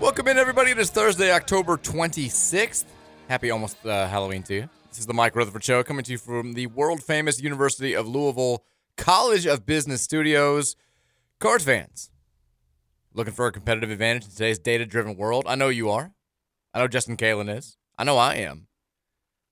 Welcome in, everybody. It is Thursday, October 26th. Happy almost uh, Halloween to you. This is the Mike Rutherford Show coming to you from the world famous University of Louisville College of Business Studios. Cards fans, looking for a competitive advantage in today's data driven world? I know you are. I know Justin Kalen is. I know I am.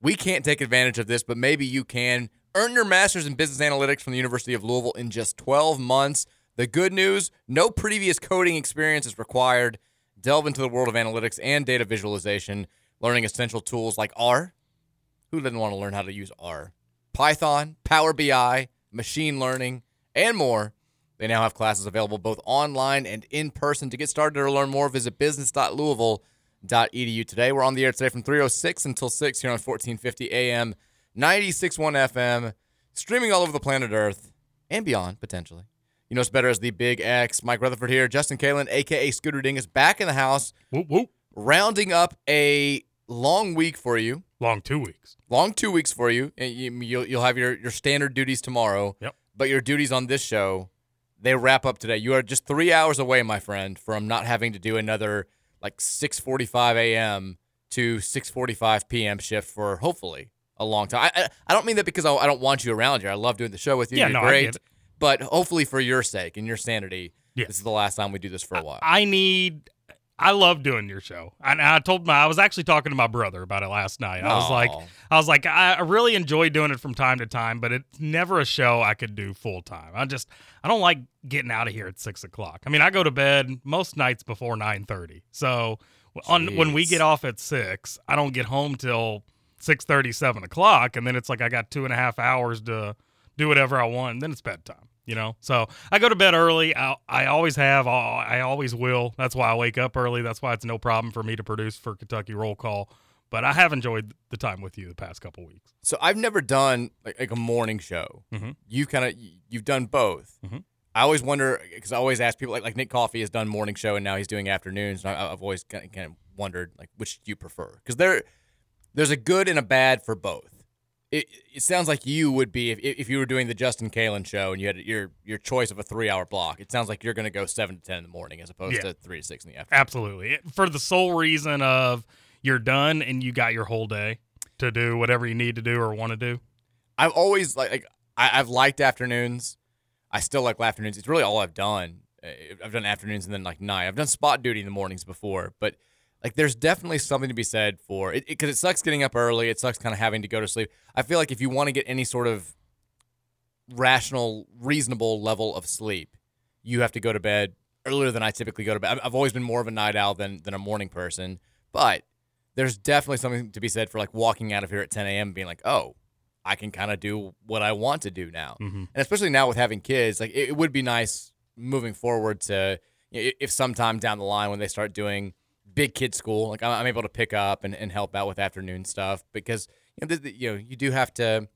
We can't take advantage of this, but maybe you can. Earn your master's in business analytics from the University of Louisville in just 12 months. The good news no previous coding experience is required. Delve into the world of analytics and data visualization, learning essential tools like R. Who didn't want to learn how to use R? Python, Power BI, machine learning, and more. They now have classes available both online and in person. To get started or learn more, visit business.louisville.edu today. We're on the air today from 306 until 6 here on 1450 AM, 96.1 FM, streaming all over the planet Earth and beyond, potentially. You know it's better as the Big X. Mike Rutherford here. Justin Kalen, aka Scooter Ding, is back in the house. Whoop, whoop. Rounding up a long week for you. Long two weeks. Long two weeks for you. And you you'll, you'll have your, your standard duties tomorrow. Yep. But your duties on this show, they wrap up today. You are just three hours away, my friend, from not having to do another like 6:45 a.m. to 6:45 p.m. shift for hopefully a long time. I, I, I don't mean that because I, I don't want you around here. I love doing the show with you. Yeah, You're no, I great. get it. But hopefully for your sake and your sanity, Yeah. this is the last time we do this for a while. I need. I love doing your show. And I told my I was actually talking to my brother about it last night. I was like I was like I really enjoy doing it from time to time, but it's never a show I could do full time. I just I don't like getting out of here at six o'clock. I mean, I go to bed most nights before nine thirty. So on when we get off at six, I don't get home till six thirty, seven o'clock, and then it's like I got two and a half hours to do whatever I want, and then it's bedtime. You know, so I go to bed early. I, I always have. I I always will. That's why I wake up early. That's why it's no problem for me to produce for Kentucky Roll Call. But I have enjoyed the time with you the past couple weeks. So I've never done like, like a morning show. Mhm. You kind of you've done both. Mhm. I always wonder because I always ask people like like Nick Coffey has done morning show and now he's doing afternoons. And I, I've always kind of, kind of wondered like which do you prefer? Because there there's a good and a bad for both. It, it sounds like you would be if, if you were doing the Justin Kalen show and you had your your choice of a three hour block. It sounds like you're going to go seven to ten in the morning as opposed Yeah. to three to six in the afternoon. Absolutely, for the sole reason of you're done and you got your whole day to do whatever you need to do or want to do. I've always like, like I, I've liked afternoons. I still like afternoons. It's really all I've done. I've done afternoons and then like night. I've done spot duty in the mornings before, but like there's definitely something to be said for it because it, sucks getting up early. It sucks kind of having to go to sleep. I feel like if you want to get any sort of rational, reasonable level of sleep, you have to go to bed earlier than I typically go to bed. I've- always been more of a night owl than than a morning person, but there's definitely something to be said for like walking out of here at 10 a.m. being like, oh, I can kind of do what I want to do now. Mhm. And especially now with having kids, like it, it would be nice moving forward to you know, if sometime down the line when they start doing big kid school, like I'm, I'm able to pick up and, and help out with afternoon stuff because you know, the, the- you know you do have to.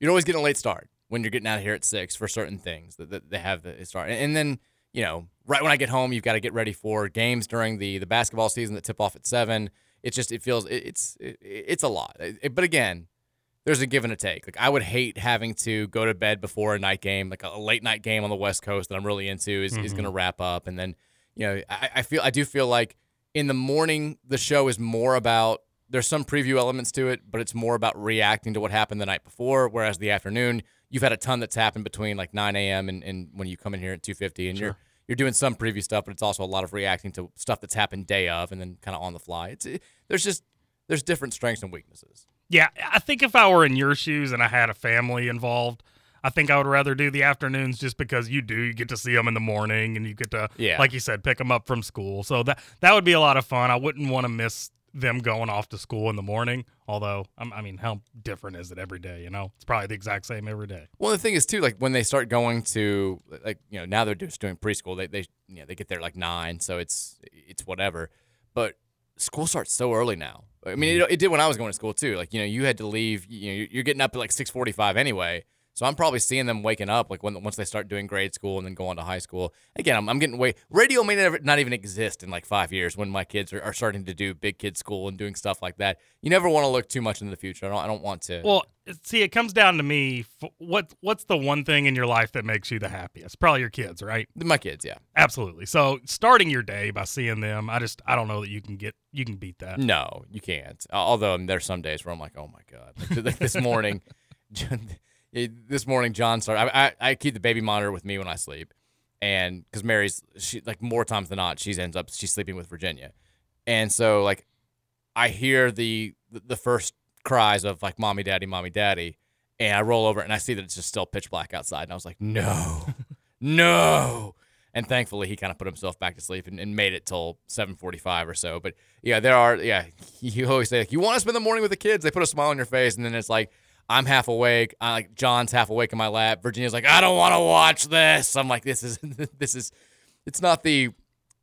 You're always getting a late start when you're getting out of here at six for certain things that, that they have the start, and, and then you know right when I get home, you've got to get ready for games during the the basketball season that tip off at seven. It's just it feels it, it's it, it's a lot, It- but again, there's a give and a take. Like I would hate having to go to bed before a night game, like a late night game on the West Coast that I'm really into is, is Mhm. going to wrap up, and then you know I, I feel I do feel like in the morning the show is more about there's some preview elements to it, but it's more about reacting to what happened the night before. Whereas the afternoon you've had a ton that's happened between like 9 a.m. and, and when you come in here at 2:50, and Sure. you're you're doing some preview stuff, but it's also a lot of reacting to stuff that's happened day of, and then kind of on the fly. It's it, there's just there's different strengths and weaknesses. Yeah, I think if I were in your shoes and I had a family involved, I think I would rather do the afternoons just because you do you get to see them in the morning and you get to Yeah. like you said pick them up from school. So that that would be a lot of fun. I wouldn't want to miss them going off to school in the morning. Although I'm- I mean, how different is it every day? You know, it's probably the exact same every day. Well, the thing is too, like when they start going to like you know now they're just doing preschool. They they you know, they get there like nine, so it's it's whatever. But school starts so early now. I mean, mm-hmm. it, it did when I was going to school too. Like you know, you had to leave. You know, you're- you're getting up at like six forty five anyway. So I'm probably seeing them waking up like when once they start doing grade school and then go on to high school. Again, I'm, I'm getting way radio may never not even exist in like five years when my kids are, are starting to do big kid school and doing stuff like that. You never want to look too much into the future. I don't I don't want to. Well, see, it comes down to me. What what's the one thing in your life that makes you the happiest? Probably your kids, right? my kids, yeah. Absolutely. So starting your day by seeing them, I just I don't know that you can get you can beat that. No, you can't. Although um, there's some days where I'm like, oh my god. Like, like this morning, this morning John started. I, I I keep the baby monitor with me when I sleep, and because Mary's she like more times than not she ends up she's sleeping with Virginia, and so like I hear the the first cries of like mommy daddy mommy daddy, and I roll over and I see that it's just still pitch black outside, and I was like no, no. And thankfully, he kind of put himself back to sleep and, and made it till 7:45 or so. But yeah, there are yeah. You always say like, you want to spend the morning with the kids. They put a smile on your face, and then it's like I'm half awake. I, like John's half awake in my lap. Virginia's like, I don't want to watch this. I'm like, this is this is. It's not the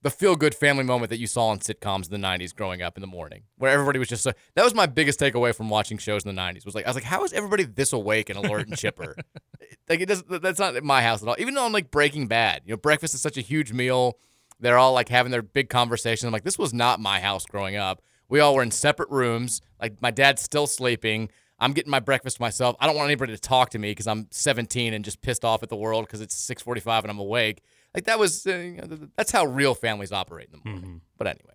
the feel good family moment that you saw in sitcoms in the 90s growing up in the morning, where everybody was just so. That was my biggest takeaway from watching shows in the 90s. Was like I was like, how is everybody this awake and alert and chipper? like it doesn't That's not my house at all. Even though i'm like Breaking Bad, you know, breakfast is such a huge meal. They're all like having their big conversation. I'm like, this was not my house growing up. We all were in separate rooms. Like my dad's still sleeping. I'm getting my breakfast myself. I don't want anybody to talk to me because I'm 17 and just pissed off at the world because it's 6:45 and I'm awake. Like that was uh, you know, that's how real families operate in the morning. But anyway,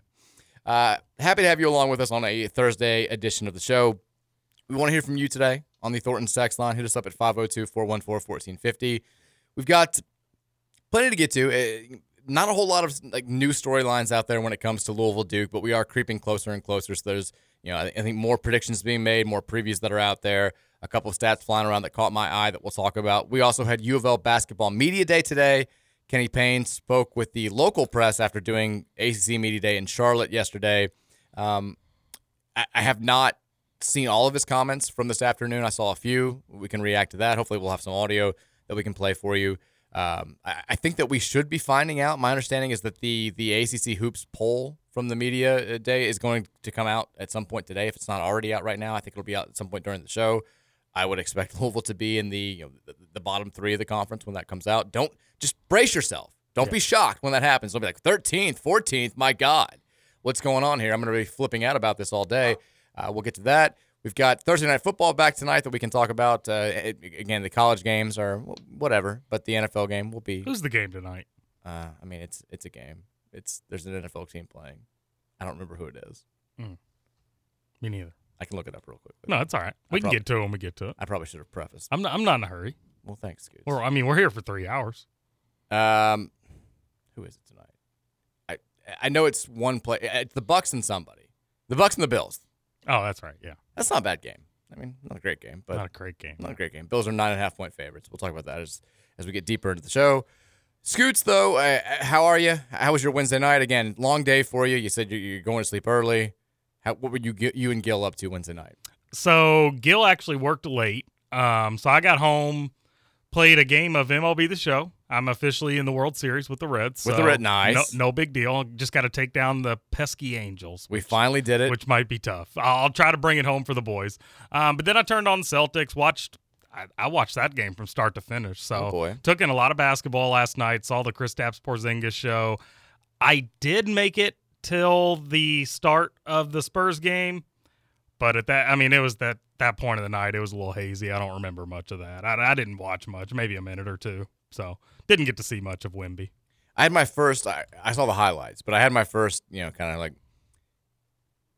uh, happy to have you along with us on a Thursday edition of the show. We want to hear from you today on the Thorntons Text line. Hit us up at 502 414 1450. We've got plenty to get to. Uh, not a whole lot of like new storylines out there when it comes to Louisville Duke, but we are creeping closer and closer. So there's, you know, I I think more predictions being made, more previews that are out there, a couple of stats flying around that caught my eye that we'll talk about. We also had U of L basketball media day today. Kenny Payne spoke with the local press after doing ACC media day in Charlotte yesterday. Um, I, I have not seen all of his comments from this afternoon. I saw a few. We can react to that. Hopefully, we'll have some audio that we can play for you. Um, I, I think that we should be finding out. My understanding is that the the ACC hoops poll from the media uh, day is going to come out at some point today. If it's not already out right now, I think it'll be out at some point during the show. I would expect Louisville to be in the you know, the, the bottom three of the conference when that comes out. Don't just brace yourself. Don't be shocked when that happens. They'll be like 13th, 14th. My God, what's going on here? I'm going to be flipping out about this all day. Uh, we'll get to that. We've got Thursday night football back tonight that we can talk about. Uh, it- again, the college games are whatever, but the NFL game will be. Who's the game tonight? Uh, I mean, it's it's a game. It's there's an NFL team playing. I don't remember who it is. Hmm. Me neither. I can look it up real quick. No, it's all right. I We can prob- get to it when we get to it. I probably should have prefaced. I'm not. I'm not in a hurry. Well, thanks, Scoots. We're, I mean, we're here for three hours. Um, who is it tonight? I I know it's one play. It's the Bucs and somebody. The Bucs and the Bills. Oh, that's right. Yeah, That's not a bad game. I mean, not a great game, but not a great game. Not a great game. Bills are nine and a half point favorites. We'll talk about that as as we get deeper into the show. Scoots, though, uh, how are you? How was your Wednesday night? Again, long day for you. You said you're, going to sleep early. How, what were you you and Gil up to Wednesday night? So Gil actually worked late. Um, so I got home, played a game of MLB The Show. I'm officially in the World Series with the Reds. With the so Red- nice. No, no big deal. Just got to take down the pesky Angels. We finally did it. which might be tough. I'll I'll try to bring it home for the boys. Um, but then I turned on Celtics, watched. I, I watched that game from start to finish. So Oh, boy. took in a lot of basketball last night. Saw the Kristaps Porzingis show. I did make it till the start of the Spurs game, but at that, I mean, it was that that point of the night, it was a little hazy. I don't remember much of that. I, I didn't watch much, maybe a minute or two. So didn't get to see much of Wemby. I had my first. I, I saw the highlights, but I had my first. You know, kind of like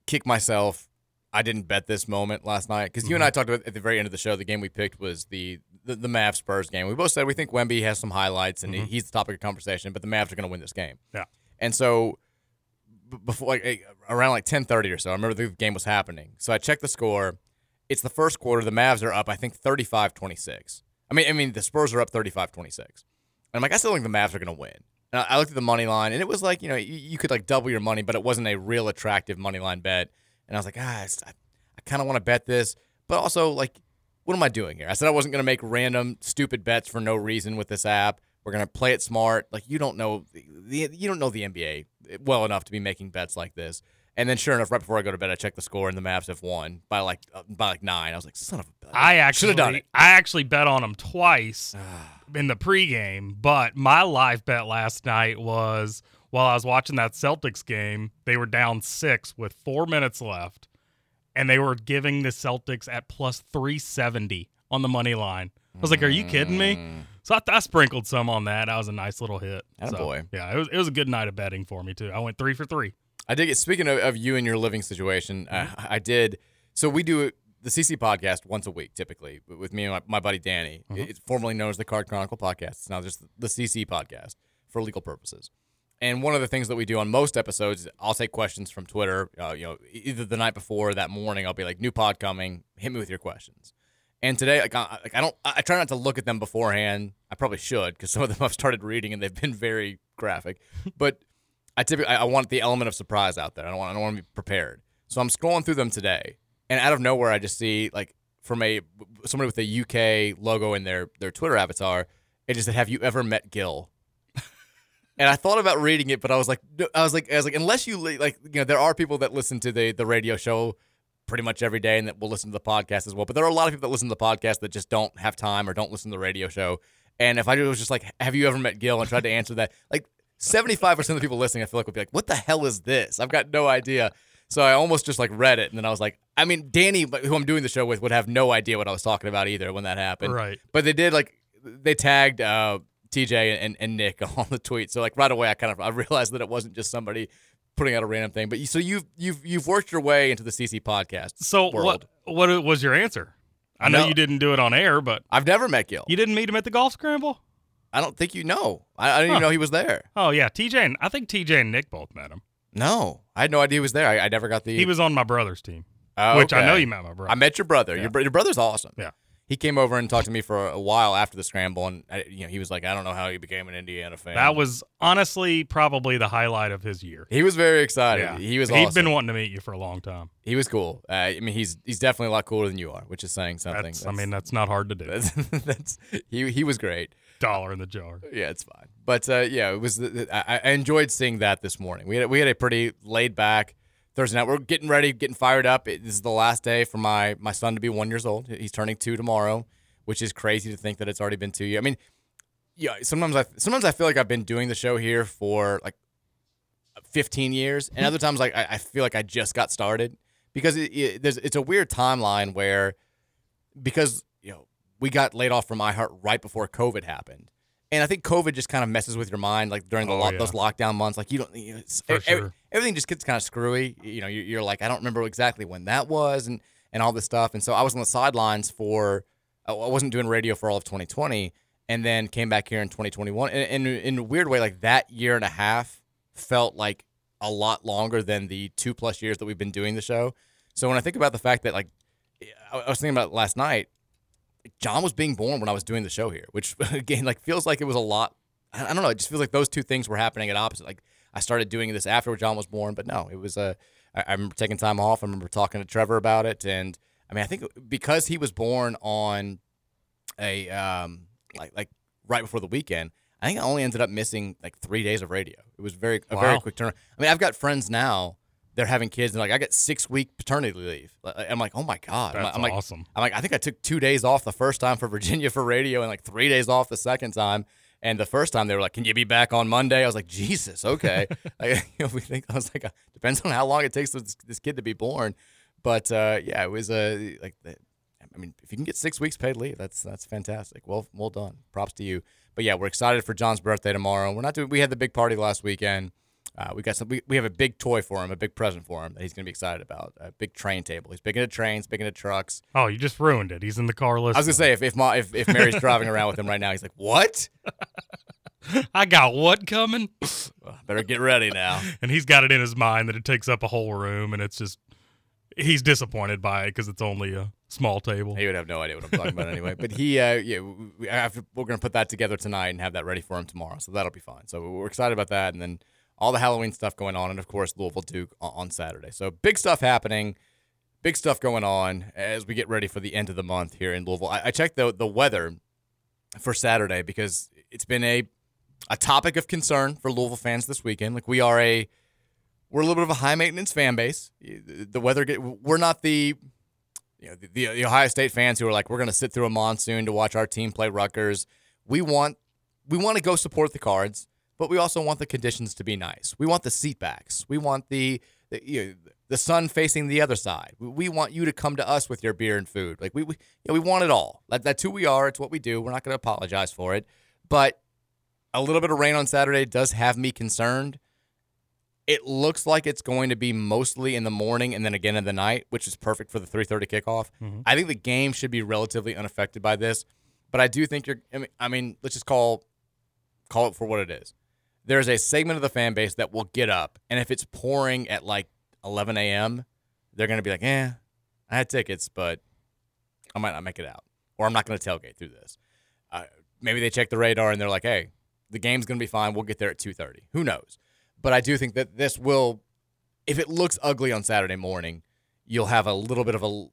kick myself. I didn't bet this moment last night because you and I mm-hmm. talked about at the very end of the show. The game we picked was the the, the Mavs Spurs game. We both said we think Wemby has some highlights and he- mm-hmm. he's the topic of conversation, but the Mavs are going to win this game. Yeah. And so b- before like around like 10:30 or so, I remember the game was happening. So I checked the score. It's the first quarter. The Mavs are up, I think 35-26. I mean, I mean the Spurs are up 35-26. And I'm like, I still think the Mavs are going to win. And I I looked at the money line, and it was like, you know, you, you could like double your money, but it wasn't a real attractive money line bet. And I was like, ah, I, I kind of want to bet this, but also like, what am I doing here? I said I wasn't going to make random stupid bets for no reason with this app. We're going to play it smart. Like you don't know the you don't know the NBA well enough to be making bets like this. And then sure enough, right before I go to bed, I check the score, and the Mavs have won by like uh, by like nine. I was like, son of a. I actually should have done it. I actually bet on them twice in the pregame, but my live bet last night was while I was watching that Celtics game, they were down six with four minutes left, and they were giving the Celtics at plus three seventy on the money line. I was like, "Are you kidding me?" So I, I sprinkled some on that. That was a nice little hit. So, Attaboy. yeah, it was it was a good night of betting for me too. I went three for three. I did get. Speaking of, of you and your living situation, Mm-hmm. I, I did. So we do the CC podcast once a week, typically, with me and my, my buddy Danny. Mm-hmm. It's formerly known as the Card Chronicle podcast. It's now just the CC podcast for legal purposes. And one of the things that we do on most episodes, I'll take questions from Twitter. Uh, you know, either the night before or that morning, I'll be like, "New pod coming. Hit me with your questions." And today, like, I, like I don't, I try not to look at them beforehand. I probably should because some of them I've started reading and they've been very graphic. But I typically, I I want the element of surprise out there. I don't want, I don't want to be prepared. So I'm scrolling through them today, and out of nowhere, I just see like from a somebody with a UK logo in their their Twitter avatar. It just said, "Have you ever met Gil?" And I thought about reading it, but I was like, I was like, I was like, unless you like, you know, there are people that listen to the the radio show pretty much every day and that will listen to the podcast as well. But there are a lot of people that listen to the podcast that just don't have time or don't listen to the radio show. And if I was just like, have you ever met Gil and tried to answer that, like 75% of the people listening, I feel like would be like, what the hell is this? I've got no idea. So I almost just like read it and then I was like, I mean, Danny, who I'm doing the show with, would have no idea what I was talking about either when that happened. Right. But they did like they tagged uh, TJ and, and Nick on the tweet. So like right away, I kind of I realized that it wasn't just somebody putting out a random thing. But you, so you've you've you've worked your way into the CC podcast. So world. what what was your answer? I know No. you didn't do it on air, but I've never met Gil. you didn't meet him at the golf scramble. I don't think you know. I, I didn't Huh. even know he was there. Oh yeah, TJ and I think TJ and Nick both met him. No, I had no idea he was there. I, I never got the. He was on my brother's team, Oh, which I know you met my brother. I met your brother. Yeah. Your, your brother's awesome. Yeah. He came over and talked to me for a while after the scramble, and you know he was like, "I don't know how he became an Indiana fan." That was honestly probably the highlight of his year. He was very excited. Yeah. He was. He'd awesome. been wanting to meet you for a long time. He was cool. Uh, I mean, he's he's definitely a lot cooler than you are, which is saying something. That's, I mean, that's not hard to do. that's, that's he he was great. Dollar in the jar. Yeah, it's fine. But uh, yeah, it was. I, I enjoyed seeing that this morning. We had we had a pretty laid back Thursday night. We're getting ready, getting fired up. It, this is the last day for my my son to be one years old. He's turning two tomorrow, which is crazy to think that it's already been two years. I mean, yeah. Sometimes I sometimes I feel like I've been doing the show here for like 15 years, and other times like I, I feel like I just got started because it, it, it's a weird timeline where because you know we got laid off from iHeart right before COVID happened, and I think COVID just kind of messes with your mind like during the Oh, lo- yeah. those lockdown months. Like you don't, you know, it's, For every- sure. everything just gets kind of screwy. You know, you're, you're like I don't remember exactly when that was and and all this stuff, and so I was on the sidelines for I wasn't doing radio for all of 2020, and then came back here in 2021, and, and in a weird way, like that year and a half felt like a lot longer than the two plus years that we've been doing the show. So when I think about the fact that like I was thinking about last night, John was being born when I was doing the show here, which again like feels like it was a lot. I I don't know. It just feels like those two things were happening at opposite. Like I started doing this after John was born, but no, it was Uh, I, I remember taking time off. I remember talking to Trevor about it, and I mean I think because he was born on a um like like right before the weekend. I think I only ended up missing like three days of radio. It was very a very quick turn. I mean, I've got friends now. They're having kids, and they're like I got six week paternity leave. I'm like, oh my god. That's I'm like, awesome. I'm like, I think I took two days off the first time for Virginia for radio, and like three days off the second time. And the first time they were like, "Can you be back on Monday?" I was like, "Jesus, okay." like, you know, we think I was like, uh, depends on how long it takes this, this kid to be born. But uh, yeah, it was uh, like I mean, if you can get six weeks paid leave, that's that's fantastic. Well, well done. Props to you. But yeah, we're excited for John's birthday tomorrow. We're not doing. We had the big party last weekend. Uh, we got some. We, we have a big toy for him, a big present for him that he's going to be excited about. A big train table. He's big into trains, big into trucks. Oh, you just ruined it. He's in the car listening. I was gonna say if if, Ma, if if Mary's driving around with him right now, he's like, "What? I got what coming? Well, better get ready now." and he's got it in his mind that it takes up a whole room, and it's just he's disappointed by it because it's only a small table. He would have no idea what I'm talking about anyway. But he, uh, yeah, we, we're gonna put that together tonight and have that ready for him tomorrow, so that'll be fine. So we're excited about that, and then all the Halloween stuff going on, and of course Louisville Duke on Saturday. So big stuff happening, big stuff going on as we get ready for the end of the month here in Louisville. I, I checked the the weather for Saturday because it's been a a topic of concern for Louisville fans this weekend. Like we are a we're a little bit of a high maintenance fan base. The weather get we're not the you know the, the Ohio State fans who are like we're going to sit through a monsoon to watch our team play Rutgers. We want we want to go support the Cards but we also want the conditions to be nice. We want the seat backs. We want the the, you know, the sun facing the other side. We, we, want you to come to us with your beer and food. Like we we, you know, we want it all. That, that's who we are. It's what we do. We're not going to apologize for it. But a little bit of rain on Saturday does have me concerned. It looks like it's going to be mostly in the morning and then again in the night, which is perfect for the 3:30 kickoff. Mm-hmm. I think the game should be relatively unaffected by this, but I do think you're. I mean, I mean, let's just call call it for what it is there's a segment of the fan base that will get up, and if it's pouring at like 11 a.m., they're going to be like, eh, I had tickets, but I might not make it out, or I'm not going to tailgate through this. Uh, maybe they check the radar and they're like, hey, the game's going to be fine. We'll get there at 2:30. Who knows? But I do think that this will, if it looks ugly on Saturday morning, you'll have a little bit of a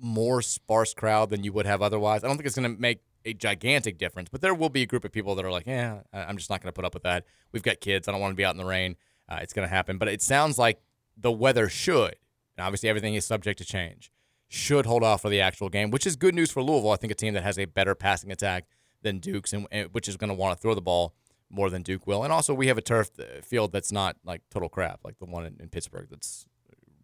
more sparse crowd than you would have otherwise. I don't think it's going to make a gigantic difference, but there will be a group of people that are like, yeah, I'm just not going to put up with that. We've got kids. I don't want to be out in the rain. Uh, it's going to happen. But it sounds like the weather should, and obviously everything is subject to change, should hold off for the actual game, which is good news for Louisville. I think a team that has a better passing attack than Duke's, and, and which is going to want to throw the ball more than Duke will. And also, we have a turf uh, field that's not like total crap, like the one in, in Pittsburgh that's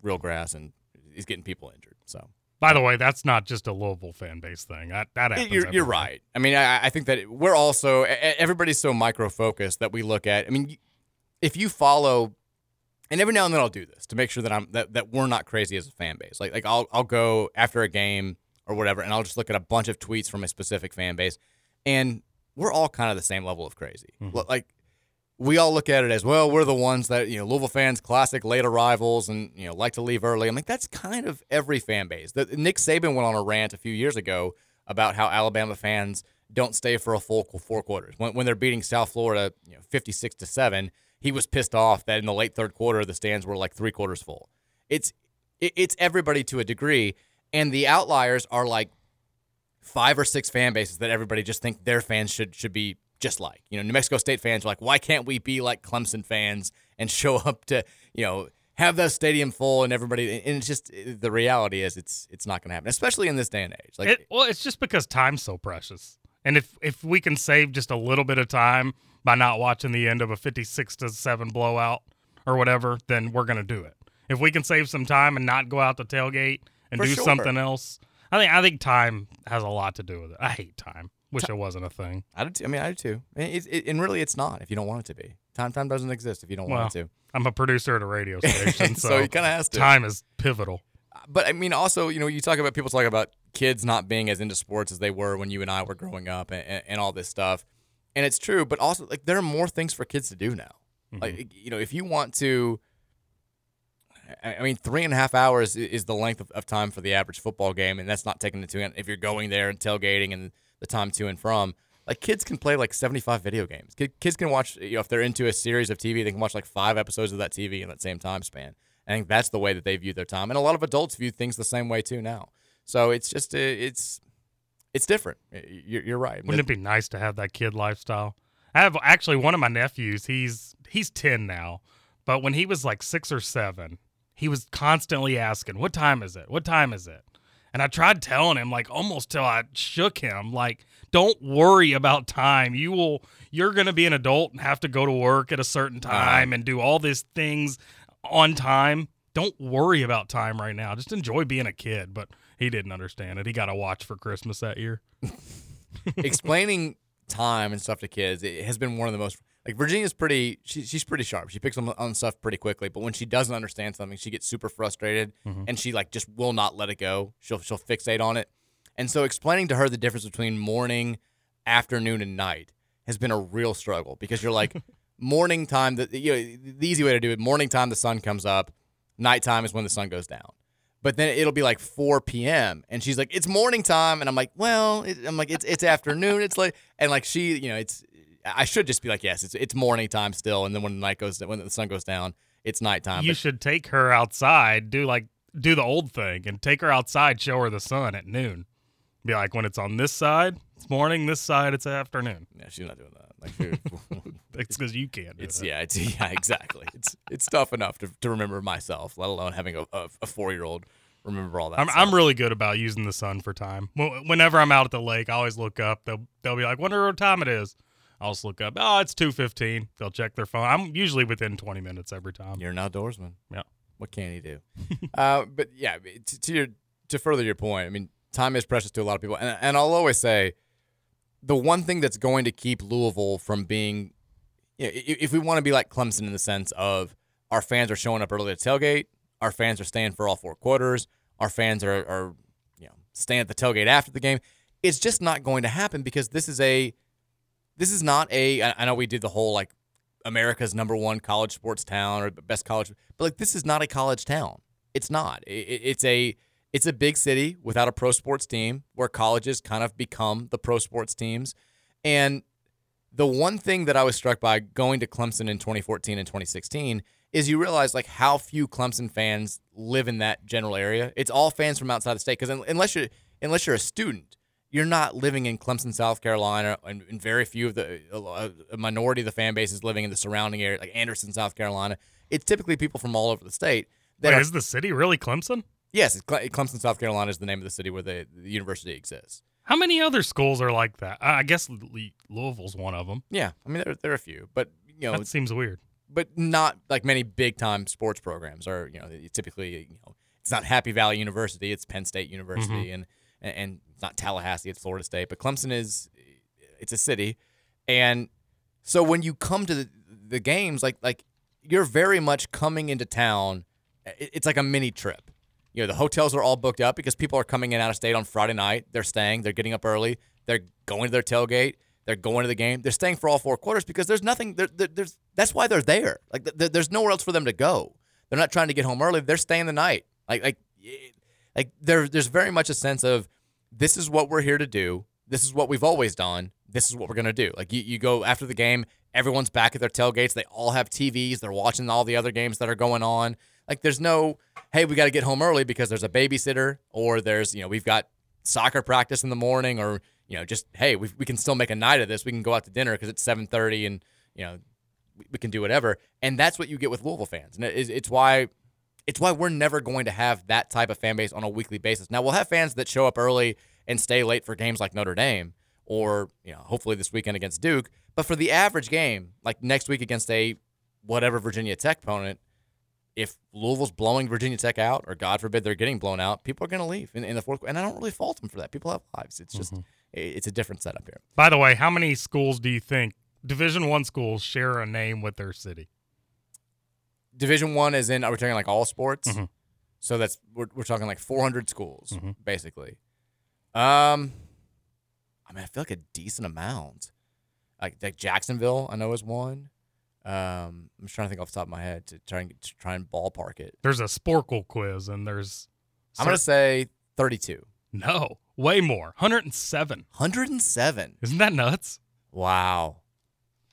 real grass and is getting people injured. So by the way, that's not just a Louisville fan base thing. That that happens. You're, you're right. I mean, I, I think that we're also everybody's so micro focused that we look at. I mean, if you follow, and every now and then I'll do this to make sure that I'm that, that we're not crazy as a fan base. Like like I'll I'll go after a game or whatever, and I'll just look at a bunch of tweets from a specific fan base, and we're all kind of the same level of crazy. Mm-hmm. Like we all look at it as well. We're the ones that you know, Louisville fans, classic late arrivals, and you know, like to leave early. I'm like, that's kind of every fan base. The, Nick Saban went on a rant a few years ago about how Alabama fans don't stay for a full four quarters when, when they're beating South Florida, you know, 56 to seven. He was pissed off that in the late third quarter the stands were like three quarters full. It's it, it's everybody to a degree, and the outliers are like five or six fan bases that everybody just think their fans should should be just like. You know, New Mexico State fans are like, why can't we be like Clemson fans and show up to, you know, have the stadium full and everybody and it's just the reality is it's it's not going to happen, especially in this day and age. Like it, well, it's just because time's so precious. And if if we can save just a little bit of time by not watching the end of a 56 to 7 blowout or whatever, then we're going to do it. If we can save some time and not go out to tailgate and For do sure. something else, I think I think time has a lot to do with it. I hate time. Wish it wasn't a thing. I do. I mean, I do too. It, it, and really, it's not if you don't want it to be. Time, time doesn't exist if you don't well, want it to. I'm a producer at a radio station, so, so you kind of has to. Time is pivotal. But I mean, also, you know, you talk about people talk about kids not being as into sports as they were when you and I were growing up, and, and, and all this stuff, and it's true. But also, like, there are more things for kids to do now. Mm-hmm. Like, you know, if you want to. I mean, three and a half hours is the length of, of time for the average football game, and that's not taking into account if you're going there and tailgating and the time to and from like kids can play like 75 video games. Kids can watch, you know, if they're into a series of TV, they can watch like five episodes of that TV in that same time span. I think that's the way that they view their time, and a lot of adults view things the same way too now. So it's just uh, it's it's different. You're, you're right. Wouldn't it be nice to have that kid lifestyle? I have actually one of my nephews. He's he's 10 now, but when he was like six or seven, he was constantly asking, "What time is it? What time is it?" And I tried telling him, like almost till I shook him, like, don't worry about time. You will you're gonna be an adult and have to go to work at a certain time uh, and do all these things on time. Don't worry about time right now. Just enjoy being a kid. But He didn't understand it. He got a watch for Christmas that year. explaining time and stuff to kids it has been one of the most like Virginia's pretty she, she's pretty sharp. She picks on, on stuff pretty quickly, but when she doesn't understand something, she gets super frustrated Mhm. and she like just will not let it go. She'll she'll fixate on it. And so explaining to her the difference between morning, afternoon and night has been a real struggle because you're like morning time the you know the easy way to do it morning time the sun comes up, nighttime is when the sun goes down. But then it'll be like 4 p.m. and she's like, "It's morning time," and I'm like, "Well," it, I'm like, "It's it's afternoon." It's like, and like she, you know, it's. I should just be like, "Yes, it's it's morning time still," and then when the night goes, when the sun goes down, it's nighttime. you But should take her outside, do like do the old thing, and take her outside, show her the sun at noon. Be like, when it's on this side, it's morning. This side, it's afternoon. yeah, she's not doing that. Like, It's because you can't. Do it's that. yeah, it's yeah, exactly. It's it's tough enough to, to remember myself, let alone having a, a, a four year old remember all that. I'm, stuff. I'm really good about using the sun for time. Whenever I'm out at the lake, I always look up. They'll they'll be like, "Wonder what time it is." I'll just look up. Oh, it's two fifteen. They'll check their phone. I'm usually within 20 minutes every time. You're an outdoorsman. Yeah. What can he do? uh, but yeah, to, to your to further your point, I mean, time is precious to a lot of people, and and I'll always say, the one thing that's going to keep Louisville from being, you know, if we want to be like Clemson in the sense of our fans are showing up early to tailgate, our fans are staying for all four quarters, our fans are are you know staying at the tailgate after the game. It's just not going to happen because this is a this is not a. I know we did the whole like America's number one college sports town or best college, but like this is not a college town. It's not. It's a it's a big city without a pro sports team where colleges kind of become the pro sports teams. And the one thing that I was struck by going to Clemson in 2014 and 2016 is you realize like how few Clemson fans live in that general area. It's all fans from outside the state because unless you're unless you're a student, you're not living in Clemson, South Carolina, and, and very few of the a, a minority of the fan base is living in the surrounding area, like Anderson, South Carolina. It's typically people from all over the state. That Wait, are, is the city really Clemson? yes, Cle- Clemson, South Carolina is the name of the city where the, the university exists. How many other schools are like that? I I guess Louisville's one of them. Yeah, I mean there, there are a few, but you know, That seems weird. but not like many big time sports programs are. You know, typically you know it's not Happy Valley University, it's Penn State University, mm-hmm. and and and it's not Tallahassee, it's Florida State. But Clemson is it's a city, and so when you come to the, the games, like like you're very much coming into town. it- It's like a mini trip. You know, the hotels are all booked up because people are coming in out of state on Friday night. They're staying. They're getting up early. They're going to their tailgate. They're going to the game. They're staying for all four quarters because there's nothing. There, there, there's that's why they're there. Like th- th- there's nowhere else for them to go. They're not trying to get home early. They're staying the night. Like like like there there's very much a sense of this is what we're here to do. This is what we've always done. This is what we're gonna do. Like you, you go after the game, everyone's back at their tailgates. They all have TVs. They're watching all the other games that are going on. Like there's no, hey, we got to get home early because there's a babysitter, or there's you know we've got soccer practice in the morning, or you know just hey, we we can still make a night of this. We can go out to dinner because it's 7:30, and you know we, we can do whatever. And that's what you get with Louisville fans, and it's, it's why it's why we're never going to have that type of fan base on a weekly basis. Now we'll have fans that show up early and stay late for games like Notre Dame, or you know hopefully this weekend against Duke. But for the average game, like next week against a whatever Virginia Tech opponent, if Louisville's blowing Virginia Tech out, or God forbid they're getting blown out, people are going to leave in, in the fourth. And I don't really fault them for that. People have lives. It's just mm-hmm. it's a different setup here. By the way, how many schools do you think Division One schools share a name with their city? Division one is in. Are we talking like all sports? Mhm. So that's we're, we're talking like 400 schools Mhm. basically. Um, I mean, I feel like a decent amount. Like like Jacksonville, I know is one. Um, I'm just trying to think off the top of my head to try and to try and ballpark it. There's a Sporcle quiz, and there's I'm gonna say 32. no way more, 107. 107. Isn't that nuts? Wow.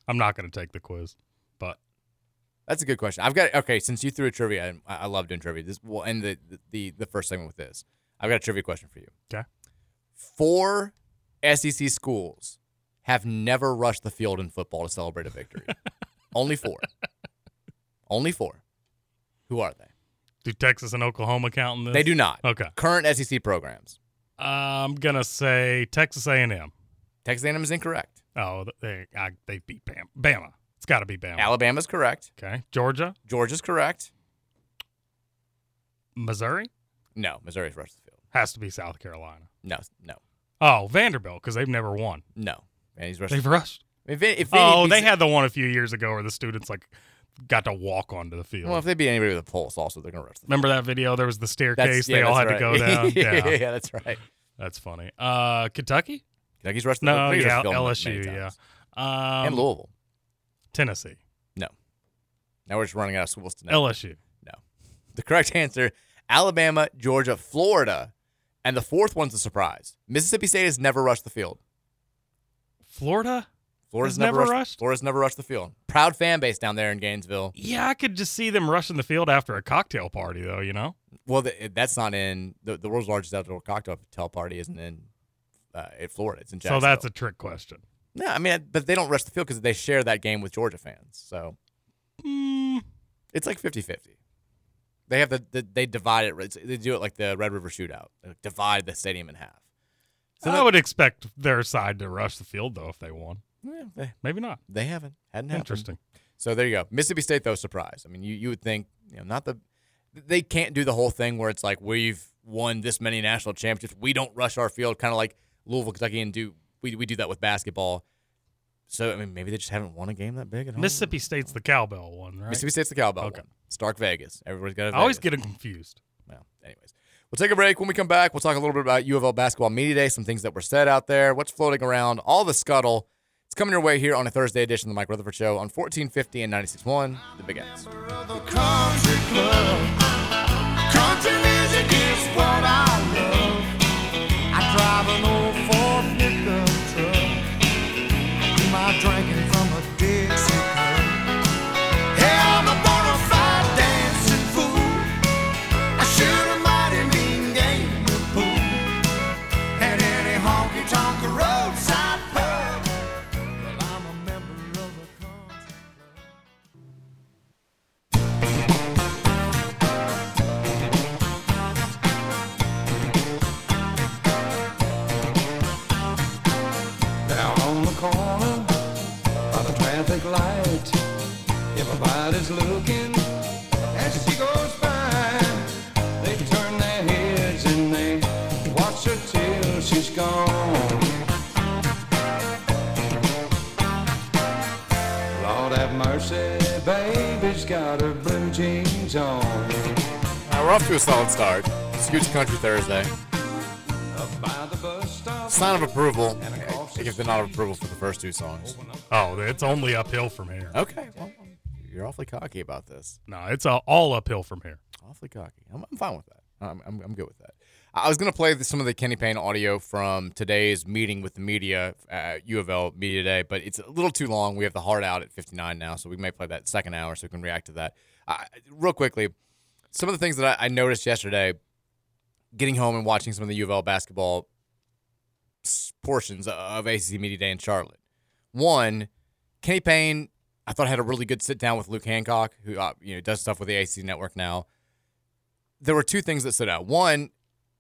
I'm not going to take the quiz, That's a good question. I've got okay. Since you threw a trivia, and I, I love doing trivia. This will end the, the the first segment with this. I've got a trivia question for you. okay. Four SEC schools have never rushed the field in football to celebrate a victory. Only four. Only four. Who are they? Do Texas and Oklahoma count in this? They do not. Okay. Current SEC programs. I'm gonna say Texas A&M. Texas A&M is incorrect. Oh, they I, they beat Bama. Bama. Got to be Bama. Alabama's correct. okay. Georgia, Georgia's correct. Missouri. No, Missouri's rushed the field. Has to be South Carolina. No, no, Oh, Vanderbilt because they've never won. no. And he's rushed. They've rushed. If, it- if Oh, they had the one a few years ago where the students like got to walk onto the field. Well, if they beat anybody with a pulse, also they're gonna rush. The Remember that video? There was the staircase. yeah, they all had to go down. yeah, Yeah, that's right. that's funny. Uh, Kentucky? Kentucky's rushed. the- No, yeah, rushed the field many LSU. Yeah, um, and Louisville. Tennessee, No. Now we're just running out of schools to. LSU. No. The correct answer: Alabama, Georgia, Florida, and the fourth one's a surprise. Mississippi State has never rushed the field. Florida? Florida's never, never rushed, rushed? Florida's never rushed the field. Proud fan base down there in Gainesville. Yeah, I could just see them rushing the field after a cocktail party, though. You know, Well, the, that's not in the, the world's largest outdoor cocktail party. Isn't in uh, in Florida. It's in Jacksonville. so that's a trick question. No. I mean, but they don't rush the field because they share that game with Georgia fans. So Mm, it's like 50-50. They have the, the they divide it. They do it like the Red River Shootout. They divide the stadium in half. So I that- would expect their side to rush the field though if they won. Yeah, they, Maybe not. they haven't. Hadn't happened. Interesting. So there you go. Mississippi State, though, surprise. I mean, you, you would think, you know, not the they can't do the whole thing where it's like we've won this many national championships. We don't rush our field, kind of like Louisville, Kentucky, and do we we do that with basketball. So I mean, maybe they just haven't won a game that big at home. Mississippi State's the cowbell one, right? Mississippi State's the cowbell Okay. one. Stark Vegas. Everybody's got. A I always Vegas. get them confused. Well, anyways, we'll take a break. When we come back, we'll talk a little bit about U of L basketball media day, some things that were said out there, what's floating around, all the scuttle. It's coming your way here on a Thursday edition of the Mike Rutherford Show on 1450 and 96.1, The Big X. Country club. Country music is what I love. I drive an oh old Ford light, everybody's looking as she goes by. They turn their heads and they watch her till she's gone. Lord have mercy, baby's got her blue jeans on. Uh, we're off to a solid start. Scooch Country Thursday. Up by the bus stop. Sign of approval. I give the nod of approval for the first two songs. Oh, it's only uphill from here. Okay, well, you're awfully cocky about this. No, it's uh, all uphill from here. Awfully cocky. I'm, I'm fine with that. I'm, I'm, I'm good with that. I was going to play the, some of the Kenny Payne audio from today's meeting with the media at U of L Media Day, but it's a little too long. We have the hard out at 59 now, so we may play that second hour so we can react to that. Uh, real quickly, some of the things that I, I noticed yesterday, getting home and watching some of the U of L basketball portions of ACC Media Day in Charlotte. One, Kenny Payne, I thought I had a really good sit down with Luke Hancock, who uh, you know does stuff with the ACC Network now. There were two things that stood out. One,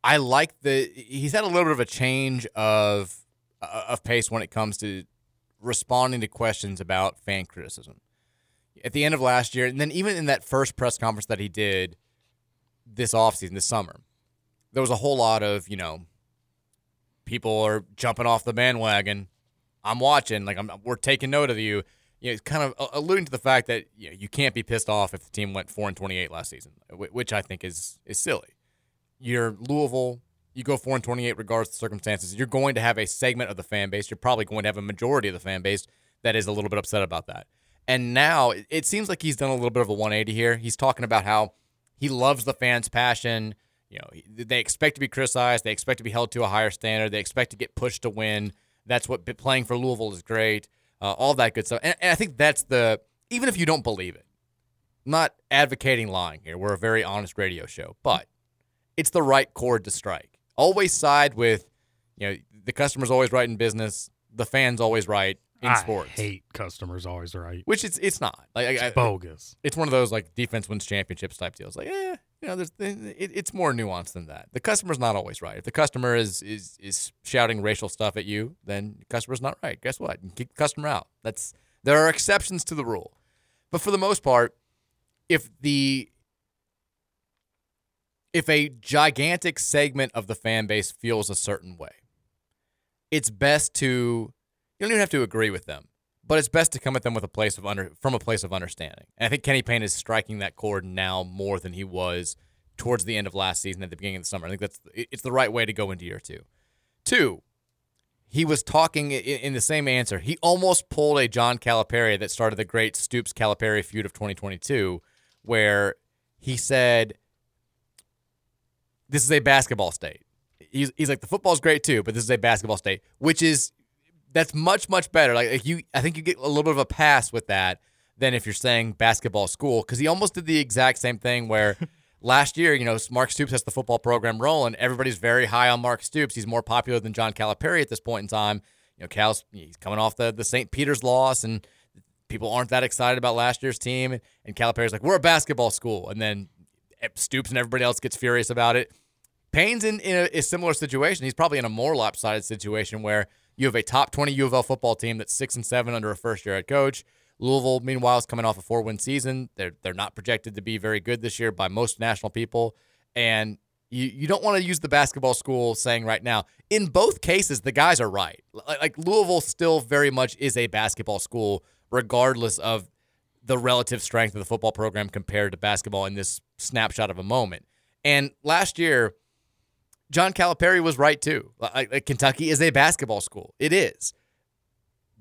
I like the he's had a little bit of a change of uh, of pace when it comes to responding to questions about fan criticism. At the end of last year, and then even in that first press conference that he did this offseason, this summer, there was a whole lot of, you know, people are jumping off the bandwagon. I'm watching, like I'm, we're taking note of you. You know, it's kind of uh, alluding to the fact that you, know, you can't be pissed off if the team went four and 28 last season, which I think is is silly. You're Louisville. You go four and 28 regardless of the circumstances. You're going to have a segment of the fan base. You're probably going to have a majority of the fan base that is a little bit upset about that. And now it- it seems like he's done a little bit of a 180 here. He's talking about how he loves the fans' passion. You know, they expect to be criticized. They expect to be held to a higher standard. They expect to get pushed to win. That's what playing for Louisville is great. Uh, all that good stuff. And, and I think that's the even if you don't believe it, I'm not advocating lying here. We're a very honest radio show, but it's the right chord to strike. Always side with, you know, the customer's always right in business. The fans always right in I sports. hate customers always right. Which it's it's not like It's I, I- bogus. It's one of those like defense wins championships type deals. Like, eh, you know, there's it, it's more nuanced than that. The customer's not always right. If the customer is is is shouting racial stuff at you, then the customer's not right. Guess what? You kick the customer out. That's there are exceptions to the rule, but for the most part, if the if a gigantic segment of the fan base feels a certain way, it's best to you don't even have to agree with them, but it's best to come at them with a place of under from a place of understanding. And I think Kenny Payne is striking that chord now more than he was towards the end of last season at the beginning of the summer. I think that's it's the right way to go into year two. Two, he was talking in, the same answer. He almost pulled a John Calipari that started the great Stoops Calipari feud of 2022, where he said, "This is a basketball state." He's, he's like, "The football's great too, but this is a basketball state," which is that's much much better. Like you, I think you get a little bit of a pass with that than if you're saying basketball school because he almost did the exact same thing where. last year, you know, Mark Stoops has the football program rolling. Everybody's very high on Mark Stoops. He's more popular than John Calipari at this point in time. You know, Cal's he's coming off the the St. Peter's loss, and people aren't that excited about last year's team. And Calipari's like, we're a basketball school, and then eh, Stoops and everybody else gets furious about it. Payne's in, in a, a similar situation. He's probably in a more lopsided situation where you have a top 20 U of L football team that's six and seven under a first year head coach. Louisville, meanwhile, is coming off a four win season. They're they're not projected to be very good this year by most national people. And you, you don't want to use the basketball school saying right now. In both cases, the guys are right. Like, like Louisville still very much is a basketball school, regardless of the relative strength of the football program compared to basketball in this snapshot of a moment. And last year, John Calipari was right too. Like, Kentucky is a basketball school. It is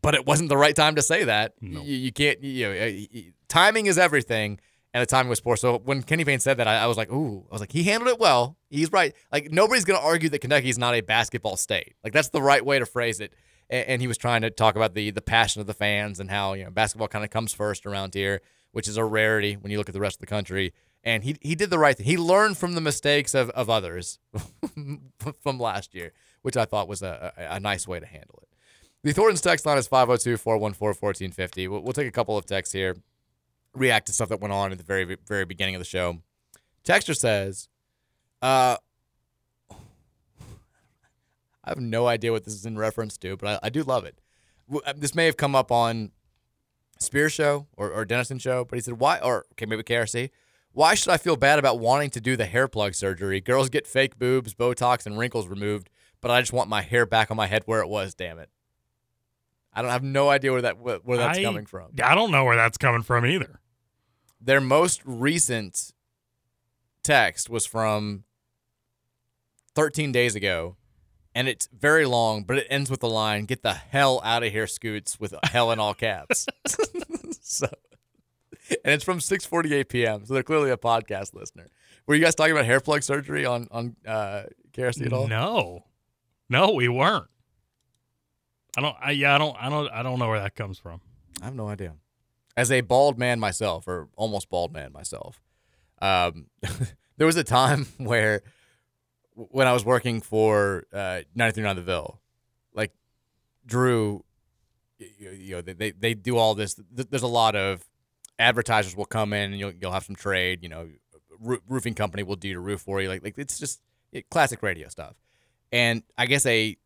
but it wasn't the right time to say that. No. You, you, can't. You know, timing is everything, and the timing was poor. So when Kenny Payne said that, I, I, was like, "Ooh!" I was like, "He handled it well. He's right. Like nobody's going to argue that Kentucky is not a basketball state. Like that's the right way to phrase it." And, and he was trying to talk about the the passion of the fans and how you know basketball kind of comes first around here, which is a rarity when you look at the rest of the country. And he he did the right thing. He learned from the mistakes of, of others from last year, which I thought was a, a, a nice way to handle it. The Thornton's text line is 502 414 1450. We'll take a couple of texts here, react to stuff that went on at the very, very beginning of the show. Texter says, uh, I have no idea what this is in reference to, but I, I do love it. Uh, this may have come up on Spear show or, or Dennison show, but he said, why, or okay, maybe KRC, why should I feel bad about wanting to do the hair plug surgery? Girls get fake boobs, Botox, and wrinkles removed, but I just want my hair back on my head where it was, damn it. I don't have no idea where that where that's I, coming from. I don't know where that's coming from either. Their most recent text was from 13 days ago, and it's very long, but it ends with the line "Get the hell out of here, Scoots!" with hell in all caps. so, and it's from 6:48 p.m. So they're clearly a podcast listener. Were you guys talking about hair plug surgery on on uh, KRC at all? No, no, we weren't. I don't. I, yeah, I don't. I don't. I don't know where that comes from. I have no idea. As a bald man myself, or almost bald man myself, um, there was a time where, when I was working for uh, 939 The Ville, like Drew, you, you know, they, they they do all this. There's a lot of advertisers will come in and you'll you'll have some trade. You know, roofing company will do your roof for you. Like like it's just classic radio stuff. And I guess a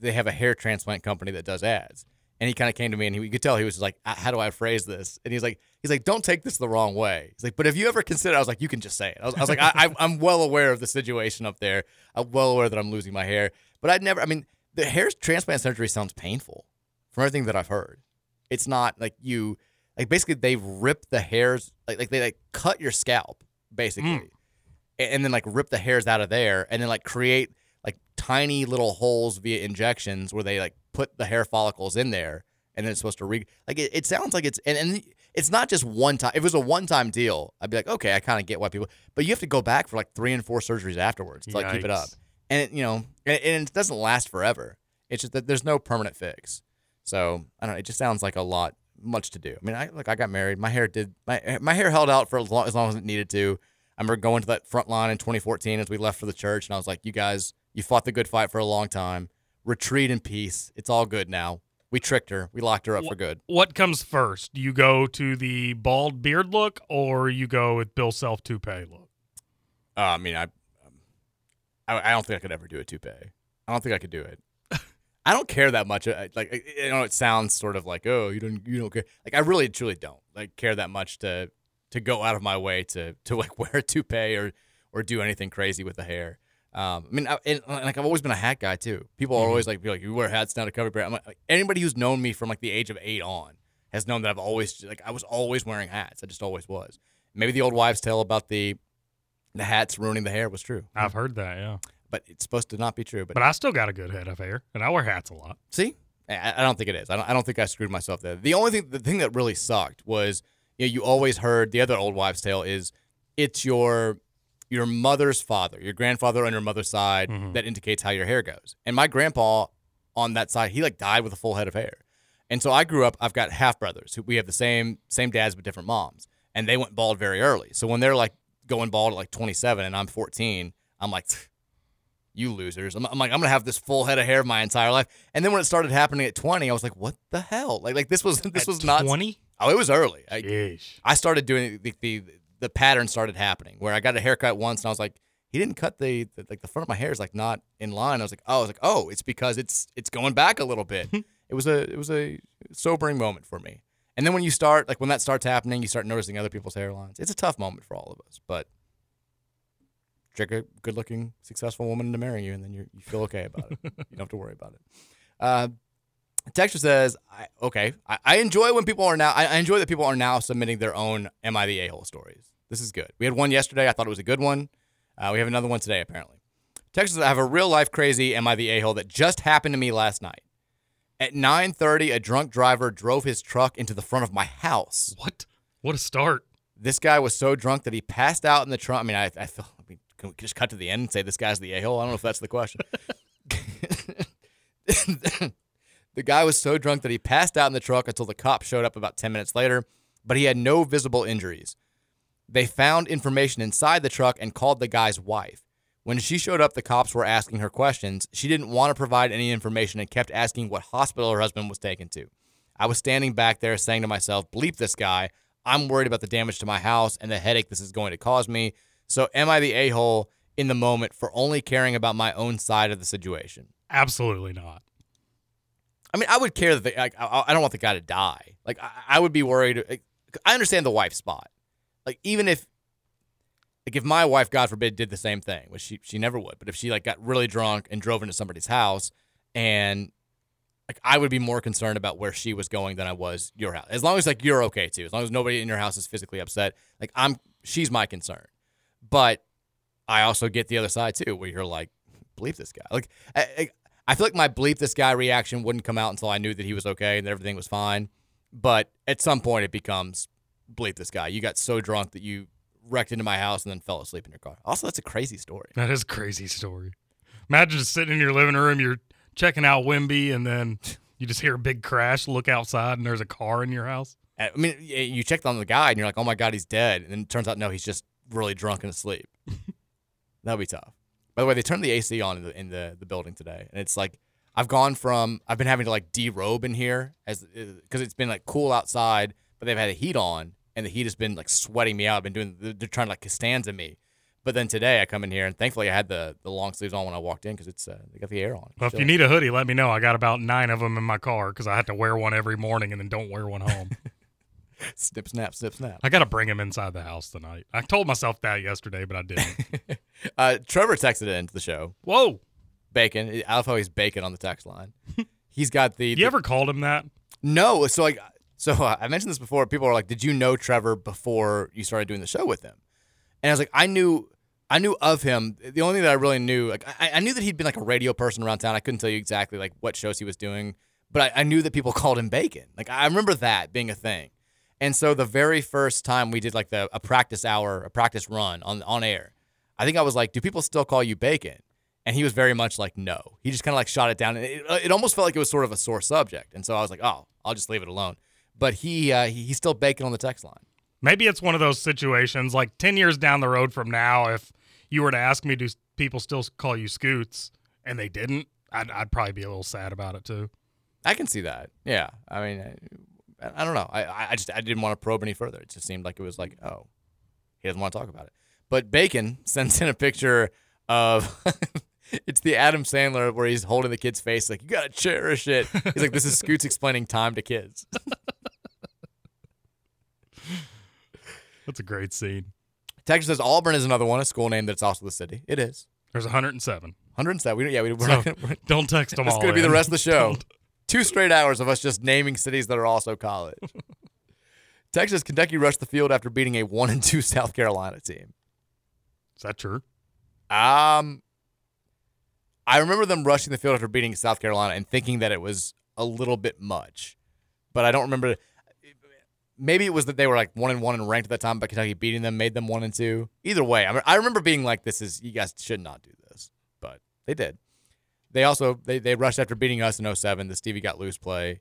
they have a hair transplant company that does ads. And he kind of came to me and he, you could tell he was like, how do I phrase this? And he's like, he's like, don't take this the wrong way. He's like, but have you ever considered, I was like, you can just say it. I was, I was like, I, I'm well aware of the situation up there. I'm well aware that I'm losing my hair, but I'd never, I mean, the hair transplant surgery sounds painful from everything that I've heard. It's not like you, like basically they rip the hairs, like, like they like cut your scalp basically. Mm. And, and then like rip the hairs out of there and then like create like tiny little holes via injections where they like put the hair follicles in there and then it's supposed to re like it, it sounds like it's and, and it's not just one time if it was a one time deal i'd be like okay i kind of get why people but you have to go back for like three and four surgeries afterwards to like keep it up and it, you know and, and it doesn't last forever it's just that there's no permanent fix so i don't know it just sounds like a lot much to do i mean i like i got married my hair did my, my hair held out for as long, as long as it needed to i remember going to that front line in 2014 as we left for the church and i was like you guys you fought the good fight for a long time. Retreat in peace. It's all good now. We tricked her. We locked her up for good. What comes first? Do you go to the bald beard look or you go with Bill Self toupee look? Uh, I mean, I, I, I don't think I could ever do a toupee. I don't think I could do it. I don't care that much. Uh, I, like, you know, it sounds sort of like, oh, you don't, you don't care. Like, I really, truly don't like care that much to, to go out of my way to, to like wear a toupee or, or do anything crazy with the hair. Um, I mean, I, and, uh, like I've always been a hat guy too. People are mm-hmm. always like, be like, you wear hats now to cover your. I'm like, like, anybody who's known me from like the age of eight on has known that I've always like I was always wearing hats. I just always was. Maybe the old wives' tale about the the hats ruining the hair was true. I've heard that, yeah. But it's supposed to not be true. But, But I still got a good head of hair, and I wear hats a lot. See, I, I don't think it is. I don't, I don't think I screwed myself there. The only thing, the thing that really sucked was, you know, you always heard the other old wives' tale is it's your your mother's father, your grandfather on your mother's side mm-hmm. that indicates how your hair goes. And my grandpa on that side, he like died with a full head of hair. And so I grew up. I've got half brothers who we have the same same dads but different moms, and they went bald very early. So when they're like going bald at like 27 and I'm 14, I'm like, you losers. I'm, I'm like, I'm gonna have this full head of hair my entire life. And then when it started happening at 20, I was like, what the hell? Like, like this was this was not 20? Oh, it was early. I, I started doing the, the the pattern started happening where I got a haircut once and I was like, he didn't cut the, the like the front of my hair is like not in line. I was like, oh, I was like, oh, it's because it's it's going back a little bit. it was a it was a sobering moment for me. And then when you start like when that starts happening, you start noticing other people's hairlines. It's a tough moment for all of us, but trick a good looking, successful woman into marrying you, and then you you feel okay about it. you don't have to worry about it. Uh, Texture says, I, "Okay, I, I enjoy when people are now. I, I enjoy that people are now submitting their own "Am I the a-hole" stories. This is good. We had one yesterday. I thought it was a good one. Uh, we have another one today, apparently. Texture says, I have a real life crazy "Am I the a-hole" that just happened to me last night. At 9:30, a drunk driver drove his truck into the front of my house. What? What a start! This guy was so drunk that he passed out in the trunk. I mean, I, I feel. I mean, can we just cut to the end and say this guy's the a-hole? I don't know if that's the question. the guy was so drunk that he passed out in the truck until the cops showed up about 10 minutes later, but he had no visible injuries. They found information inside the truck and called the guy's wife. When she showed up, the cops were asking her questions. She didn't want to provide any information and kept asking what hospital her husband was taken to. I was standing back there saying to myself, bleep this guy. I'm worried about the damage to my house and the headache this is going to cause me. So, am I the a hole in the moment for only caring about my own side of the situation? Absolutely not. I mean, I would care that the, like, I, I don't want the guy to die. Like, I, I would be worried. Like, I understand the wife spot. Like, even if, like, if my wife, God forbid, did the same thing, which she she never would, but if she like got really drunk and drove into somebody's house, and like, I would be more concerned about where she was going than I was your house. As long as like you're okay too, as long as nobody in your house is physically upset, like I'm, she's my concern. But I also get the other side too, where you're like, bleep this guy. Like, I, I, I feel like my bleep this guy reaction wouldn't come out until I knew that he was okay and that everything was fine. But at some point, it becomes bleep this guy. You got so drunk that you wrecked into my house and then fell asleep in your car. Also, that's a crazy story. That is a crazy story. Imagine just sitting in your living room, you're checking out Wemby, and then you just hear a big crash. Look outside, and there's a car in your house. I mean, you checked on the guy and you're like, oh my God, he's dead. And then it turns out, no, he's just really drunk and asleep. That'd be tough. By the way, they turned the AC on in the, in the, the building today. And it's like, I've gone from, I've been having to like derobe in here as because it's been like cool outside, but they've had the heat on and the heat has been like sweating me out. I've been doing, they're trying to like Costanza me. But then today I come in here and thankfully I had the, the long sleeves on when I walked in because it's uh, they got the air on. Well, if you need a hoodie, let me know. I got about nine of them in my car because I have to wear one every morning and then don't wear one home. snip, snap, snip, snap. I got to bring him inside the house tonight. I told myself that yesterday, but I didn't. uh, Trevor texted into the show. Whoa. Bacon. I love how he's bacon on the text line. He's got the. You the, ever called him that? No. So like, so uh, I mentioned this before. People are like, "Did you know Trevor before you started doing the show with him?" And I was like, "I knew." I knew of him. The only thing that I really knew, like I, I, knew that he'd been like a radio person around town. I couldn't tell you exactly like what shows he was doing, but I, I, knew that people called him Bacon. Like I remember that being a thing. And so the very first time we did like the a practice hour, a practice run on on air, I think I was like, "Do people still call you Bacon?" And he was very much like, "No." He just kind of like shot it down. And it, it almost felt like it was sort of a sore subject. And so I was like, "Oh, I'll just leave it alone." But he uh, he, he's still Bacon on the text line. Maybe it's one of those situations like 10 years down the road from now if you were to ask me, do people still call you Scoots? And they didn't, I'd, I'd probably be a little sad about it too. I can see that. Yeah. I mean, I don't know. I, I just I didn't want to probe any further. It just seemed like it was like, oh, he doesn't want to talk about it. But Bacon sends in a picture of it's the Adam Sandler where he's holding the kid's face like you gotta cherish it. He's like, this is Scoots explaining time to kids. That's a great scene. Texas says Auburn is another one, a school name that's also the city. It is. There's 107. 107. We, don't, yeah, we, we're So, not gonna, don't text them It's all going to be the rest of the show. Two straight hours of us just naming cities that are also college. Texas, Kentucky rushed the field after beating a one and two South Carolina team. Is that true? Um, I remember them rushing the field after beating South Carolina and thinking that it was a little bit much, but I don't remember. Maybe it was that they were like one and one and ranked at that time, but Kentucky beating them made them one and two. Either way, I, mean, I remember being like, "This is you guys should not do this," but they did. They also they, they rushed after beating us in 07, the Stevie got loose play,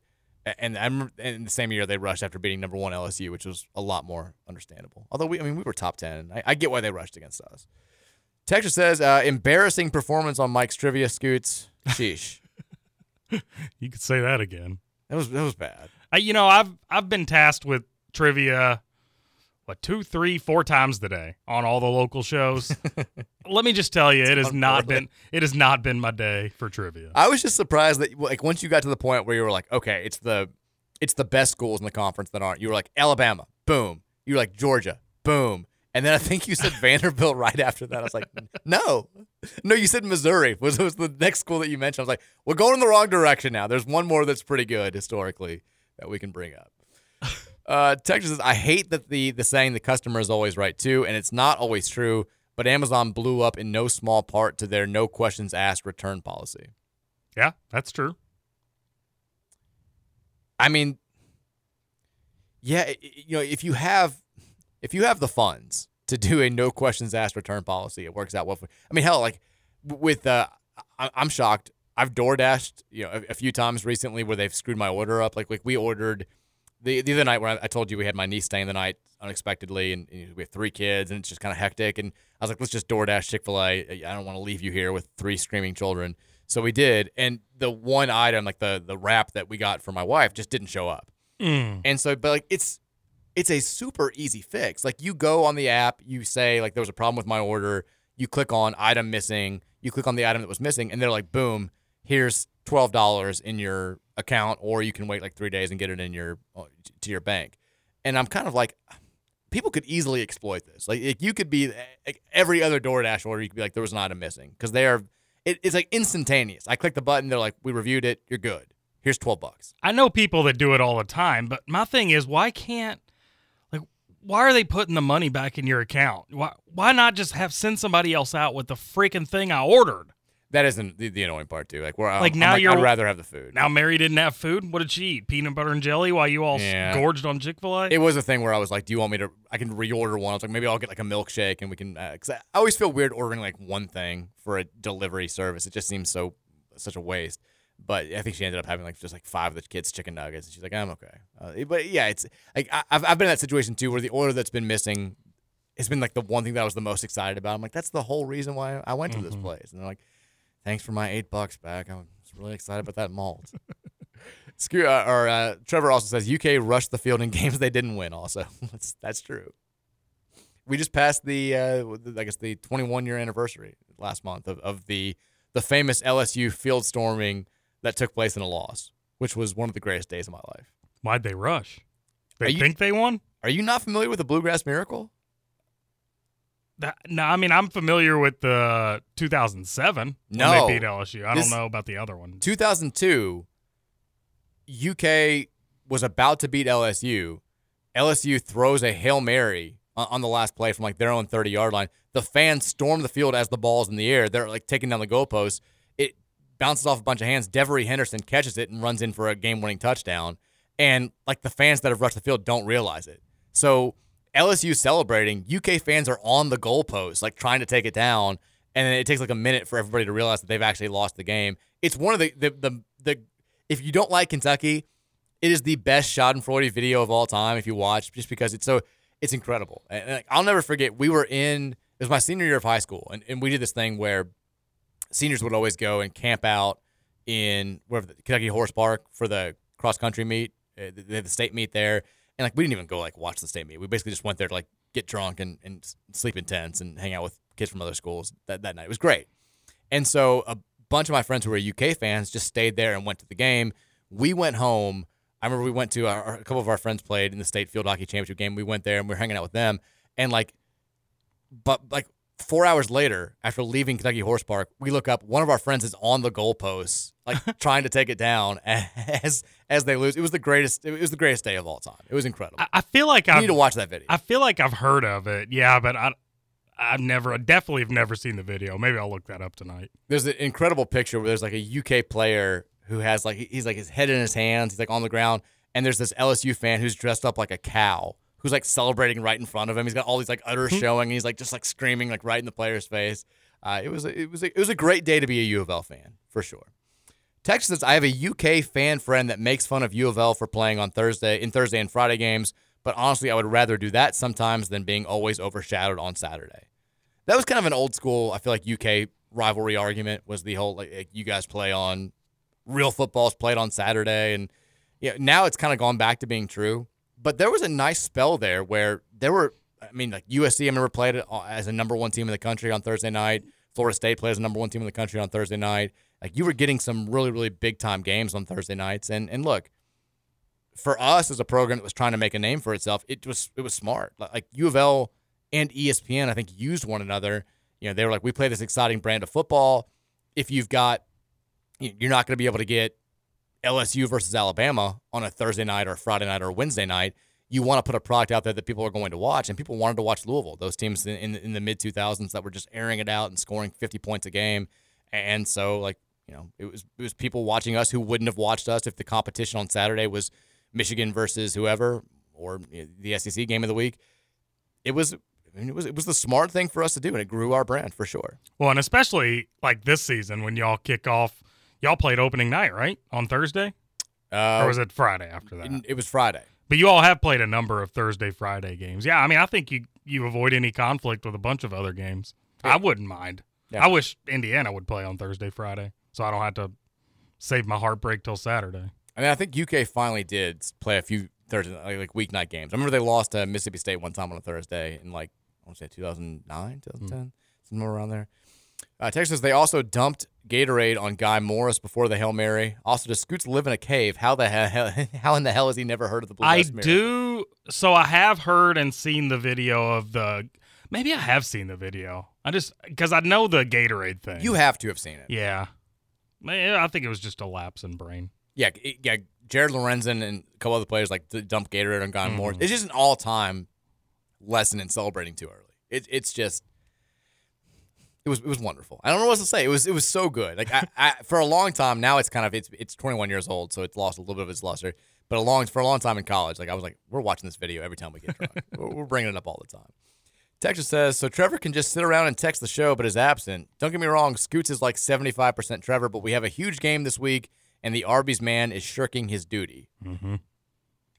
and I remember in the same year they rushed after beating number one LSU, which was a lot more understandable. Although we, I mean, we were top ten. I, I get why they rushed against us. Texas says uh, embarrassing performance on Mike's trivia scoots. Sheesh, You could say that again. that was that was bad. I, you know, I've I've been tasked with trivia, what two, three, four times today on all the local shows. Let me just tell you, it has not been it has not been my day for trivia. I was just surprised that like once you got to the point where you were like, okay, it's the it's the best schools in the conference that aren't. You were like Alabama, boom. You were like Georgia, boom. And then I think you said Vanderbilt right after that. I was like, no, no. You said Missouri was was the next school that you mentioned. I was like, we're going in the wrong direction now. There's one more that's pretty good historically that we can bring up. Uh, Texas says, I hate that the the saying the customer is always right too, and it's not always true. But Amazon blew up in no small part to their no questions asked return policy. Yeah, that's true. I mean, yeah, you know, if you have if you have the funds to do a no questions asked return policy, it works out well. For, I mean, hell, like with uh, I, I'm shocked. I've door dashed, you know, a, a few times recently where they've screwed my order up. Like, like we ordered the the other night when I, I told you we had my niece staying the night unexpectedly, and, and we have three kids, and it's just kind of hectic. And I was like, let's just DoorDash Chick Fil A. I don't want to leave you here with three screaming children. So we did, and the one item, like the the wrap that we got for my wife, just didn't show up. Mm. And so, but like it's it's a super easy fix. Like you go on the app, you say like there was a problem with my order, you click on item missing, you click on the item that was missing, and they're like, boom, here's twelve dollars in your account, or you can wait like three days and get it in your uh, to your bank. And I'm kind of like, people could easily exploit this. Like, you could be like every other DoorDash order, you could be like, there was an item missing because they are. It, it's like instantaneous. I click the button, they're like, we reviewed it, you're good. Here's twelve bucks. I know people that do it all the time, but my thing is, why can't like why are they putting the money back in your account? Why why not just have send somebody else out with the freaking thing I ordered? That isn't the, the annoying part too. Like, where Like, I'm now like, you're- I'd rather have the food. Now Mary didn't have food. What did she eat? Peanut butter and jelly while you all Yeah. gorged on Chick Fil A. It was a thing where I was like, "Do you want me to? I can reorder one." I was like, "Maybe I'll get like a milkshake and we can." Uh, Cause I I always feel weird ordering like one thing for a delivery service. It just seems so such a waste. But I think she ended up having like just like five of the kids' chicken nuggets, and she's like, "I'm okay." Uh, but yeah, it's like I, I've I've been in that situation too, where the order that's been missing has been like the one thing that I was the most excited about. I'm like, that's the whole reason why I went to this place, and they're like, "Thanks for my eight bucks back." I was really excited about that malt. Screw, uh, or uh, Trevor also says UK rushed the field in games they didn't win. Also, that's that's true. We just passed the, uh, I guess the 21 year anniversary last month of, of the the famous LSU field storming that took place in a loss, which was one of the greatest days of my life. Why'd they rush? They you- think they won? Are you not familiar with the Bluegrass Miracle? That, no, I mean I'm familiar with the 2007 No. when they beat LSU. I don't know about the other one. 2002, UK was about to beat LSU. LSU throws a Hail Mary on, on the last play from like their own 30 yard line. The fans storm the field as the ball's in the air. They're like taking down the goalposts. It bounces off a bunch of hands. Devery Henderson catches it and runs in for a game winning touchdown. And like the fans that have rushed the field don't realize it. So LSU celebrating, UK fans are on the goalpost, like trying to take it down. And then it takes like a minute for everybody to realize that they've actually lost the game. It's one of the the the, the if you don't like Kentucky, it is the best Schadenfreude video of all time. If you watch, just because it's so it's incredible. And, and, like, I'll never forget. We were in it was my senior year of high school, and, and we did this thing where seniors would always go and camp out in wherever the Kentucky Horse Park for the cross country meet. Uh, They have the state meet there, and like we didn't even go like watch the state meet. We basically just went there to like get drunk and, and sleep in tents and hang out with kids from other schools that, that night. It was great. And so a bunch of my friends who were UK fans just stayed there and went to the game. We went home. I remember we went to uh, our, a couple of our friends played in the state field hockey championship game. We went there and we were hanging out with them. And like but like four hours later, after leaving Kentucky Horse Park, we look up. One of our friends is on the goalposts, like trying to take it down as as they lose. It was the greatest. It was the greatest day of all time. It was incredible. I, I feel like I need to watch that video. I feel like I've heard of it. Yeah, but I I've never I definitely have never seen the video. Maybe I'll look that up tonight. There's an incredible picture where there's like a UK player who has like he's like his head in his hands. He's like on the ground, and there's this LSU fan who's dressed up like a cow who's like celebrating right in front of him. He's got all these like udders showing, and he's like just like screaming like right in the player's face. Uh, it was a, it was a, it was a great day to be a U of L fan for sure. Texas says I have a UK fan friend that makes fun of U of L for playing on Thursday in Thursday and Friday games, but honestly, I would rather do that sometimes than being always overshadowed on Saturday. That was kind of an old school. I feel like UK rivalry argument was the whole like, like you guys play on real football's played on Saturday, and yeah, now it's kind of gone back to being true. But there was a nice spell there where there were. I mean, like USC, I remember played as a number one team in the country on Thursday night. Florida State played as a number one team in the country on Thursday night. Like you were getting some really, really big time games on Thursday nights. And and look, for us as a program that was trying to make a name for itself, it was it was smart. Like U of L and ESPN, I think used one another. You know, they were like, we play this exciting brand of football. If you've got, you're not going to be able to get LSU versus Alabama on a Thursday night or Friday night or Wednesday night. You want to put a product out there that people are going to watch, and people wanted to watch Louisville. Those teams in, in, in the mid 2000s that were just airing it out and scoring 50 points a game, and so like you know, it was it was people watching us who wouldn't have watched us if the competition on Saturday was Michigan versus whoever or you know, the SEC game of the week. It was I mean, it was it was the smart thing for us to do, and it grew our brand for sure. Well, and especially like this season when y'all kick off, y'all played opening night right on Thursday, uh, or was it Friday after that? It, was Friday. But you all have played a number of Thursday, Friday games. Yeah, I mean, I think you you avoid any conflict with a bunch of other games. Yeah. I wouldn't mind. Yeah. I wish Indiana would play on Thursday, Friday, so I don't have to save my heartbreak till Saturday. I mean, I think UK finally did play a few Thursday like, like weeknight games. I remember they lost to Mississippi State one time on a Thursday in like I want to say 2009, 2010, mm. somewhere around there. Uh, Texas, they also dumped Gatorade on Guy Morriss before the Hail Mary. Also, does Scoots live in a cave? How the hell, how in the hell has he never heard of the Blue I Miracle? do. So I have heard and seen the video of the. Maybe I have seen the video. I just because I know the Gatorade thing. You have to have seen it. Yeah, I think it was just a lapse in brain. Yeah, yeah. Jared Lorenzen and a couple other players like dump Gatorade on Guy mm. Morriss. It's just an all-time lesson in celebrating too early. It, it's just it was it was wonderful. I don't know what else to say. It was it was so good. Like I, I, for a long time now, it's kind of it's it's 21 years old, so it's lost a little bit of its luster. But a long for a long time in college, like I was like, we're watching this video every time we get drunk. we're, we're bringing it up all the time. Texas says so. Trevor can just sit around and text the show, but is absent. Don't get me wrong. Scoots is like 75% Trevor, but we have a huge game this week, and the Arby's man is shirking his duty. Mm-hmm.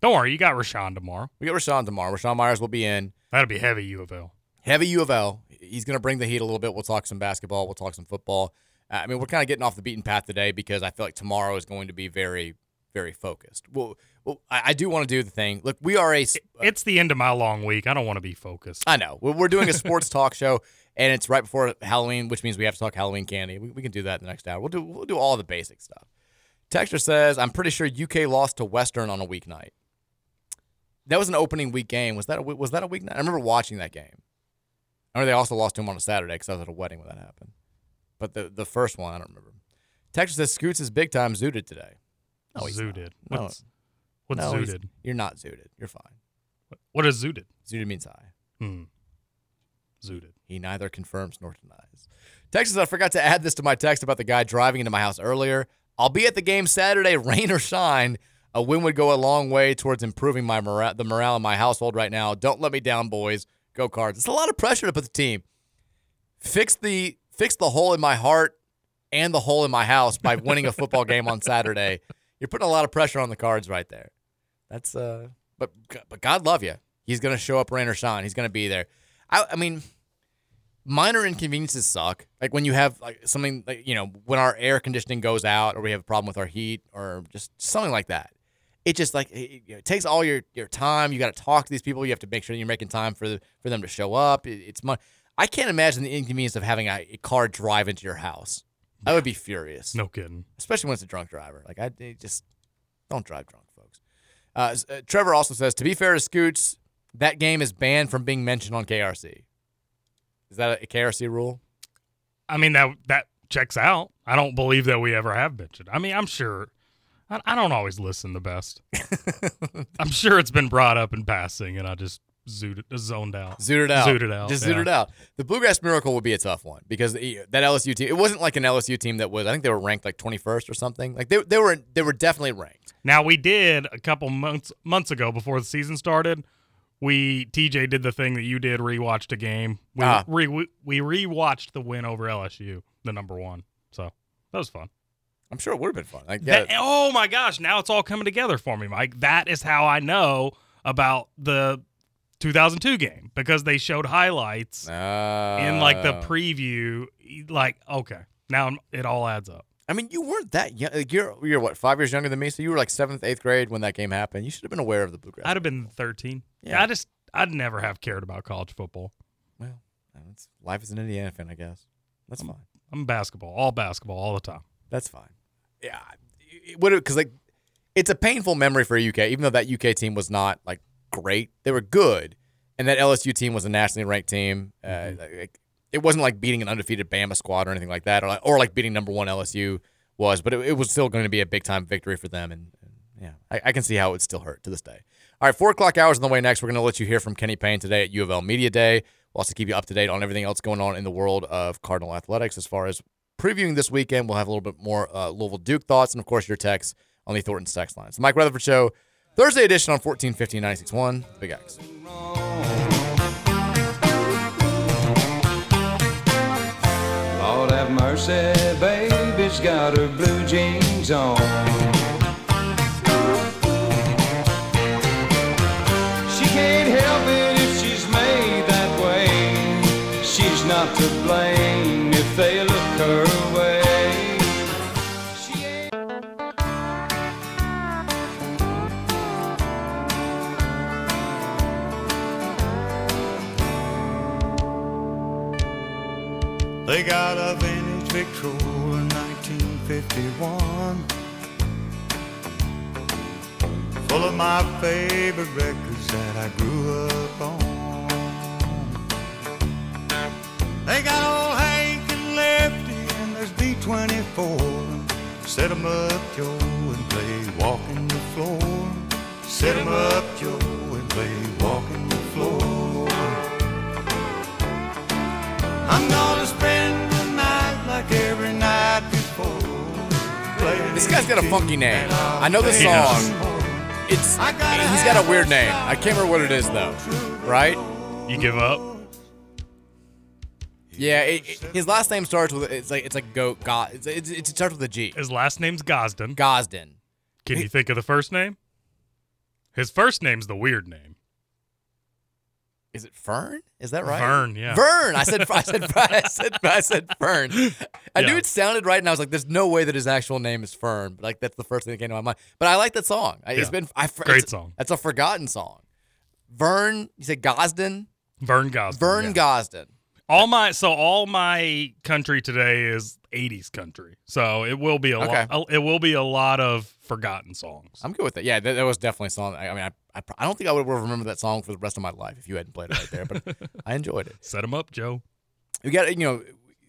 Don't worry, you got Rashawn tomorrow. We got Rashawn tomorrow. Rashawn Myers will be in. That'll be heavy U of L. Heavy U of L. He's going to bring the heat a little bit. We'll talk some basketball. We'll talk some football. Uh, I mean, we're kind of getting off the beaten path today because I feel like tomorrow is going to be very, very focused. Well, well I, I do want to do the thing. Look, we are a. It's the end of my long week. I don't want to be focused. I know. We're doing a sports talk show, and it's right before Halloween, which means we have to talk Halloween candy. We, we can do that in the next hour. We'll do we'll do all the basic stuff. Texture says, "I'm pretty sure UK lost to Western on a weeknight." That was an opening week game. Was that a, was that a weeknight? I remember watching that game. I know they also lost to him on a Saturday because I was at a wedding when that happened. But the the first one, I don't remember. Texas says Scoots is big time zooted today. No, he's zooted. Not. What's, no, what's no, zooted? You're not zooted. You're fine. What, what is zooted? Zooted means high. Hmm. Zooted. He neither confirms nor denies. Texas, I forgot to add this to my text about the guy driving into my house earlier. I'll be at the game Saturday, rain or shine. A win would go a long way towards improving my mora- the morale in my household right now. Don't let me down, boys. Go Cards. It's a lot of pressure to put the team. Fix the fix the hole in my heart and the hole in my house by winning a football game on Saturday. You're putting a lot of pressure on the Cards right there. That's uh, but but God love you. He's gonna show up rain or shine. He's gonna be there. I, I mean, minor inconveniences suck. Like when you have like something like you know when our air conditioning goes out, or we have a problem with our heat, or just something like that. It just like it, it takes all your, your time. You got to talk to these people. You have to make sure you're making time for the, for them to show up. It, it's money. I can't imagine the inconvenience of having a, a car drive into your house. I would be furious. No kidding. Especially when it's a drunk driver. Like I just don't drive drunk, folks. Uh, uh, Trevor also says, to be fair to Scoots, that game is banned from being mentioned on KRC. Is that a KRC rule? I mean that that checks out. I don't believe that we ever have mentioned. I mean, I'm sure. I, I don't always listen the best. I'm sure it's been brought up in passing, and I just zooted, zoned out. Zooted out. Zooted out. Just yeah. zooted out. The Bluegrass Miracle would be a tough one because the- that LSU team. It wasn't like an LSU team that was. I think they were ranked like 21st or something. Like they they were they were definitely ranked. Now we did a couple months months ago before the season started. We TJ did the thing that you did, rewatched a game. We Ah. re, we, we rewatched the win over LSU, the number one. So that was fun. I'm sure it would have been fun. Like That- oh my gosh, now it's all coming together for me, Mike. That is how I know about the 2002 game because they showed highlights in like the Uh, preview. Like, okay, now it all adds up. I mean, you weren't that young. Like, you're you're what five years younger than me, so you were like seventh, eighth grade when that game happened. You should have been aware of the Bluegrass. I'd have been 13. Yeah. I just, I'd never have cared about college football. Well, that's, life as an Indiana fan, I guess. That's fine. I'm basketball, all basketball, all the time. That's fine. Yeah, it would because like it's a painful memory for UK, even though that UK team was not like great. They were good, and that LSU team was a nationally ranked team. Uh, like, it wasn't like beating an undefeated Bama squad or anything like that, or like, or like beating number one LSU was, but it, it was still going to be a big time victory for them. And, and yeah, I, I can see how it still hurt to this day. All right, four o'clock hours on the way next. We're going to let you hear from Kenny Payne today at U of L Media Day. We'll also keep you up to date on everything else going on in the world of Cardinal athletics as far as previewing this weekend. We'll have a little bit more uh, Louisville Duke thoughts and, of course, your texts on the Thornton text lines. The Mike Rutherford Show, Thursday edition on 1450 961 Big X. Lord have mercy, baby's got her blue jeans on. They got a vintage Victrola 1951 Full of my favorite records that I grew up on. They got old Hank and Lefty and there's B-24 Set 'em up, Joe, and play walking the floor. Set 'em up, Joe, and play walking gonna spend the night like every night before. This guy's got a funky name. I know the He song. does. It's he's got a weird name. I can't remember what it is though. Right? You give up? Yeah, it, it- his last name starts with it's like it's like go God. It's, it's, it starts with a G. His last name's Gosdin. Gosdin. Can you think of the first name? His first name's the weird name. Is it Fern? Is that right? Vern, yeah. Vern. I said I said I said I said Fern. I knew it sounded right, and I was like, "There's no way that his actual name is Fern." But like that's the first thing that came to my mind. But I like that song. I- It's Yeah. been I, Great it's- song. That's a forgotten song. Vern. You said Gosdin. Vern Gosdin. Vern yeah. Gosdin. All my so all my country today is 80s country. So it will be a Okay. lot it will be a lot of forgotten songs. I'm good with that. Yeah, that, that was definitely a song. I, I mean, I, I, I don't think I would have remembered that song for the rest of my life if you hadn't played it right there. But I enjoyed it. Set him up, Joe. We got you know.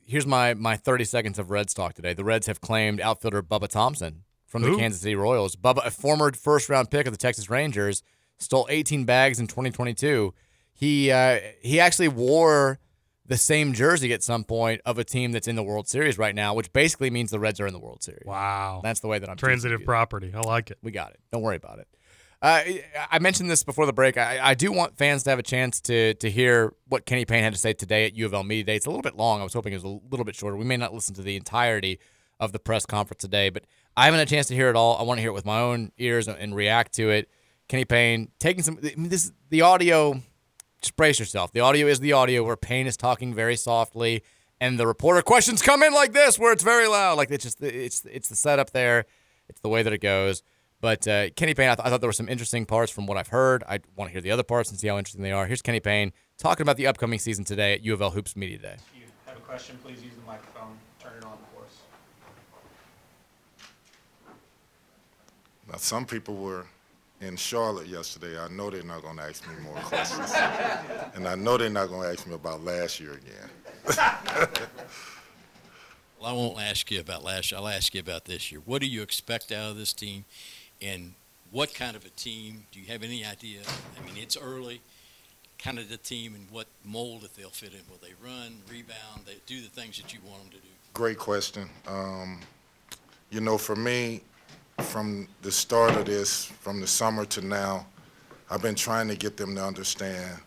Here's my my 30 seconds of Reds talk today. The Reds have claimed outfielder Bubba Thompson from the Kansas City Royals. Bubba, a former first round pick of the Texas Rangers, stole 18 bags in 2022. He uh, he actually wore the same jersey at some point of a team that's in the World Series right now, which basically means the Reds are in the World Series. Wow. That's the way that I'm Transitive property. I like it. We got it. Don't worry about it. Uh, I mentioned this before the break. I, I do want fans to have a chance to to hear what Kenny Payne had to say today at U of L Media Day. It's a little bit long. I was hoping it was a little bit shorter. We may not listen to the entirety of the press conference today, but I haven't had a chance to hear it all. I want to hear it with my own ears and, and react to it. Kenny Payne taking some. I mean, this the audio. Just brace yourself. The audio is the audio where Payne is talking very softly, and the reporter questions come in like this, where it's very loud. Like it's just it's it's the setup there. It's the way that it goes. But uh, Kenny Payne, I, th- I thought there were some interesting parts from what I've heard. I want to hear the other parts and see how interesting they are. Here's Kenny Payne talking about the upcoming season today at U of L Hoops Media Day. If you have a question, please use the microphone. Turn it on for us. Now, some people were in Charlotte yesterday, I know they're not going to ask me more questions. and I know they're not going to ask me about last year again. well, I won't ask you about last year. I'll ask you about this year. What do you expect out of this team? And what kind of a team? Do you have any idea? I mean, it's early. Kind of the team and what mold that they'll fit in. Will they run, rebound, they do the things that you want them to do? Great question. Um, you know, for me, from the start of this, from the summer to now, I've been trying to get them to understand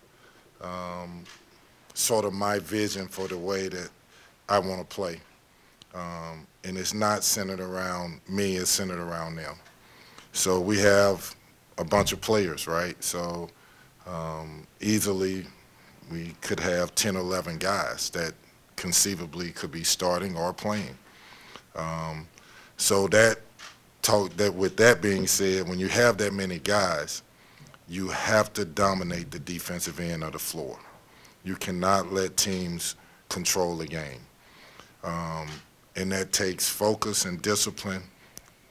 um, sort of my vision for the way that I want to play. Um, and it's not centered around me, it's centered around them. So we have a bunch of players, right? So um, easily we could have 10 or 11 guys that conceivably could be starting or playing. Um, so that talk that with that being said, when you have that many guys, you have to dominate the defensive end of the floor. You cannot let teams control the game. Um, and that takes focus and discipline.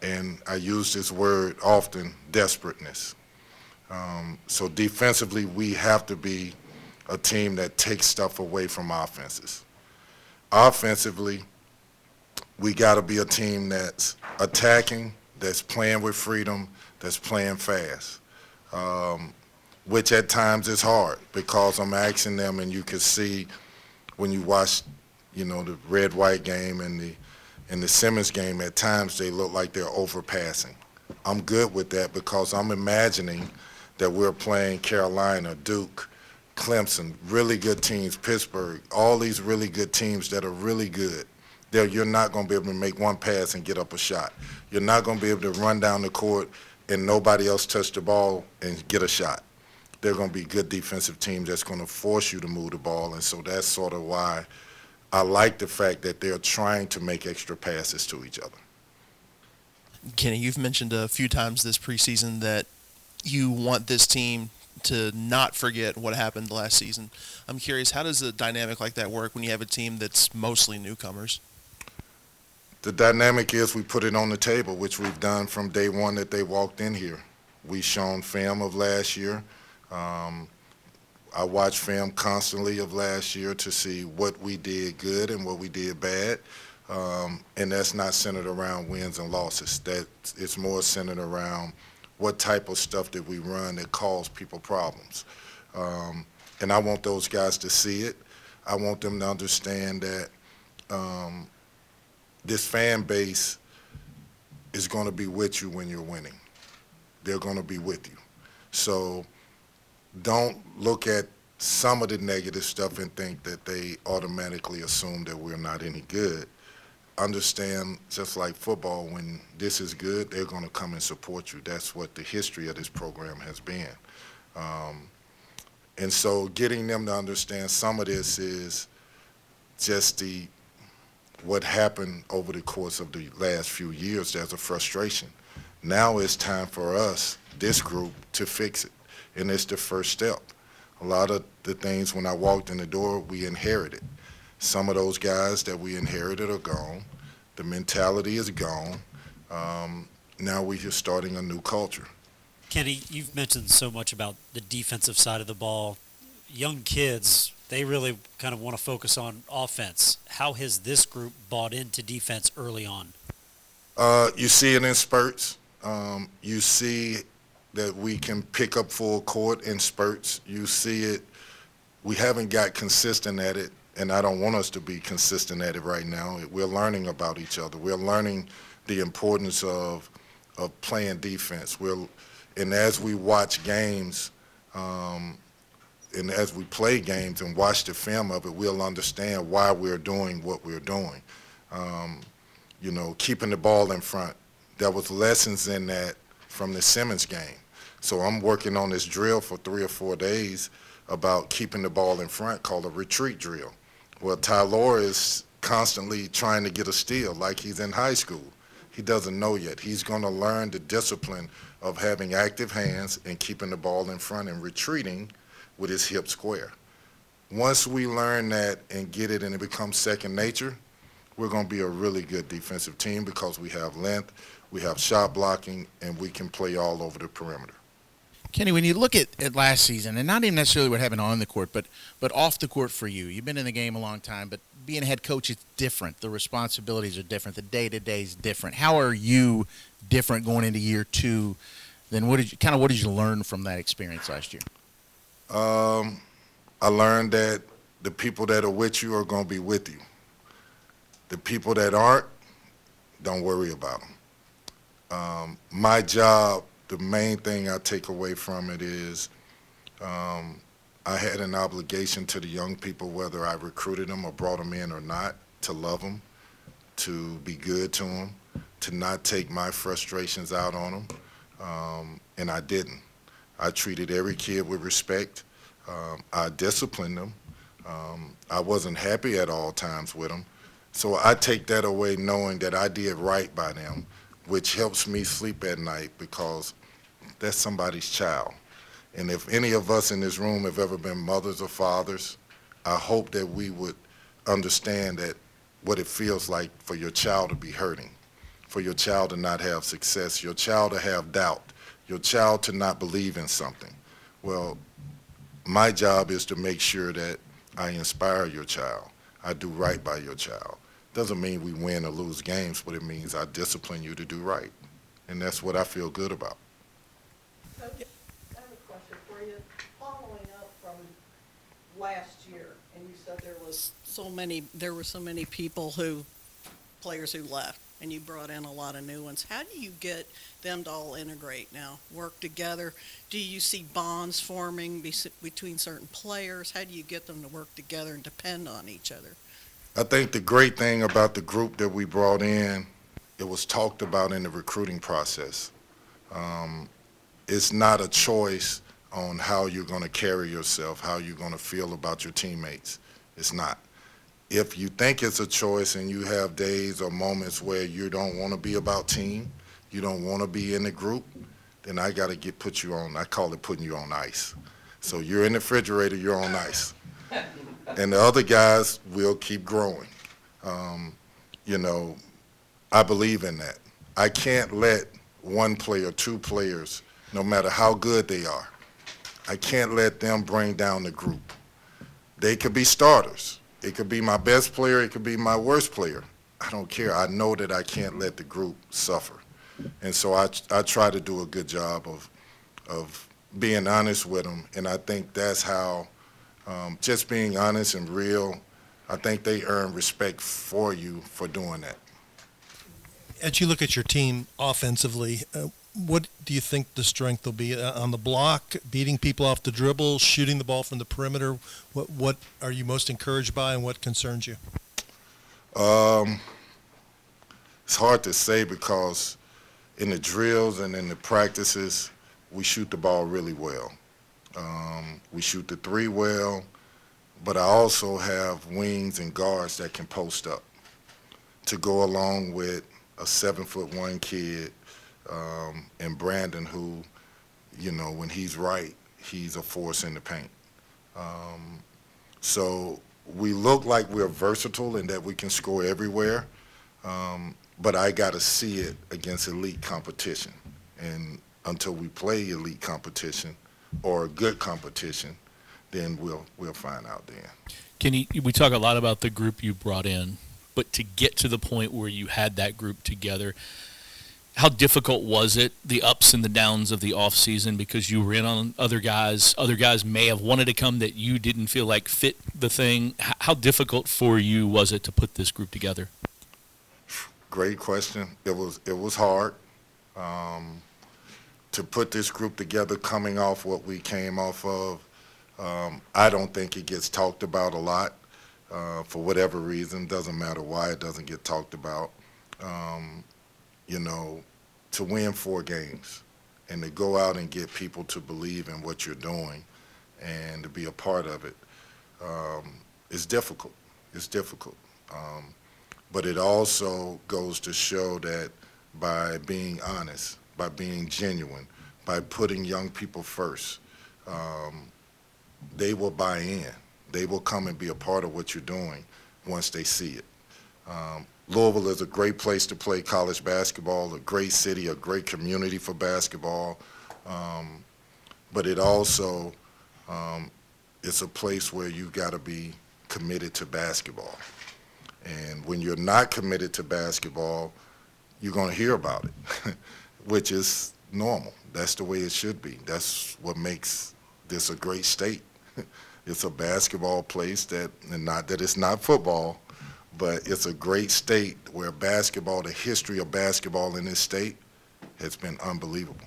And I use this word often, desperateness. Um, so defensively, we have to be a team that takes stuff away from offenses. Offensively, we got to be a team that's attacking, that's playing with freedom, that's playing fast, um, which at times is hard because I'm asking them, and you can see when you watch, you know, the red-white game and the and the Simmons game, at times they look like they're overpassing. I'm good with that because I'm imagining that we're playing Carolina, Duke, Clemson, really good teams, Pittsburgh, all these really good teams that are really good. There, you're not going to be able to make one pass and get up a shot. You're not going to be able to run down the court and nobody else touch the ball and get a shot. They're going to be good defensive teams that's going to force you to move the ball, and so that's sort of why I like the fact that they're trying to make extra passes to each other. Kenny, you've mentioned a few times this preseason that you want this team to not forget what happened last season. I'm curious, how does a dynamic like that work when you have a team that's mostly newcomers? The dynamic is we put it on the table, which we've done from day one that they walked in here. We shown film of last year. Um, I watch film constantly of last year to see what we did good and what we did bad. Um, and that's not centered around wins and losses. That it's more centered around what type of stuff did we run that caused people problems. Um, and I want those guys to see it. I want them to understand that um, this fan base is going to be with you when you're winning. They're going to be with you. So don't look at some of the negative stuff and think that they automatically assume that we're not any good. Understand, just like football, when this is good, they're going to come and support you. That's what the history of this program has been. Um, and so getting them to understand some of this is just the what happened over the course of the last few years. There's a frustration. Now it's time for us, this group, to fix it. And it's the first step. A lot of the things when I walked in the door, we inherited. Some of those guys that we inherited are gone. The mentality is gone. Um, now we're just starting a new culture. Kenny, you've mentioned so much about the defensive side of the ball. Young kids, they really kind of want to focus on offense. How has this group bought into defense early on? Uh, you see it in spurts. Um, you see that we can pick up full court in spurts. You see it. We haven't got consistent at it, and I don't want us to be consistent at it right now. We're learning about each other. We're learning the importance of of playing defense. We're, and as we watch games, um, and as we play games and watch the film of it, we'll understand why we're doing what we're doing. Um, you know, keeping the ball in front. There was lessons in that from the Simmons game. So I'm working on this drill for three or four days about keeping the ball in front called a retreat drill. Well, Ty-Laur is constantly trying to get a steal like he's in high school. He doesn't know yet. He's going to learn the discipline of having active hands and keeping the ball in front and retreating with his hip square. Once we learn that and get it and it becomes second nature, we're going to be a really good defensive team because we have length, we have shot blocking, and we can play all over the perimeter. Kenny, when you look at, at last season, and not even necessarily what happened on the court, but but off the court for you, you've been in the game a long time, but being a head coach is different. The responsibilities are different. The day to day is different. How are you different going into year two? Then what did you kind of what did you learn from that experience last year? Um, I learned that the people that are with you are going to be with you. The people that aren't, don't worry about them. Um, my job, the main thing I take away from it is um, I had an obligation to the young people, whether I recruited them or brought them in or not, to love them, to be good to them, to not take my frustrations out on them, um, and I didn't. I treated every kid with respect. Um, I disciplined them. Um, I wasn't happy at all times with them. So I take that away knowing that I did right by them, which helps me sleep at night because that's somebody's child. And if any of us in this room have ever been mothers or fathers, I hope that we would understand that what it feels like for your child to be hurting, for your child to not have success, your child to have doubt, your child to not believe in something. Well, my job is to make sure that I inspire your child. I do right by your child. Doesn't mean we win or lose games, but it means I discipline you to do right. And that's what I feel good about. Coach, I have a question for you. Following up from last year, and you said there was so many, there were so many people who, players who left, and you brought in a lot of new ones. How do you get them to all integrate now, work together? Do you see bonds forming be- between certain players? How do you get them to work together and depend on each other? I think the great thing about the group that we brought in, it was talked about in the recruiting process. Um, it's not a choice on how you're going to carry yourself, how you're going to feel about your teammates. It's not. If you think it's a choice and you have days or moments where you don't want to be about team, you don't want to be in the group, then I got to get put you on. I call it putting you on ice. So you're in the refrigerator, you're on ice and the other guys will keep growing. Um, you know, I believe in that. I can't let one player, two players, no matter how good they are, I can't let them bring down the group. They could be starters. It could be my best player. It could be my worst player. I don't care. I know that I can't let the group suffer. And so I, I try to do a good job of, of being honest with them. And I think that's how – um, just being honest and real, I think they earn respect for you for doing that. As you look at your team offensively, uh, what do you think the strength will be uh, on the block, beating people off the dribble, shooting the ball from the perimeter? What what are you most encouraged by, and what concerns you? Um, it's hard to say because in the drills and in the practices, we shoot the ball really well. Um, we shoot the three well, but I also have wings and guards that can post up to go along with a seven foot one kid um, and Brandon, who, you know, when he's right, he's a force in the paint. Um, so we look like we're versatile and that we can score everywhere, um, but I got to see it against elite competition. And until we play elite competition, or good competition, then we'll we'll find out then. Can you, we talk a lot about the group you brought in, but to get to the point where you had that group together, how difficult was it the ups and the downs of the off season because you were in on other guys? Other guys may have wanted to come that you didn't feel like fit the thing. How difficult for you was it to put this group together? Great question. It was it was hard um, to put this group together coming off what we came off of, um, I don't think it gets talked about a lot uh, for whatever reason. Doesn't matter why it doesn't get talked about. Um, you know, to win four games and to go out and get people to believe in what you're doing and to be a part of it um, is difficult. It's difficult. Um, but it also goes to show that by being honest, by being genuine, by putting young people first. Um, they will buy in. They will come and be a part of what you're doing once they see it. Um, Louisville is a great place to play college basketball, a great city, a great community for basketball. Um, but it also um, it's a place where you've got to be committed to basketball. And when you're not committed to basketball, you're going to hear about it, which is normal. That's the way it should be. That's what makes this a great state. it's a basketball place that, and not that it's not football, but it's a great state where basketball, the history of basketball in this state, has been unbelievable.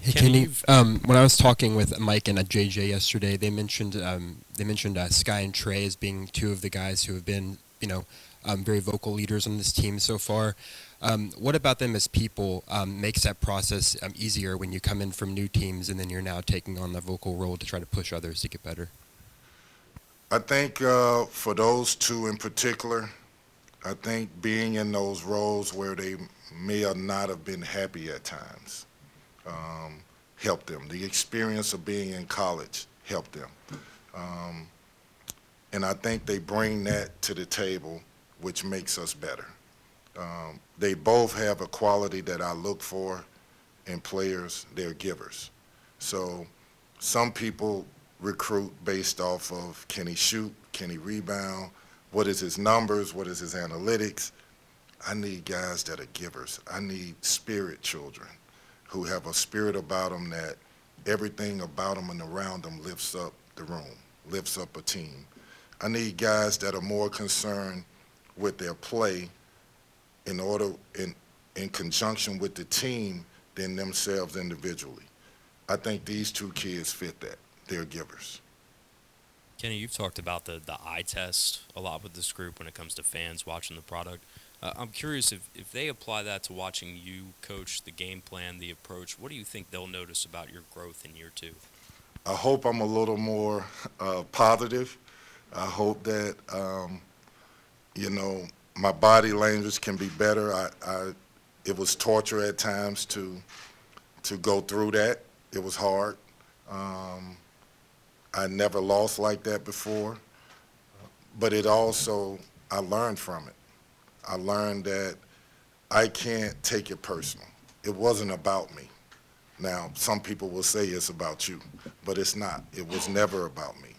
Hey, Kenny. Um, when I was talking with Mike and JJ yesterday, they mentioned um, they mentioned uh, Skyy and Tre as being two of the guys who have been, you know, um, very vocal leaders on this team so far. Um, what about them as people um, makes that process um, easier when you come in from new teams and then you're now taking on the vocal role to try to push others to get better? I think uh, for those two in particular, I think being in those roles where they may or not have been happy at times um, helped them. The experience of being in college helped them. Um, and I think they bring that to the table, which makes us better. Um, they both have a quality that I look for in players. They're givers. So some people recruit based off of can he shoot, can he rebound, what is his numbers, what is his analytics. I need guys that are givers. I need spirit children who have a spirit about them that everything about them and around them lifts up the room, lifts up a team. I need guys that are more concerned with their play in order in in conjunction with the team than themselves individually. I think these two kids fit that. They're givers. Kenny, you've talked about the, the eye test a lot with this group when it comes to fans watching the product. Uh, I'm curious if, if they apply that to watching you coach the game plan, the approach, what do you think they'll notice about your growth in year two? I hope I'm a little more uh, positive. I hope that, um, you know, my body language can be better. I, I, it was torture at times to to go through that. It was hard. Um, I never lost like that before, but it also I learned from it. I learned that I can't take it personal. It wasn't about me. Now, some people will say it's about you, but it's not. It was never about me.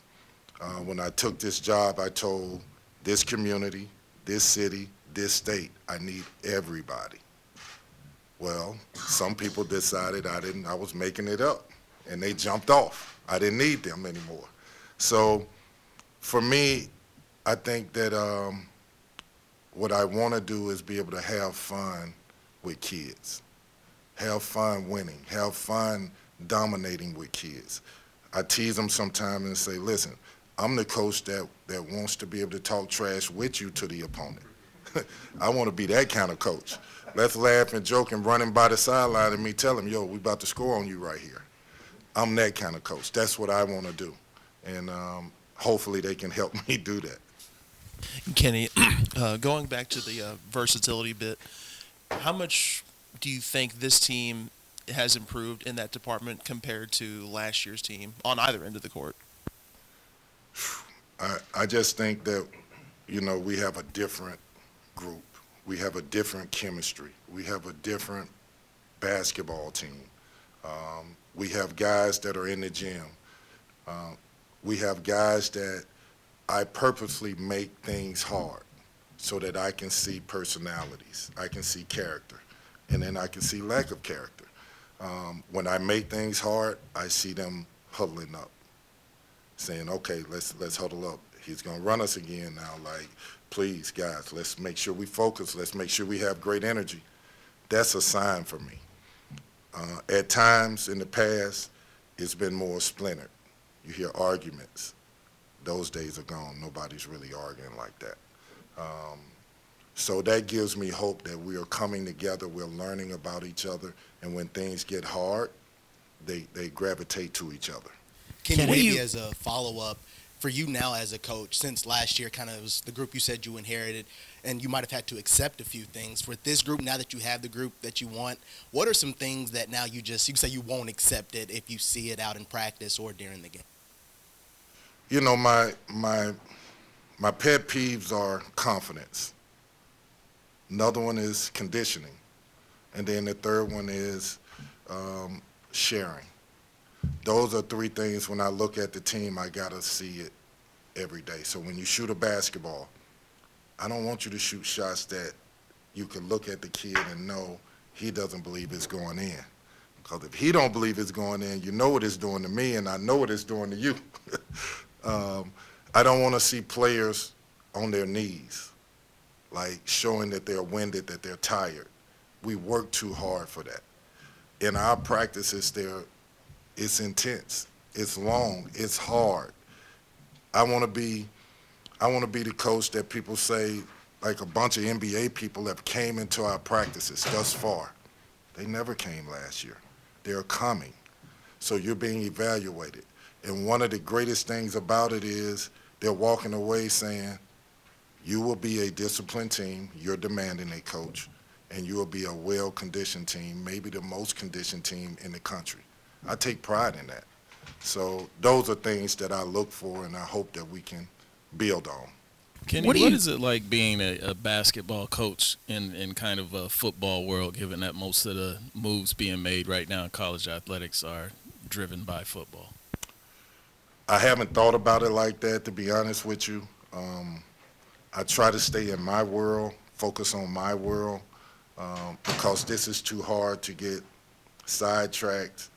Uh, when I took this job, I told this community, this city, this state, I need everybody. Well, some people decided I didn't, I was making it up, and they jumped off. I didn't need them anymore. So for me, I think that um, what I want to do is be able to have fun with kids, have fun winning, have fun dominating with kids. I tease them sometimes and say, listen, I'm the coach that, that wants to be able to talk trash with you to the opponent. I want to be that kind of coach. Let's laugh and joke and running by the sideline and me tell them, yo, we about to score on you right here. I'm that kind of coach. That's what I want to do. And um, hopefully they can help me do that. Kenny, uh, going back to the uh, versatility bit, how much do you think this team has improved in that department compared to last year's team on either end of the court? I, I just think that, you know, we have a different group. We have a different chemistry. We have a different basketball team. Um, we have guys that are in the gym. Uh, we have guys that I purposely make things hard so that I can see personalities, I can see character, and then I can see lack of character. Um, when I make things hard, I see them huddling up, saying, "Okay, let's let's huddle up. He's gonna run us again now. Like, please, guys, let's make sure we focus. Let's make sure we have great energy." That's a sign for me. Uh, at times in the past, it's been more splintered. You hear arguments those days are gone. Nobody's really arguing like that. Um, so that gives me hope that we are coming together, we're learning about each other, and when things get hard, they, they gravitate to each other. Can, you maybe as a follow up for you now as a coach, since last year kind of was the group you said you inherited, and you might have had to accept a few things. For this group, now that you have the group that you want, what are some things that now you just you say you won't accept it if you see it out in practice or during the game? You know, my my my pet peeves are confidence. Another one is conditioning, and then the third one is um, sharing. Those are three things when I look at the team, I got to see it every day. So when you shoot a basketball, I don't want you to shoot shots that you can look at the kid and know he doesn't believe it's going in. Because if he don't believe it's going in, you know what it's doing to me, and I know what it's doing to you. um, I don't want to see players on their knees, like showing that they're winded, that they're tired. We work too hard for that. In our practices, there, it's intense, it's long, it's hard. I want to be, I want to be the coach that people say, like a bunch of NBA people have came into our practices thus far. They never came last year. They're coming. So you're being evaluated. And one of the greatest things about it is they're walking away saying, you will be a disciplined team, you're demanding a coach, and you will be a well-conditioned team, maybe the most conditioned team in the country. I take pride in that. So those are things that I look for and I hope that we can build on. Kenny, What what, you- is it like being a, a basketball coach in, in kind of a football world, given that most of the moves being made right now in college athletics are driven by football? I haven't thought about it like that, to be honest with you. Um, I try to stay in my world, focus on my world, um, because this is too hard to get sidetracked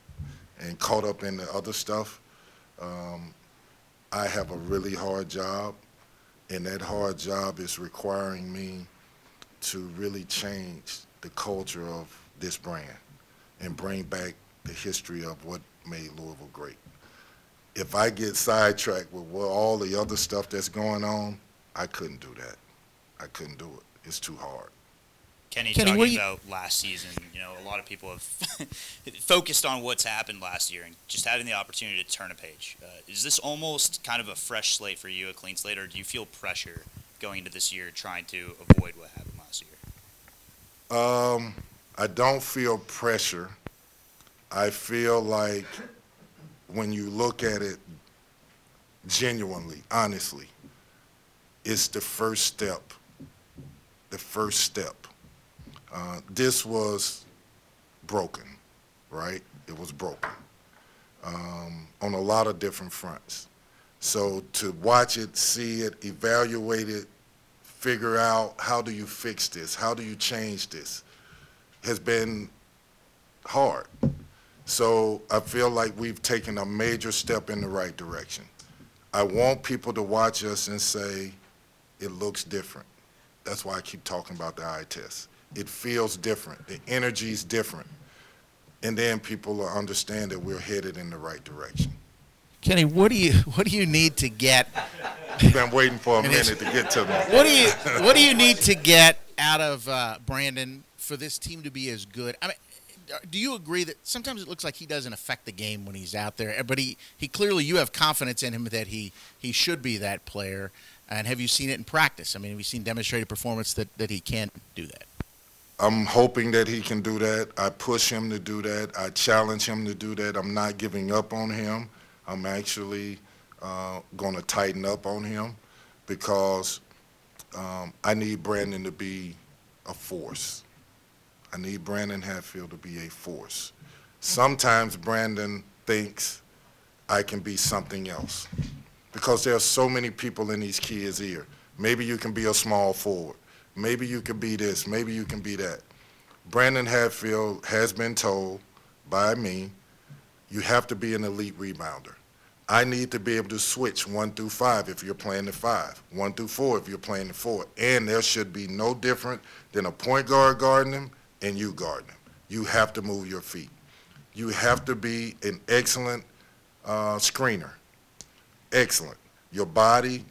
and caught up in the other stuff. Um, I have a really hard job, and that hard job is requiring me to really change the culture of this brand and bring back the history of what made Louisville great if I get sidetracked with all the other stuff that's going on, I couldn't do that. I couldn't do it. It's too hard. Kenny, Kenny, talking what you- about last season, you know, a lot of people have focused on what's happened last year and just having the opportunity to turn a page. Uh, is this almost kind of a fresh slate for you, a clean slate, or do you feel pressure going into this year trying to avoid what happened last year? Um, I don't feel pressure. I feel like when you look at it genuinely, honestly, it's the first step. The first step. Uh, this was broken, right? It was broken um, on a lot of different fronts. So to watch it, see it, evaluate it, figure out how do you fix this, how do you change this, has been hard. So I feel like we've taken a major step in the right direction. I want people to watch us and say, it looks different. That's why I keep talking about the eye test. It feels different. The energy's different. And then people will understand that we're headed in the right direction. Kenny, what do you what do you need to get? You've been waiting for a minute to get to me. What do you what do you need to get out of uh, Brandon for this team to be as good? I mean, do you agree that sometimes it looks like he doesn't affect the game when he's out there, but he, he clearly you have confidence in him that he he should be that player. And have you seen it in practice? I mean, have you seen demonstrated performance that, that he can do that? I'm hoping that he can do that. I push him to do that. I challenge him to do that. I'm not giving up on him. I'm actually uh, going to tighten up on him because um, I need Brandon to be a force. I need Brandon Hatfield to be a force. Sometimes Brandon thinks I can be something else because there are so many people in these kids' ear. Maybe you can be a small forward. Maybe you can be this. Maybe you can be that. Brandon Hatfield has been told by me, you have to be an elite rebounder. I need to be able to switch one through five if you're playing the five, one through four if you're playing the four. And there should be no different than a point guard guarding him and you guarding him. You have to move your feet. You have to be an excellent uh, screener. Excellent. Your body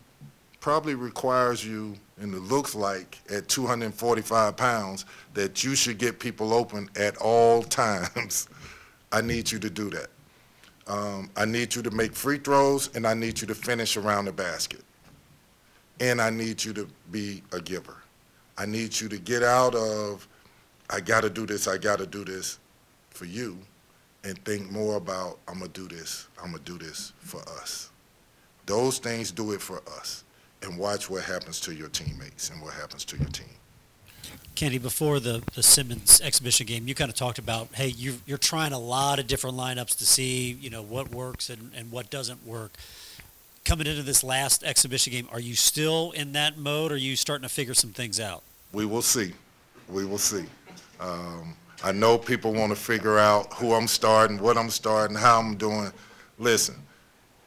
probably requires you, and it looks like at 245 pounds, that you should get people open at all times. I need you to do that. Um, I need you to make free throws, and I need you to finish around the basket. And I need you to be a giver. I need you to get out of, I got to do this, I got to do this for you, and think more about, I'm going to do this, I'm going to do this for us. Those things do it for us. And watch what happens to your teammates and what happens to your team. Kenny, before the, the Simmons exhibition game, you kind of talked about, hey, you, you're trying a lot of different lineups to see, you know, what works and, and what doesn't work. Coming into this last exhibition game, are you still in that mode, or are you starting to figure some things out? We will see. We will see. Um, I know people want to figure out who I'm starting, what I'm starting, how I'm doing. Listen,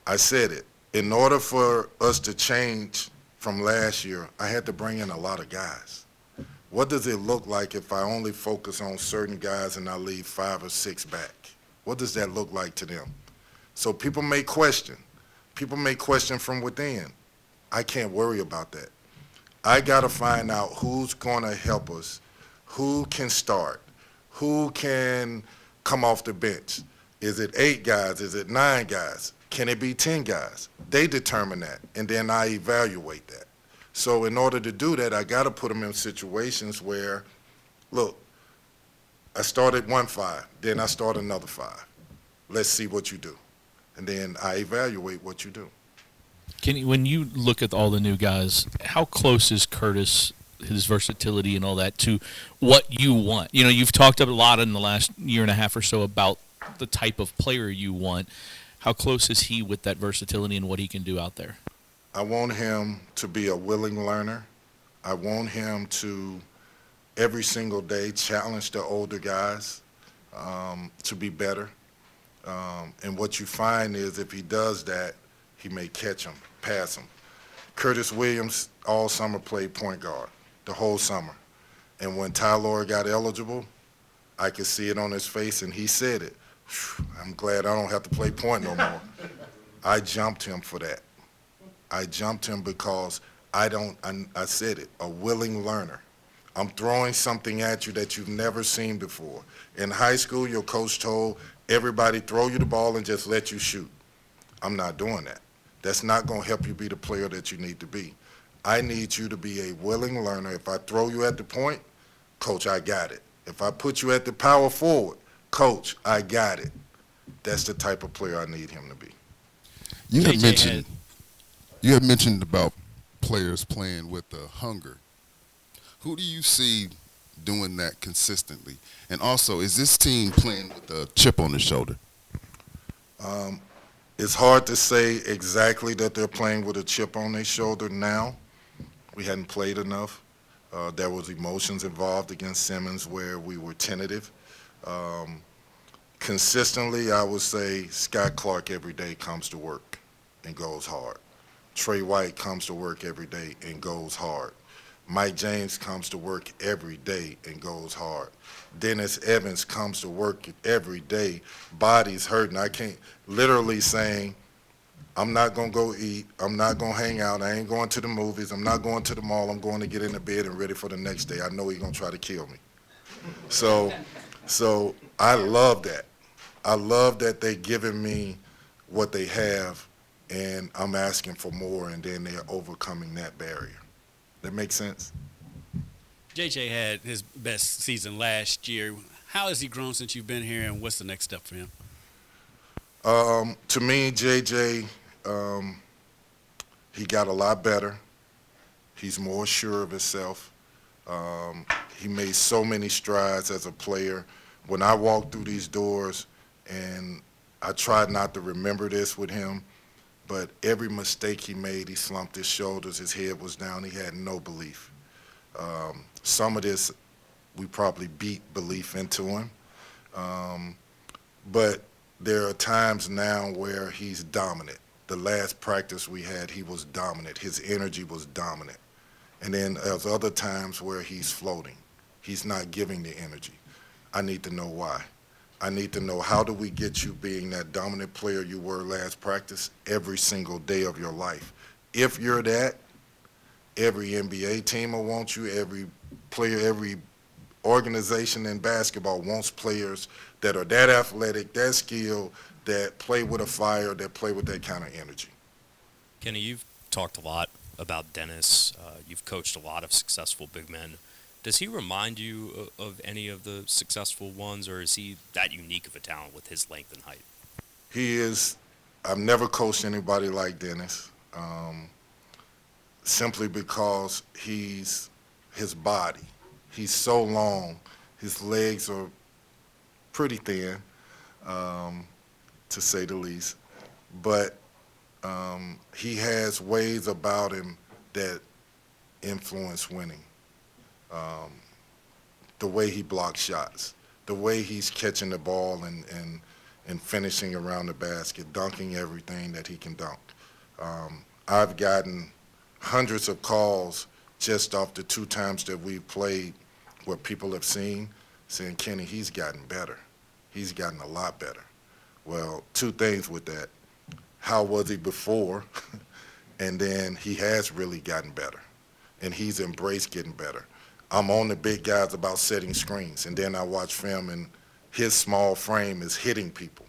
I said it. In order for us to change from last year, I had to bring in a lot of guys. What does it look like if I only focus on certain guys and I leave five or six back? What does that look like to them? So people may question. People may question from within. I can't worry about that. I got to find out who's going to help us, who can start, who can come off the bench. Is it eight guys? Is it nine guys? Can it be 10 guys? They determine that, and then I evaluate that. So in order to do that, I got to put them in situations where, look, I started one five, then I start another five. Let's see what you do. And then I evaluate what you do. Can you, when you look at all the new guys, how close is Curtis, his versatility and all that, to what you want? You know, you've talked a lot in the last year and a half or so about the type of player you want. How close is he with that versatility and what he can do out there? I want him to be a willing learner. I want him to every single day challenge the older guys um, to be better. Um, and what you find is if he does that, he may catch him, pass him. Curtis Williams all summer played point guard, the whole summer. And when Tyler got eligible, I could see it on his face, and he said it. "Phew, I'm glad I don't have to play point no more. I jumped him for that. I jumped him because I don't, I, I said it, a willing learner. I'm throwing something at you that you've never seen before. In high school, your coach told everybody throw you the ball and just let you shoot. I'm not doing that. That's not going to help you be the player that you need to be. I need you to be a willing learner. If I throw you at the point, coach, I got it. If I put you at the power forward, coach, I got it. That's the type of player I need him to be. You had mentioned had- you had mentioned about players playing with the hunger. Who do you see doing that consistently? And also, is this team playing with a chip on the shoulder? Um, it's hard to say exactly that they're playing with a chip on their shoulder now. We hadn't played enough. Uh, there was emotions involved against Simmons where we were tentative. Um, consistently, I would say Skyy Clark every day comes to work and goes hard. Tre White comes to work every day and goes hard. Mike James comes to work every day and goes hard. Dennis Evans comes to work every day. Body's hurting. I can't literally saying, I'm not gonna go eat. I'm not gonna hang out. I ain't going to the movies. I'm not going to the mall. I'm going to get in the bed and ready for the next day. I know he's gonna try to kill me. So, so I love that. I love that they giving me what they have, and I'm asking for more, and then they're overcoming that barrier. That makes sense. JJ had his best season last year. How has he grown since you've been here, and what's the next step for him? Um, to me, JJ, um, he got a lot better. He's more sure of himself. Um, he made so many strides as a player. When I walked through these doors, and I tried not to remember this with him, but every mistake he made, he slumped his shoulders, his head was down, he had no belief. Um, some of this, we probably beat belief into him. Um, but there are times now where he's dominant. The last practice we had, he was dominant. His energy was dominant. And then there's other times where he's floating. He's not giving the energy. I need to know why. I need to know how do we get you being that dominant player you were last practice every single day of your life. If you're that, every NBA team will want you, every player, every organization in basketball wants players that are that athletic, that skilled, that play with a fire, that play with that kind of energy. Kenny, you've talked a lot about Dennis. Uh, you've coached a lot of successful big men. Does he remind you of, of any of the successful ones, or is he that unique of a talent with his length and height? He is. I've never coached anybody like Dennis, um, simply because he's his body. He's so long. His legs are pretty thin, um, to say the least. But um, he has ways about him that influence winning. Um, the way he blocks shots, the way he's catching the ball and, and, and finishing around the basket, dunking everything that he can dunk. Um, I've gotten hundreds of calls just off the two times that we've played where people have seen saying, Kenny, he's gotten better. He's gotten a lot better. Well, two things with that. How was he before? and then he has really gotten better. And he's embraced getting better. I'm on the big guys about setting screens, and then I watch film, and his small frame is hitting people.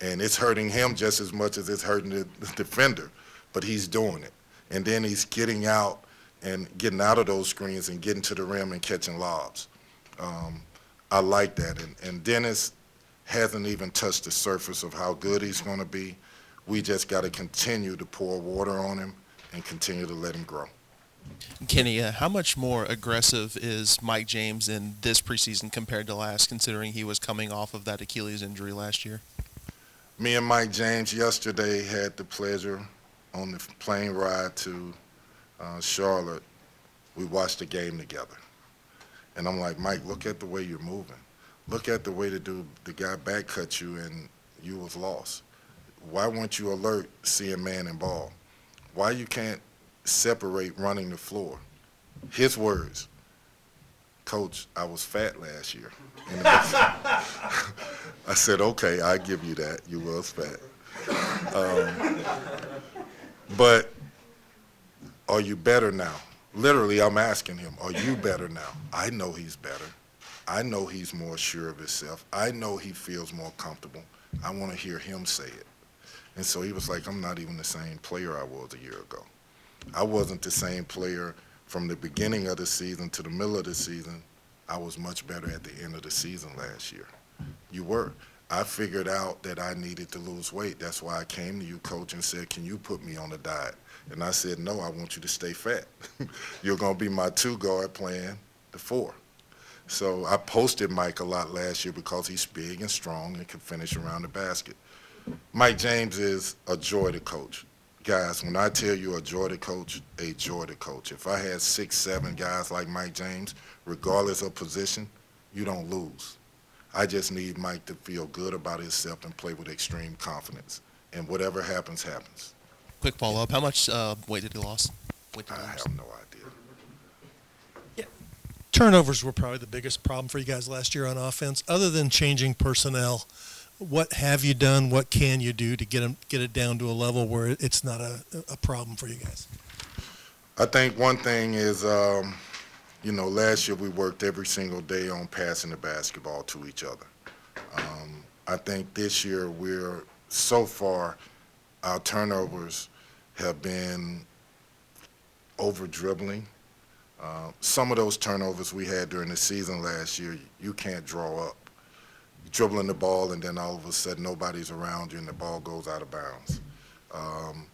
And it's hurting him just as much as it's hurting the, the defender, but he's doing it. And then he's getting out and getting out of those screens and getting to the rim and catching lobs. Um, I like that. And, and Dennis hasn't even touched the surface of how good he's going to be. We just got to continue to pour water on him and continue to let him grow. Kenny, uh, how much more aggressive is Mike James in this preseason compared to last, considering he was coming off of that Achilles injury last year? Me and Mike James yesterday had the pleasure on the plane ride to uh, Charlotte. We watched the game together. And I'm like, Mike, look at the way you're moving. Look at the way the dude, the guy back cut you and you was lost. Why weren't you alert seeing man and ball? Why you can't separate running the floor? His words, Coach, I was fat last year. I said, okay, I give you that. You was fat. Um, but are you better now? Literally, I'm asking him, are you better now? I know he's better. I know he's more sure of himself. I know he feels more comfortable. I want to hear him say it. And so he was like, I'm not even the same player I was a year ago. I wasn't the same player from the beginning of the season to the middle of the season. I was much better at the end of the season last year. You were. I figured out that I needed to lose weight. That's why I came to you, coach, and said, Can you put me on a diet? And I said, No, I want you to stay fat. You're going to be my two guard playing the four. So I posted Mike a lot last year because he's big and strong and can finish around the basket. Mike James is a joy to coach. Guys, when I tell you a joy to coach, a joy to coach. If I had six, seven guys like Mike James, regardless of position, you don't lose. I just need Mike to feel good about himself and play with extreme confidence. And whatever happens, happens. Quick follow up: How much uh, weight did he lose? Weight did I lose? have no idea. Yeah. Turnovers were probably the biggest problem for you guys last year on offense. Other than changing personnel, what have you done? What can you do to get 'em- get it down to a level where it's not a, a problem for you guys? I think one thing is, um, you know, last year we worked every single day on passing the basketball to each other. Um, I think this year we're so far, our turnovers have been over dribbling. Uh, some of those turnovers we had during the season last year, you can't draw up. Dribbling the ball and then all of a sudden nobody's around you and the ball goes out of bounds. Um,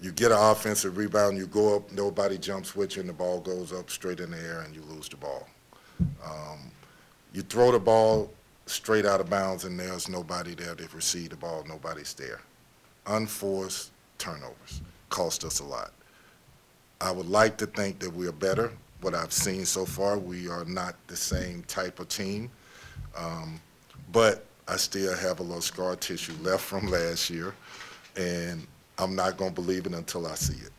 you get an offensive rebound, you go up, nobody jumps with you, and the ball goes up straight in the air, and you lose the ball. Um, you throw the ball straight out of bounds, and there's nobody there to receive the ball, nobody's there. Unforced turnovers cost us a lot. I would like to think that we are better. What I've seen so far, we are not the same type of team. Um, but I still have a little scar tissue left from last year, and I'm not going to believe it until I see it.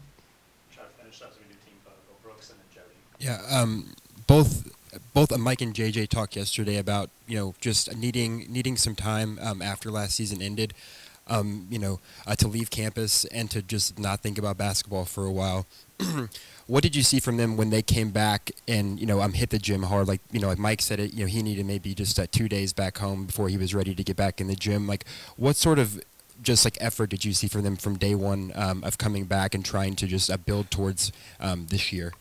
Try to finish up so we team photo. Brooks and then Yeah, um, both both Mike and JJ talked yesterday about you know just needing needing some time um, after last season ended, um, you know, uh, to leave campus and to just not think about basketball for a while. what did you see from them when they came back and you know um, hit the gym hard? Like you know, like Mike said, it you know he needed maybe just uh, two days back home before he was ready to get back in the gym. Like what sort of just like effort did you see from them from day one um, of coming back and trying to just uh, build towards um, this year?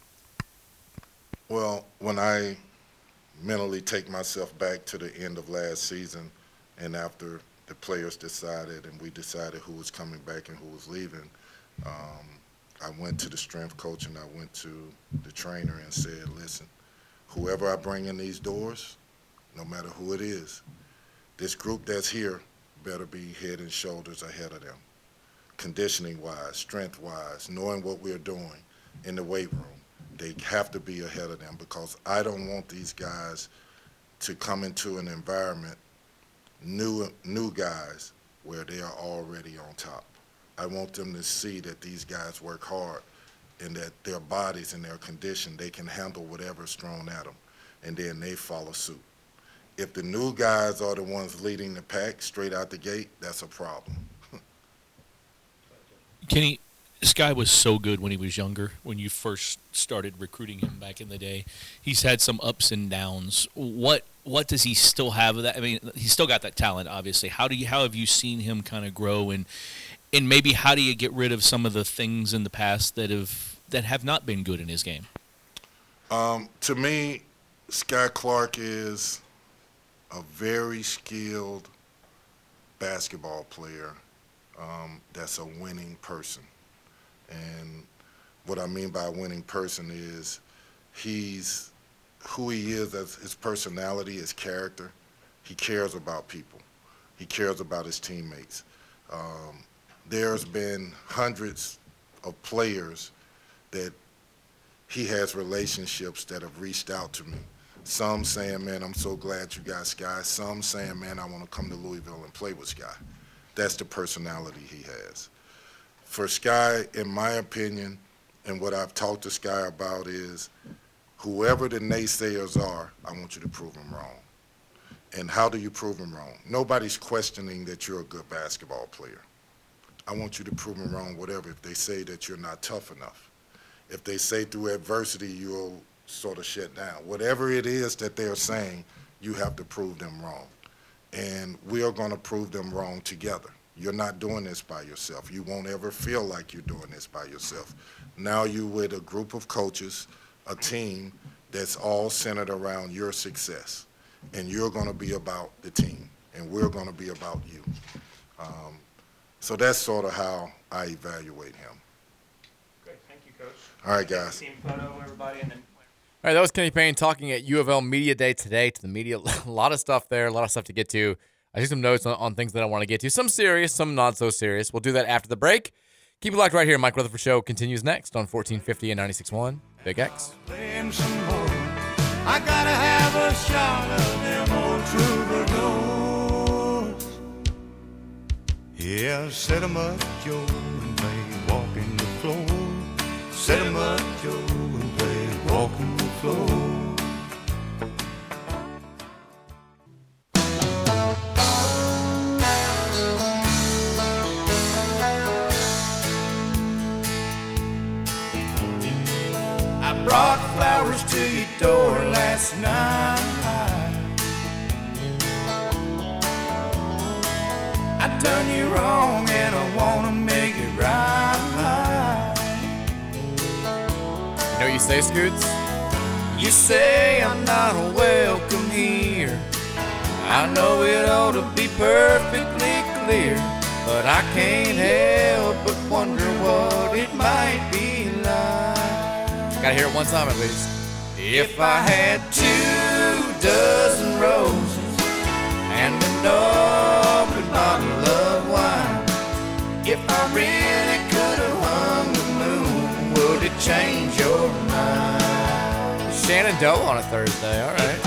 Well, when I mentally take myself back to the end of last season, and after the players decided and we decided who was coming back and who was leaving, um, I went to the strength coach and I went to the trainer and said, listen, whoever I bring in these doors, no matter who it is, this group that's here better be head and shoulders ahead of them, conditioning wise, strength wise, knowing what we're doing in the weight room. They have to be ahead of them because I don't want these guys to come into an environment, new new guys, where they are already on top. I want them to see that these guys work hard and that their bodies and their condition, they can handle whatever's thrown at them, and then they follow suit. If the new guys are the ones leading the pack straight out the gate, that's a problem. Kenny, this guy was so good when he was younger. When you first started recruiting him back in the day, he's had some ups and downs. What what does he still have of that? I mean, he's still got that talent, obviously. How do you how have you seen him kind of grow and and maybe how do you get rid of some of the things in the past that have that have not been good in his game? Um, to me, Skyy Clark is a very skilled basketball player um, that's a winning person. And what I mean by a winning person is he's who he is as his personality, his character. He cares about people. He cares about his teammates. Um, there's been hundreds of players that he has relationships that have reached out to me. Some saying, man, I'm so glad you got Skyy. Some saying, man, I want to come to Louisville and play with Skyy. That's the personality he has. For Skyy, in my opinion, and what I've talked to Skyy about is whoever the naysayers are, I want you to prove them wrong. And how do you prove them wrong? Nobody's questioning that you're a good basketball player. I want you to prove them wrong, whatever. If they say that you're not tough enough, if they say through adversity you'll sort of shut down, whatever it is that they're saying, you have to prove them wrong. And we are going to prove them wrong together. You're not doing this by yourself. You won't ever feel like you're doing this by yourself. Now you're with a group of coaches, a team that's all centered around your success. And you're going to be about the team, and we're going to be about you. Um, so that's sort of how I evaluate him. Great, thank you, Coach. All right, guys. Team photo, everybody, and then All right, that was Kenny Payne talking at U of L Media Day today to the media. A lot of stuff there, a lot of stuff to get to. I took some notes on, on things that I want to get to. Some serious, some not so serious. We'll do that after the break. Keep it locked right here. Mike Rutherford Show continues next on 1450 and 96.1 Big X. Yeah, set 'em up, Joe, and play walking the floor. Set 'em up, Joe, and play walking say, Scoots? You say I'm not welcome here. I know it ought to be perfectly clear, but I can't help but wonder what it might be like. Gotta hear it one time at least. If I had two dozen roses and an open bottle of wine, if I really could have hung the moon, would it change your Doe on a Thursday. All right.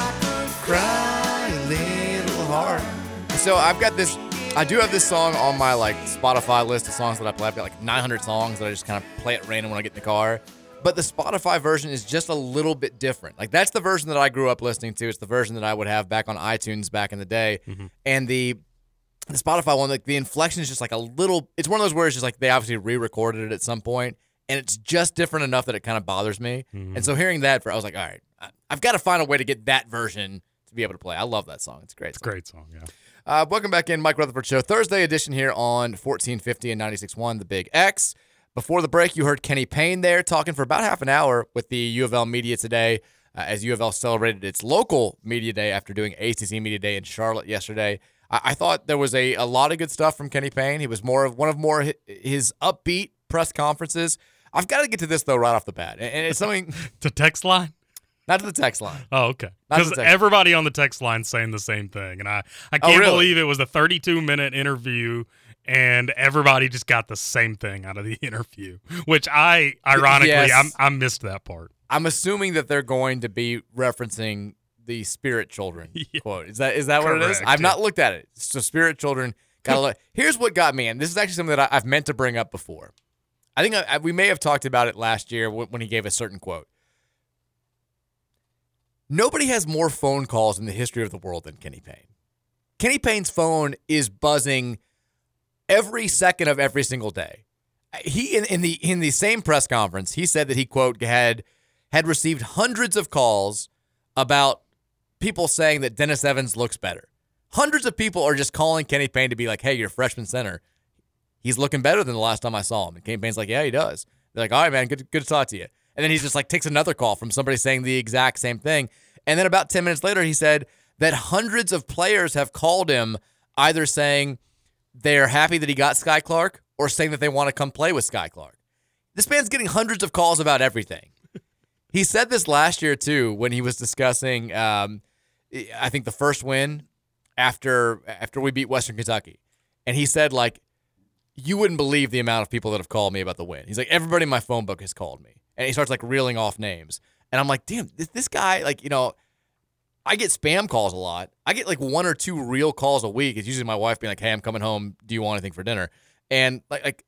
Cry a little. So I've got this. I do have this song on my like Spotify list of songs that I play. I've got like 900 songs that I just kind of play at random when I get in the car. But the Spotify version is just a little bit different. Like that's the version that I grew up listening to. It's the version that I would have back on iTunes back in the day. Mm-hmm. And the the Spotify one, like the inflection is just like a little. It's one of those where it's just like they obviously re-recorded it at some point, and it's just different enough that it kind of bothers me. And so hearing that, for I was like, all right, I've got to find a way to get that version to be able to play. I love that song. It's a great. It's a great song, yeah. Uh, welcome back in, Mike Rutherford Show, Thursday edition here on 1450 and 96.1, The Big X. Before the break, you heard Kenny Payne there talking for about half an hour with the U of L media today uh, as U of L celebrated its local media day after doing ACC media day in Charlotte yesterday. I, I thought there was a, a lot of good stuff from Kenny Payne. He was more of one of more hi- his upbeat press conferences. I've got to get to this though right off the bat, and, it's something to text line. not to the text line. Oh, okay. Because the text everybody on the text line saying the same thing, and I I Oh, can't really? believe it was a 32 minute interview, and everybody just got the same thing out of the interview. Which I ironically Yes. I, I missed that part. I'm assuming that they're going to be referencing the Spirit Children quote. Is that is that what it is? I've not looked at it. So Spirit Children got to look. Here's what got me, and this is actually something that I, I've meant to bring up before. I think I, I- we may have talked about it last year when, he gave a certain quote. Nobody has more phone calls in the history of the world than Kenny Payne. Kenny Payne's phone is buzzing every second of every single day. He in, in the in the same press conference, he said that he quote had had received hundreds of calls about people saying that Dennis Evans looks better. Hundreds of people are just calling Kenny Payne to be like, "Hey, you're freshman center. He's looking better than the last time I saw him." And Payne's like, "Yeah, he does." They're like, "All right, man, good good to talk to you." And then he just like takes another call from somebody saying the exact same thing. And then about 10 minutes later, he said that hundreds of players have called him either saying they're happy that he got Skyy Clark or saying that they want to come play with Skyy Clark. This man's getting hundreds of calls about everything. he said this last year too when he was discussing um, I think the first win after after we beat Western Kentucky. And he said like you wouldn't believe the amount of people that have called me about the win. He's like everybody in my phone book has called me. And he starts like reeling off names. And I'm like, "Damn, this, this guy like, you know, I get spam calls a lot. I get like one or two real calls a week. It's usually my wife being like, "Hey, I'm coming home. Do you want anything for dinner?" And like, like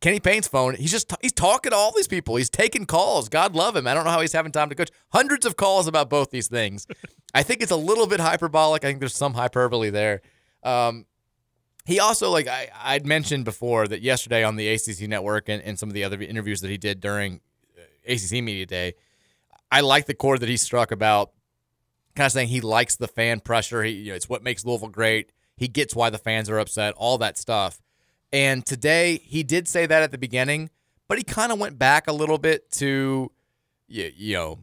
Kenny Payne's phone, he's just he's talking to all these people. He's taking calls. God love him. I don't know how he's having time to coach. Hundreds of calls about both these things. I think it's a little bit hyperbolic. I think there's some hyperbole there. Um, he also like I I'd mentioned before that yesterday on the ACC network and, and some of the other interviews that he did during uh, ACC media day. I like the chord that he struck about kind of saying he likes the fan pressure. He, you know, it's what makes Louisville great. He gets why the fans are upset, all that stuff. And today he did say that at the beginning, but he kind of went back a little bit to, you, you know,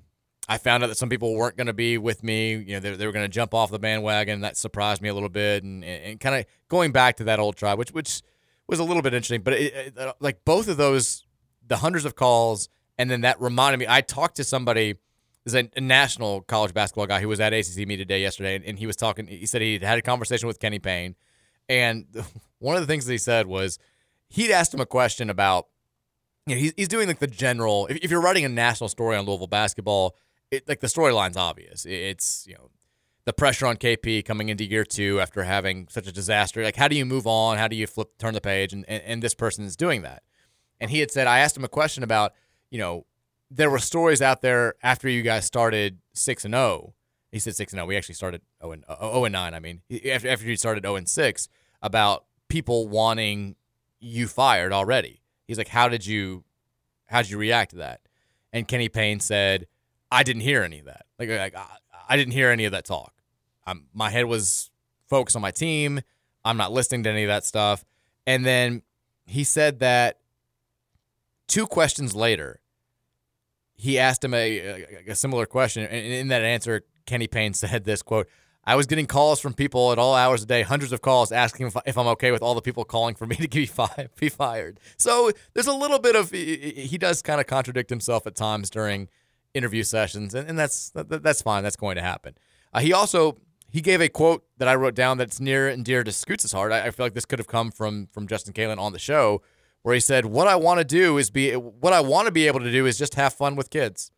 I found out that some people weren't going to be with me. You know, they, they were going to jump off the bandwagon. That surprised me a little bit, and, and kind of going back to that old tribe, which which was a little bit interesting. But it, it, uh, like both of those, the hundreds of calls, and then that reminded me. I talked to somebody, is a, a national college basketball guy who was at ACC media day yesterday, and, and he was talking. He said he had a conversation with Kenny Payne, and one of the things that he said was he'd asked him a question about you know, he's, he's doing like the general. If, if you're writing a national story on Louisville basketball, it, like the storyline's obvious. It's you know the pressure on KP coming into year two after having such a disaster. Like, how do you move on? How do you flip, turn the page? And, and and this person is doing that. And he had said, I asked him a question about, you know, there were stories out there after you guys started six and zero. He said six and zero. We actually started zero and zero and nine. I mean, after after you started zero and six, about people wanting you fired already. He's like, how did you, how did you react to that? And Kenny Payne said, I didn't hear any of that. Like, like I, I didn't hear any of that talk. I'm, my head was focused on my team. I'm not listening to any of that stuff. And then he said that two questions later, he asked him a, a, a similar question. And in that answer, Kenny Payne said this quote, I was getting calls from people at all hours a day, hundreds of calls asking if, if I'm okay with all the people calling for me to be, fi- be fired. So there's a little bit of, he, he does kind of contradict himself at times during interview sessions, and, and that's that, that's fine. That's going to happen. Uh, he also he gave a quote that I wrote down that's near and dear to Scoots' heart. I, I feel like this could have come from from Justin Kalen on the show, where he said, "What I want to do is be what I want to be able to do is just have fun with kids."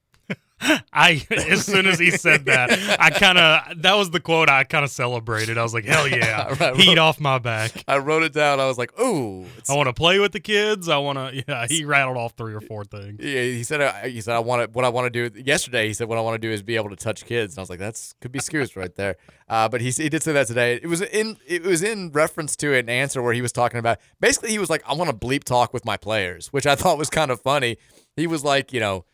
I as soon as he said that, I kind of that was the quote I kind of celebrated. I was like, "Hell yeah, wrote- heat off my back." I wrote it down. I was like, "Ooh, I want to play with the kids. I want to." Yeah, he rattled off three or four things. Yeah, he said. uh, He said, "I want to. What I want to do." Yesterday, he said, "What I want to do is be able to touch kids." And I was like, "That's could be Scoots right there." Uh, but he he did say that today. It was in it was in reference to an answer where he was talking about. Basically, he was like, "I want to bleep talk with my players," which I thought was kind of funny. He was like, you know.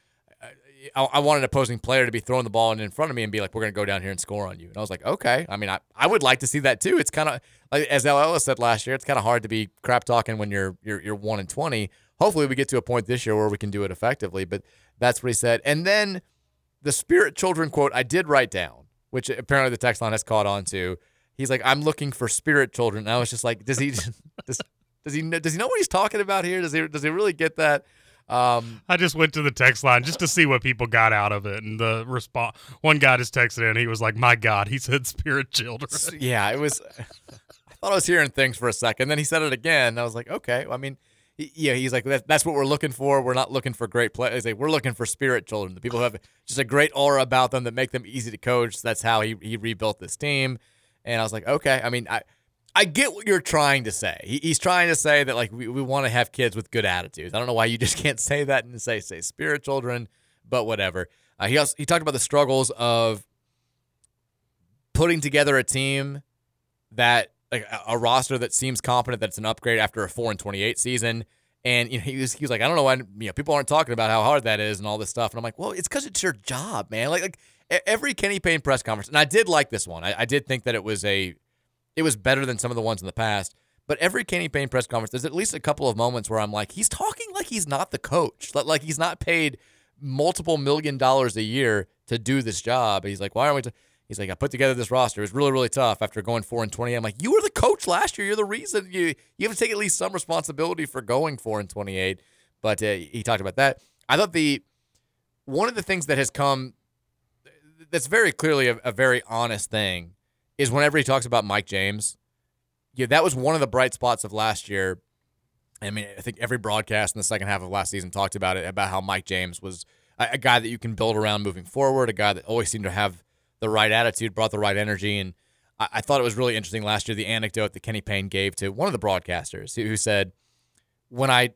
I, I want an opposing player to be throwing the ball in, in front of me and be like, "We're going to go down here and score on you." And I was like, "Okay." I mean, I, I would like to see that too. It's kind of like as El Ellis said last year. It's kind of hard to be crap talking when you're you're you're one and twenty. Hopefully, we get to a point this year where we can do it effectively. But that's what he said. And then the Spirit Children quote I did write down, which apparently the text line has caught on to. He's like, "I'm looking for spirit children." And I was just like, "Does he does, does he know, does he know what he's talking about here? Does he does he really get that?" Um, I just went to the text line just to see what people got out of it, and the response. One guy just texted in. He was like, "My God," he said, "Spirit children." yeah, it was. I thought I was hearing things for a second. Then he said it again. I was like, okay. I mean, he, yeah, he's like, that, that's what we're looking for. We're not looking for great play. He's like, we're looking for spirit children, the people who have just a great aura about them that make them easy to coach. That's how he, he rebuilt this team. And I was like, okay. I mean, I I get what you're trying to say. He, he's trying to say that like we, we want to have kids with good attitudes. I don't know why you just can't say that and say say spirit children, but whatever. Uh, he also he talked about the struggles of putting together a team that like a, a roster that seems competent that's an upgrade after a four and twenty eight season. And you know he was he was like I don't know why you know people aren't talking about how hard that is and all this stuff. And I'm like, well, it's because it's your job, man. Like like every Kenny Payne press conference, and I did like this one. I, I did think that it was a it was better than some of the ones in the past. But every Kenny Payne press conference, there's at least a couple of moments where I'm like, he's talking like he's not the coach, like, he's not paid multiple million dollars a year to do this job. And he's like, why aren't we? T-? He's like, I put together this roster. It was really, really tough after going four and twenty. I'm like, you were the coach last year. You're the reason you you have to take at least some responsibility for going four and twenty eight. But uh, he talked about that. I thought the one of the things that has come that's very clearly a, a very honest thing is whenever he talks about Mike James. Yeah, that was one of the bright spots of last year. I mean, I think every broadcast in the second half of last season talked about it about how Mike James was a, a guy that you can build around moving forward, a guy that always seemed to have the right attitude, brought the right energy, and I, I thought it was really interesting last year the anecdote that Kenny Payne gave to one of the broadcasters who, who said, "When I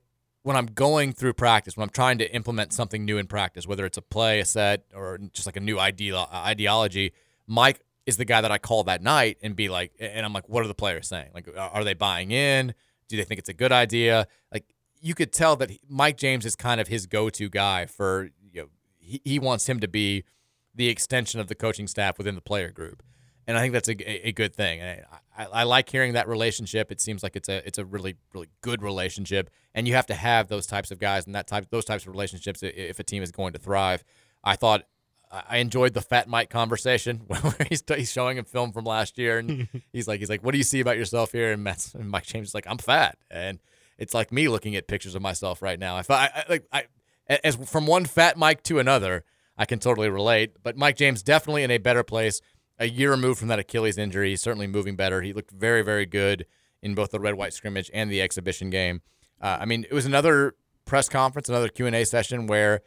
when I'm going through practice, when I'm trying to implement something new in practice, whether it's a play, a set, or just like a new ideology, Mike is the guy that I call that night and be like, and I'm like, what are the players saying? Like, are they buying in? Do they think it's a good idea? Like, you could tell that Mike James is kind of his go-to guy for, you know, he, he wants him to be the extension of the coaching staff within the player group. And I think that's a, a good thing. And I, I, I like hearing that relationship. It seems like it's a it's a really really good relationship, and you have to have those types of guys and that type those types of relationships if a team is going to thrive. I thought I enjoyed the Fat Mike conversation where he's, he's showing him film from last year, and he's like, he's like, "What do you see about yourself here?" And, Matt's, and Mike James is like, "I'm fat," and it's like me looking at pictures of myself right now. If I, I like, I as from one Fat Mike to another, I can totally relate. But Mike James definitely in a better place. A year removed from that Achilles injury, he's certainly moving better. He looked very, very good in both the red white scrimmage and the exhibition game. Uh, I mean, it was another press conference, another Q and A session where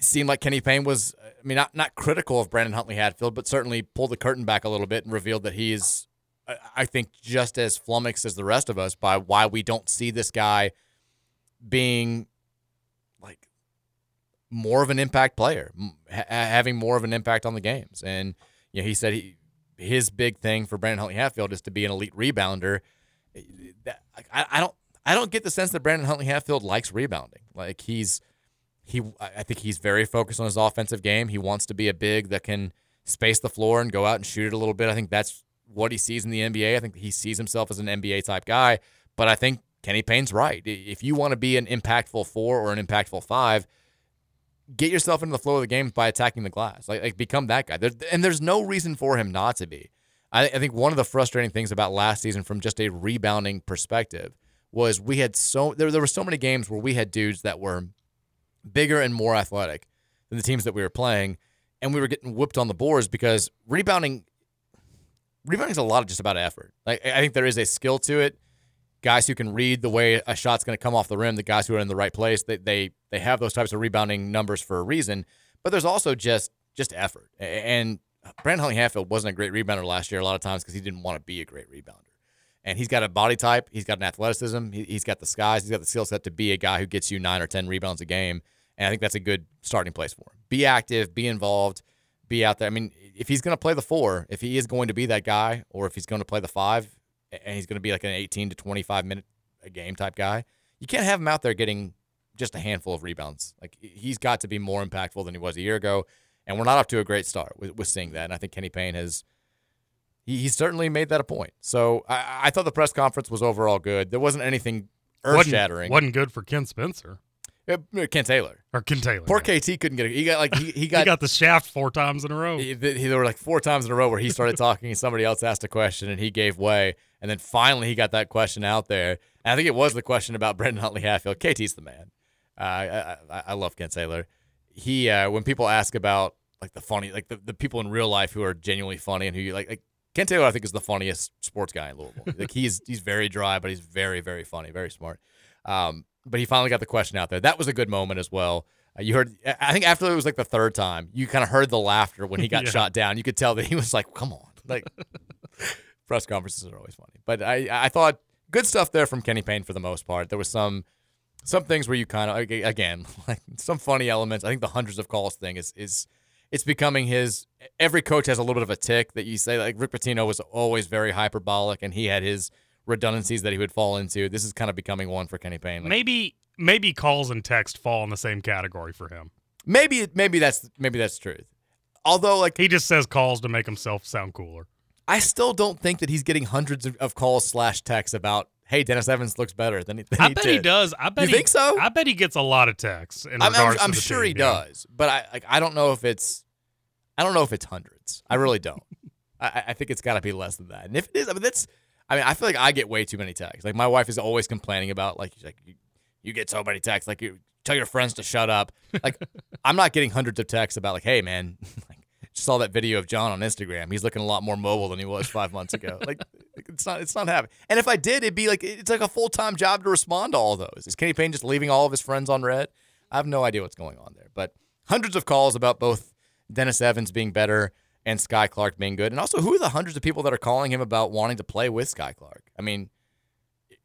seemed like Kenny Payne was, I mean, not not critical of Brandon Huntley Hatfield, but certainly pulled the curtain back a little bit and revealed that he's, I think, just as flummoxed as the rest of us by why we don't see this guy being like more of an impact player, ha- having more of an impact on the games. And you know, he said he, his big thing for Brandon Huntley Hatfield is to be an elite rebounder. I, I don't, I don't get the sense that Brandon Huntley Hatfield likes rebounding. Like he's he I think he's very focused on his offensive game. He wants to be a big that can space the floor and go out and shoot it a little bit. I think that's what he sees in the NBA. I think he sees himself as an NBA type guy. But I think Kenny Payne's right. If you want to be an impactful four or an impactful five, get yourself into the flow of the game by attacking the glass. Like, like become that guy. And there's no reason for him not to be. I, I think one of the frustrating things about last season from just a rebounding perspective was we had so there, there were so many games where we had dudes that were bigger and more athletic than the teams that we were playing, and we were getting whipped on the boards because rebounding rebounding is a lot of just about effort. Like I think there is a skill to it. Guys who can read the way a shot's going to come off the rim, the guys who are in the right place, they, they they have those types of rebounding numbers for a reason. But there's also just just effort. And Brandon Huntley Hatfield wasn't a great rebounder last year a lot of times because he didn't want to be a great rebounder. And he's got a body type, he's got an athleticism, he, he's got the skies, he's got the skill set to be a guy who gets you nine or ten rebounds a game. And I think that's a good starting place for him. Be active, be involved, be out there. I mean, if he's going to play the four, if he is going to be that guy, or if he's going to play the five, and he's going to be like an 18 to 25 minute a game type guy, you can't have him out there getting just a handful of rebounds. Like he's got to be more impactful than he was a year ago, and we're not off to a great start with, with seeing that. And I think Kenny Payne has. He, he certainly made that a point. So I, I thought the press conference was overall good. There wasn't anything earth Wasn't, shattering. wasn't good for Ken Spencer Ken Taylor. or Ken Taylor. Poor KT couldn't get it. He got like he, he got he got the shaft four times in a row. he, he- there were like four times in a row where he started talking and somebody else asked a question and he gave way. And then finally he got that question out there. And I think it was the question about Brandon Huntley Hatfield. KT's the man. Uh, I, I, I love Ken Taylor. He uh, when people ask about like the funny, like the, the people in real life who are genuinely funny and who you like, like Ken Taylor, I think is the funniest sports guy in Louisville. like he's he's very dry, but he's very very funny, very smart. Um, but he finally got the question out there. That was a good moment as well. Uh, you heard, I think after it was like the third time, you kind of heard the laughter when he got Yeah. shot down. You could tell that he was like, "Come on!" Like press conferences are always funny. But I I thought good stuff there from Kenny Payne for the most part. There was some some things where you kind of again like some funny elements. I think the hundreds of calls thing is is it's becoming his. Every coach has a little bit of a tick that you say. Like Rick Pitino was always very hyperbolic, and he had his redundancies that he would fall into. This is kind of becoming one for Kenny Payne. Like, maybe maybe calls and text fall in the same category for him. maybe maybe that's maybe that's truth. Although like he just says calls to make himself sound cooler. I still don't think that he's getting hundreds of, of calls slash texts about, hey, Dennis Evans looks better than he, than I he bet did. he does. I bet you he, think so? I bet he gets a lot of texts in I'm, I'm, I'm the sure team, he yeah. does, but I like I don't know if it's I don't know if it's hundreds. I really don't. I, I think it's got to be less than that. And if it is, I mean that's I mean I feel like I get way too many texts. Like my wife is always complaining about like she's like you, you get so many texts. Like you tell your friends to shut up. Like I'm not getting hundreds of texts about like hey man, like just saw that video of John on Instagram. He's looking a lot more mobile than he was five months ago. Like it's not it's not happening. And if I did, it'd be like it's like a full time job to respond to all those. Is Kenny Payne just leaving all of his friends on red? I have no idea what's going on there. But hundreds of calls about both Dennis Evans being better and Skyy Clark being good. And also who are the hundreds of people that are calling him about wanting to play with Skyy Clark? I mean,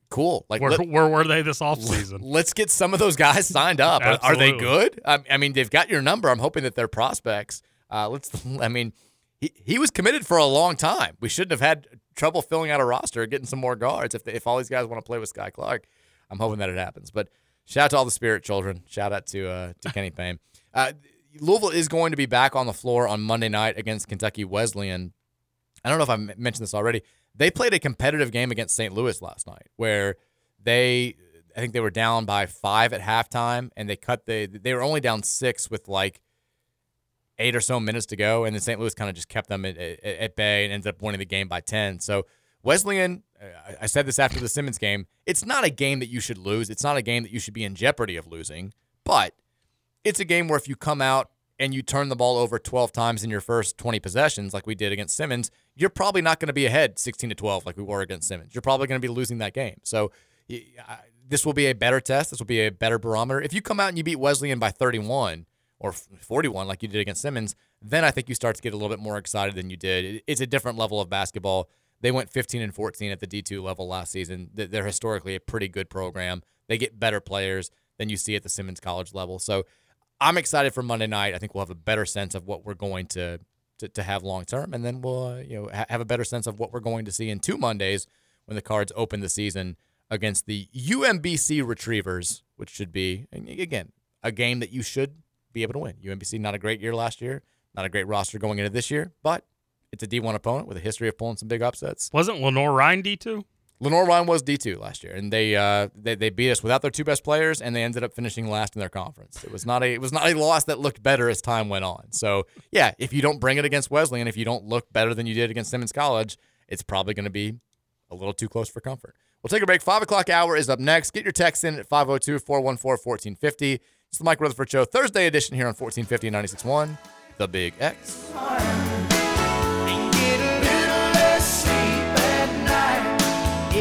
cool. Like Where, let- where were they this offseason? Let's get some of those guys signed up. Are- they good? I, I mean, they've got your number. I'm hoping that they're prospects. Uh, let's. I mean, he, he was committed for a long time. We shouldn't have had trouble filling out a roster, getting some more guards. If if all these guys want to play with Skyy Clark, I'm hoping that it happens. But shout out to all the Spirit children. Shout out to uh, to Kenny Payne. Uh, Louisville is going to be back on the floor on Monday night against Kentucky Wesleyan. I don't know if I mentioned this already. They played a competitive game against St. Louis last night where they I think they were down by 5 at halftime and they cut the they were only down 6 with like 8 or so minutes to go and then St. Louis kind of just kept them at, at, at bay and ended up winning the game by 10. So Wesleyan I said this after the Simmons game, it's not a game that you should lose. It's not a game that you should be in jeopardy of losing, but it's a game where if you come out and you turn the ball over 12 times in your first 20 possessions like we did against Simmons, you're probably not going to be ahead 16 to 12 like we were against Simmons. You're probably going to be losing that game. So this will be a better test. This will be a better barometer. If you come out and you beat Wesleyan by 31 or 41 like you did against Simmons, then I think you start to get a little bit more excited than you did. It's a different level of basketball. They went 15 and 14 at the D2 level last season. They're historically a pretty good program. They get better players than you see at the Simmons College level. So I'm excited for Monday night. I think we'll have a better sense of what we're going to to, to have long term, and then we'll uh, you know ha- have a better sense of what we're going to see in two Mondays when the Cards open the season against the UMBC Retrievers, which should be again a game that you should be able to win. UMBC not a great year last year, not a great roster going into this year, but it's a D1 opponent with a history of pulling some big upsets. Wasn't Lenoir-Rhyne D two? Lenoir-Rhyne was D two last year, and they, uh, they they beat us without their two best players, and they ended up finishing last in their conference. It was not a it was not a loss that looked better as time went on. So yeah, if you don't bring it against Wesleyan, if you don't look better than you did against Simmons College, it's probably going to be a little too close for comfort. We'll take a break. Five o'clock hour is up next. Get your text in at 502 414 1450. It's the Mike Rutherford Show, Thursday edition here on 1450 961, The Big X.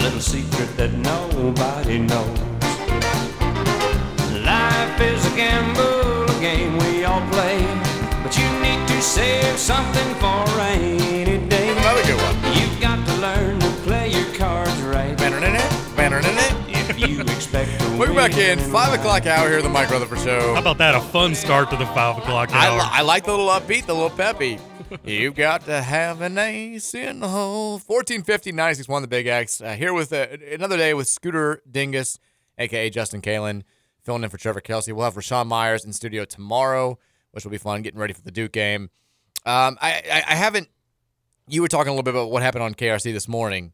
A little secret that nobody knows. Life is a gamble, a game we all play. But you need to save something for a rainy day. Another good one. You've got to learn to play your cards right. Banner in it, banner in it. If you expect to We're back in five o'clock hour here, the Mike Rutherford Show. How about that? A fun start to the five o'clock I, hour. li- I like the little upbeat, the little peppy. You've got to have an ace in the hole. 1450 961 the Big X. Uh, here with uh, another day with Scooter Dingus, aka Justin Kalen, filling in for Trevor Kelsey. We'll have Rashawn Myers in studio tomorrow. which will be fun. Getting ready for the Duke game. Um, I, I I haven't. You were talking a little bit about what happened on KRC this morning.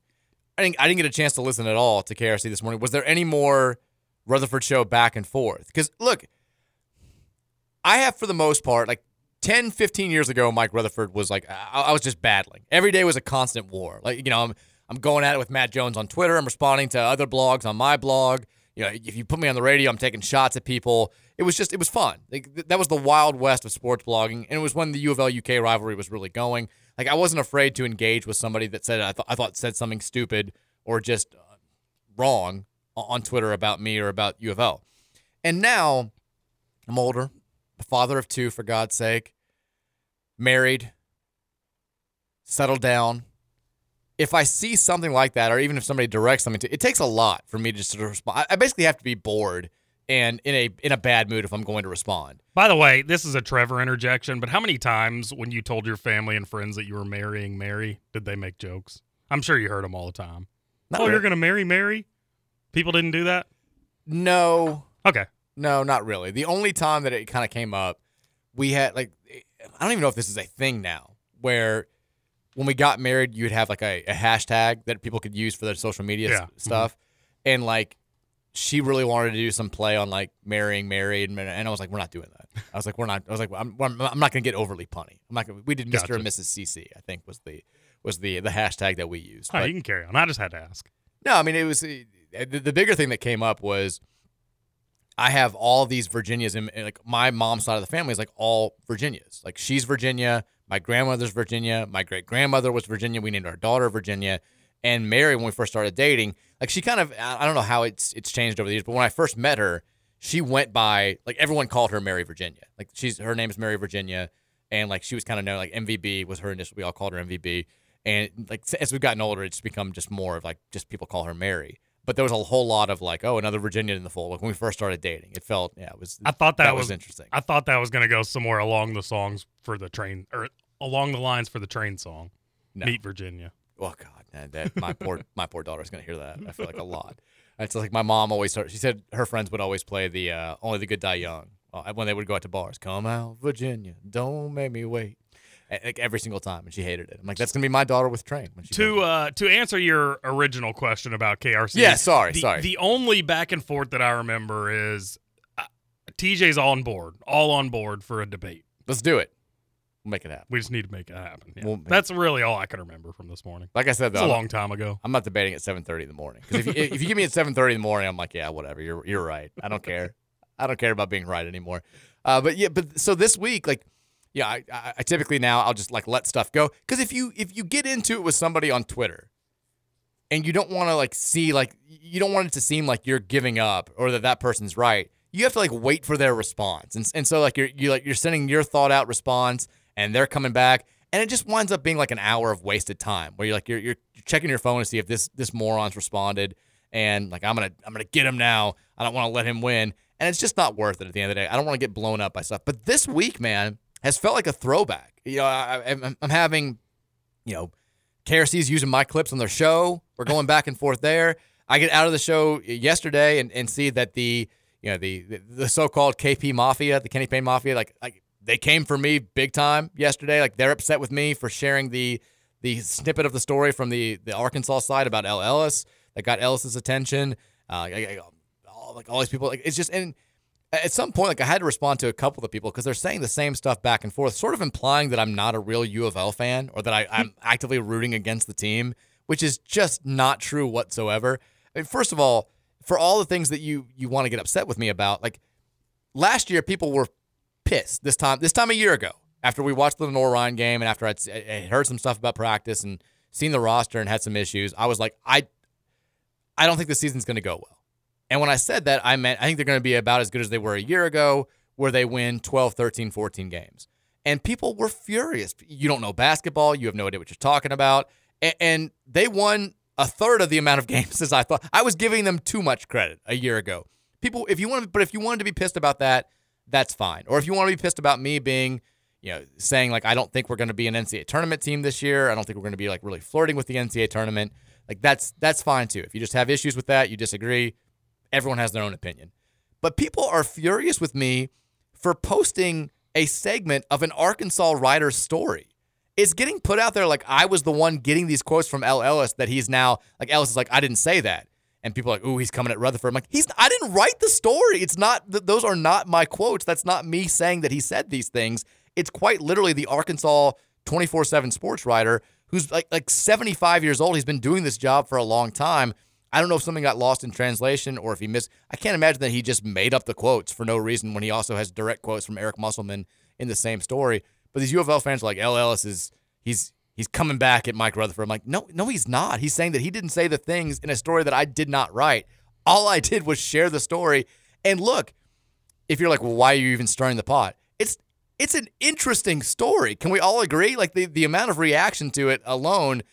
I didn't I didn't get a chance to listen at all to KRC this morning. Was there any more Rutherford show back and forth? Because look, I have for the most part like 10, 15 years ago, Mike Rutherford was like, I, I was just battling. Every day was a constant war. Like, you know, I'm, I'm going at it with Matt Jones on Twitter. I'm responding to other blogs on my blog. You know, if you put me on the radio, I'm taking shots at people. It was just, it was fun. Like, th- that was the wild west of sports blogging. And it was when the U of L UK rivalry was really going. Like, I wasn't afraid to engage with somebody that said, I, th- I thought said something stupid or just uh, wrong on Twitter about me or about U of L. And now I'm older, a father of two, for God's sake married, settled down. If I see something like that, or even if somebody directs something to, it takes a lot for me to just sort of respond. I- basically have to be bored and in a in a bad mood if I'm going to respond. By the way, this is a Trevor interjection, but how many times when you told your family and friends that you were marrying Mary did they make jokes? I'm sure you heard them all the time. Not oh, you're going to marry Mary? People didn't do that? No. Okay. No, not really. The only time that it kind of came up, we had like I don't even know if this is a thing now, where when we got married, you'd have like a, a hashtag that people could use for their social media s- Yeah. stuff, and like she really wanted to do some play on like marrying married, and, and I was like, we're not doing that. I was like, we're not. I was like, I'm, I'm not gonna get overly punny. I'm not. Gonna, we did Mr. Gotcha. and Mrs. CC. I think was the was the the hashtag that we used. Right, But- you can carry on. I just had to ask. no, I mean it was uh, the, the bigger thing that came up was I have all these Virginias and like my mom's side of the family is like all Virginias. Like she's Virginia, my grandmother's Virginia, my great grandmother was Virginia. We named our daughter Virginia, and Mary when we first started dating, like she kind of I don't know how it's it's changed over the years, but when I first met her, she went by like everyone called her Mary Virginia. Like she's her name is Mary Virginia, and like she was kind of known like MVB was her initial. We all called her MVB, and like as we've gotten older, it's become just more of like just people call her Mary. But there was a whole lot of like, oh, another Virginian in the fold. Like when we first started dating, it felt yeah, it was. I thought that, was, interesting. I thought that was going to go somewhere along the songs for the train or along the lines for the train song. No. Meet Virginia. Oh God, man, that my poor my poor daughter's gonna hear that. I feel like a lot. It's like my mom always started. She said her friends would always play the uh, "Only the Good Die Young" uh, when they would go out to bars. Come out, Virginia, don't make me wait. A- Like every single time, and she hated it. I'm like, that's gonna be my daughter with Train. When she To uh, to answer your original question about KRC. Yeah, sorry, the, sorry. The only back and forth that I remember is uh, TJ's on board, all on board for a debate. Let's do it. We'll make it happen. We just need to make it happen. Yeah. We'll- That's really all I can remember from this morning. Like I said, It's though, a I'm- long time ago. I'm not debating at 7:30 in the morning because if you, if you give me at 7:30 in the morning, I'm like, yeah, whatever. You're you're right. I don't care. I don't care about being right anymore. Uh, but yeah, but so this week, like, yeah, I, I, I typically now I'll just like let stuff go because if you if you get into it with somebody on Twitter and you don't want to like see like you don't want it to seem like you're giving up or that that person's right. You have to like wait for their response, and and so like you're you like you're sending your thought out response, and they're coming back, and it just winds up being like an hour of wasted time where you're like you're you're checking your phone to see if this this moron's responded, and like I'm gonna I'm gonna get him now. I don't want to let him win, and it's just not worth it at the end of the day. I don't want to get blown up by stuff. But this week, man, has felt like a throwback. You know, I, I'm having, you know, KRC's using my clips on their show. We're going back and forth there. I get out of the show yesterday and, and see that the you know the the so-called KP Mafia, the Kenny Payne Mafia, like like they came for me big time yesterday. Like they're upset with me for sharing the the snippet of the story from the the Arkansas side about El Ellis that got Ellis's attention. Uh, I- all, like all these people, like it's just and at some point, like I had to respond to a couple of people because they're saying the same stuff back and forth, sort of implying that I'm not a real U of L fan or that I, I'm actively rooting against the team, which is just not true whatsoever. I mean, first of all, for all the things that you you want to get upset with me about, like last year, people were pissed this time this time a year ago after we watched the Rhyne game and after I'd, I heard some stuff about practice and seen the roster and had some issues. I was like, I I don't think the season's going to go well. And when I said that, I meant I think they're going to be about as good as they were a year ago, where they win 12, 13, 14 games. And people were furious. You don't know basketball. You have no idea what you're talking about. And, they won a third of the amount of games as I thought. I was giving them too much credit a year ago. People, if you want, but if you wanted to be pissed about that, that's fine. Or if you want to be pissed about me being, you know, saying like I don't think we're going to be an NCAA tournament team this year. I don't think we're going to be like really flirting with the NCAA tournament. Like that's that's fine too. If you just have issues with that, you disagree. Everyone has their own opinion. But people are furious with me for posting a segment of an Arkansas writer's story. It's getting put out there like I was the one getting these quotes from El Ellis that he's now like Ellis is like I didn't say that, and people are like, "Ooh, he's coming at Rutherford." I'm like, "He's I didn't write the story. It's not th- those are not my quotes. That's not me saying that he said these things. It's quite literally the Arkansas 24/7 sports writer who's like like 75 years old. He's been doing this job for a long time. I don't know if something got lost in translation or if he missed. I can't imagine that he just made up the quotes for no reason when he also has direct quotes from Eric Musselman in the same story. But these U of L fans are like, El Ellis is he's he's coming back at Mike Rutherford. I'm like, no, no, he's not. He's saying that he didn't say the things in a story that I did not write. All I did was share the story. And look, if you're like, well, why are you even stirring the pot? It's it's an interesting story. Can we all agree? Like the, the amount of reaction to it alone,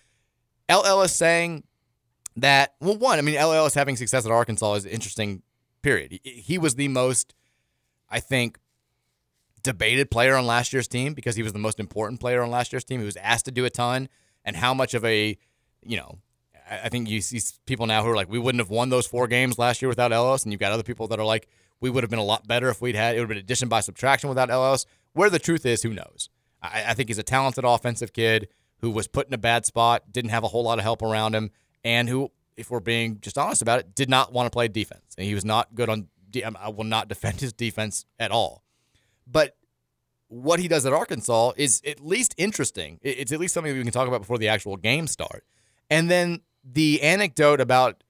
El Ellis saying that, well, one, I mean, El Ellis having success at Arkansas is an interesting, period. He, he was the most, I think, debated player on last year's team because he was the most important player on last year's team. He was asked to do a ton, and how much of a, you know, I I think you see people now who are like, we wouldn't have won those four games last year without Ellis, and you've got other people that are like, we would have been a lot better if we'd had it would have been addition by subtraction without Ellis. Where the truth is, who knows? I, I think he's a talented offensive kid who was put in a bad spot, didn't have a whole lot of help around him, and who, if we're being just honest about it, did not want to play defense, and he was not good on. de- um, I will not defend his defense at all, but what he does at Arkansas is at least interesting. It's at least something we can talk about before the actual game start. And then the anecdote about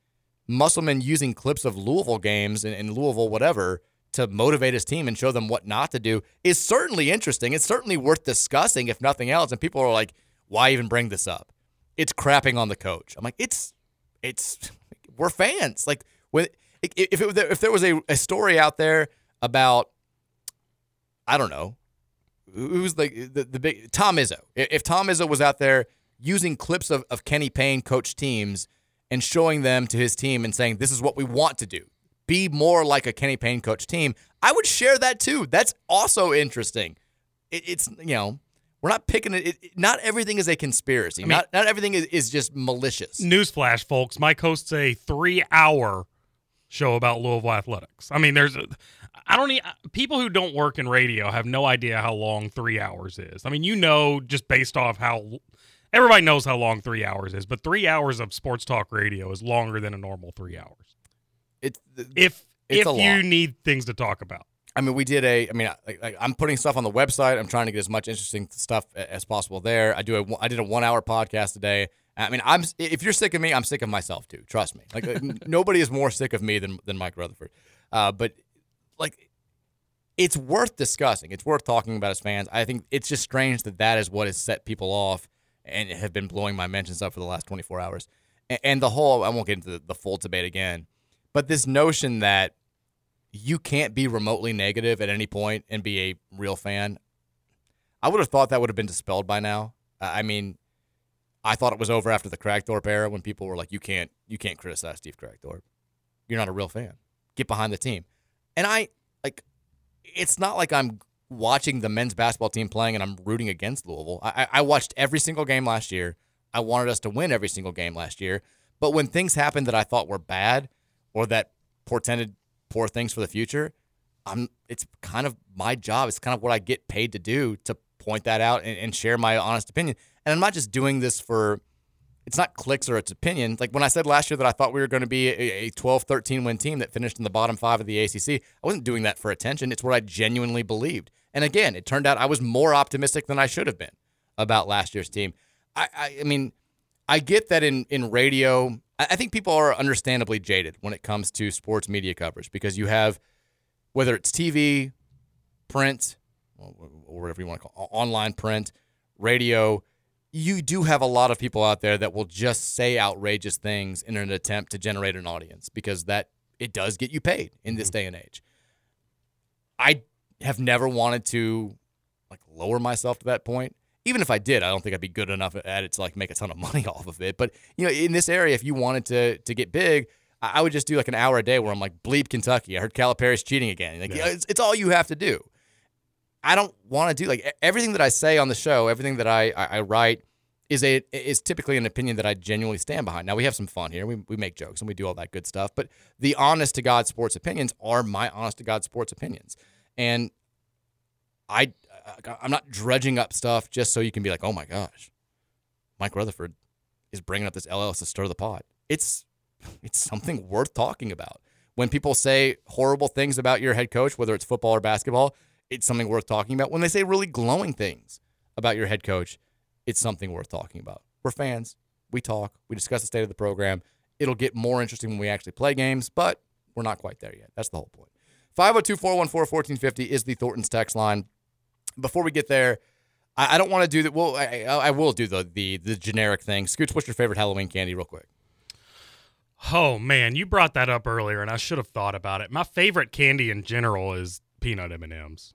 Musselman using clips of Louisville games and, and Louisville whatever to motivate his team and show them what not to do is certainly interesting. It's certainly worth discussing, if nothing else. And people are like, "Why even bring this up?" It's crapping on the coach. I'm like, it's it's we're fans. Like when if it, if there was a, a story out there about I don't know who's the, the the big Tom Izzo. If if Tom Izzo was out there using clips of, of Kenny Payne coach teams and showing them to his team and saying, This is what we want to do. Be more like a Kenny Payne coach team, I would share that too. That's also interesting. It, it's you know, we're not picking it, it. Not everything is a conspiracy. I mean- not not everything is, is just malicious. Newsflash, folks. Mike hosts a three-hour show about Louisville athletics. I mean, there's, a, I don't need people who don't work in radio have no idea how long three hours is. I mean, you know, just based off how everybody knows how long three hours is, but three hours of sports talk radio is longer than a normal three hours. It's if it's if you lot. need things to talk about. I mean, we did a. I mean, I, I'm putting stuff on the website. I'm trying to get as much interesting stuff as possible there. I do a. I did a one hour podcast today. I mean, I'm. If you're sick of me, I'm sick of myself too. Trust me. Like nobody is more sick of me than than Mike Rutherford. Uh, but like, it's worth discussing. It's worth talking about as fans. I think it's just strange that that is what has set people off and have been blowing my mentions up for the last 24 hours. And, and the whole. I won't get into the, the full debate again, but this notion that you can't be remotely negative at any point and be a real fan. I would have thought that would have been dispelled by now. I mean, I thought it was over after the Kragthorpe era when people were like, "You can't, you can't criticize Steve Kragthorpe. You're not a real fan. Get behind the team." And I like, it's not like I'm watching the men's basketball team playing and I'm rooting against Louisville. I I watched every single game last year. I wanted us to win every single game last year. But when things happened that I thought were bad or that portended poor things for the future, I'm it's kind of my job. It's kind of what I get paid to do to point that out and, and share my honest opinion. And I'm not just doing this for it's not clicks or it's opinion. Like when I said last year that I thought we were going to be a, a 12, 13 win team that finished in the bottom five of the ACC, I wasn't doing that for attention. It's what I genuinely believed. And again, it turned out I was more optimistic than I should have been about last year's team. I, I, I mean, I get that in, in radio, I think people are understandably jaded when it comes to sports media coverage because you have, whether it's TV, print, or whatever you want to call it, online print, radio, you do have a lot of people out there that will just say outrageous things in an attempt to generate an audience because that it does get you paid in this mm-hmm. day and age. I have never wanted to like lower myself to that point. Even if I did, I don't think I'd be good enough at it to like make a ton of money off of it. But you know, in this area, if you wanted to to get big, I would just do like an hour a day where I'm like bleep Kentucky. I heard Calipari's cheating again. Like Yeah. it's, it's all you have to do. I don't want to do like everything that I say on the show, everything that I, I, I write is a is typically an opinion that I genuinely stand behind. Now we have some fun here. We, we make jokes and we do all that good stuff, but the honest to God sports opinions are my honest to God sports opinions. And I I'm not dredging up stuff just so you can be like, oh my gosh, Mike Rutherford is bringing up this El Ellis to stir the pot. It's it's something worth talking about. When people say horrible things about your head coach, whether it's football or basketball, it's something worth talking about. When they say really glowing things about your head coach, it's something worth talking about. We're fans. We talk. We discuss the state of the program. It'll get more interesting when we actually play games, but we're not quite there yet. That's the whole point. 502 414 1450 is the Thorntons text line. Before we get there, I, I don't want to do that. Well, I, I will do the, the the generic thing. Scooch, what's your favorite Halloween candy, real quick? Oh man, you brought that up earlier, and I should have thought about it. My favorite candy in general is peanut M and M's.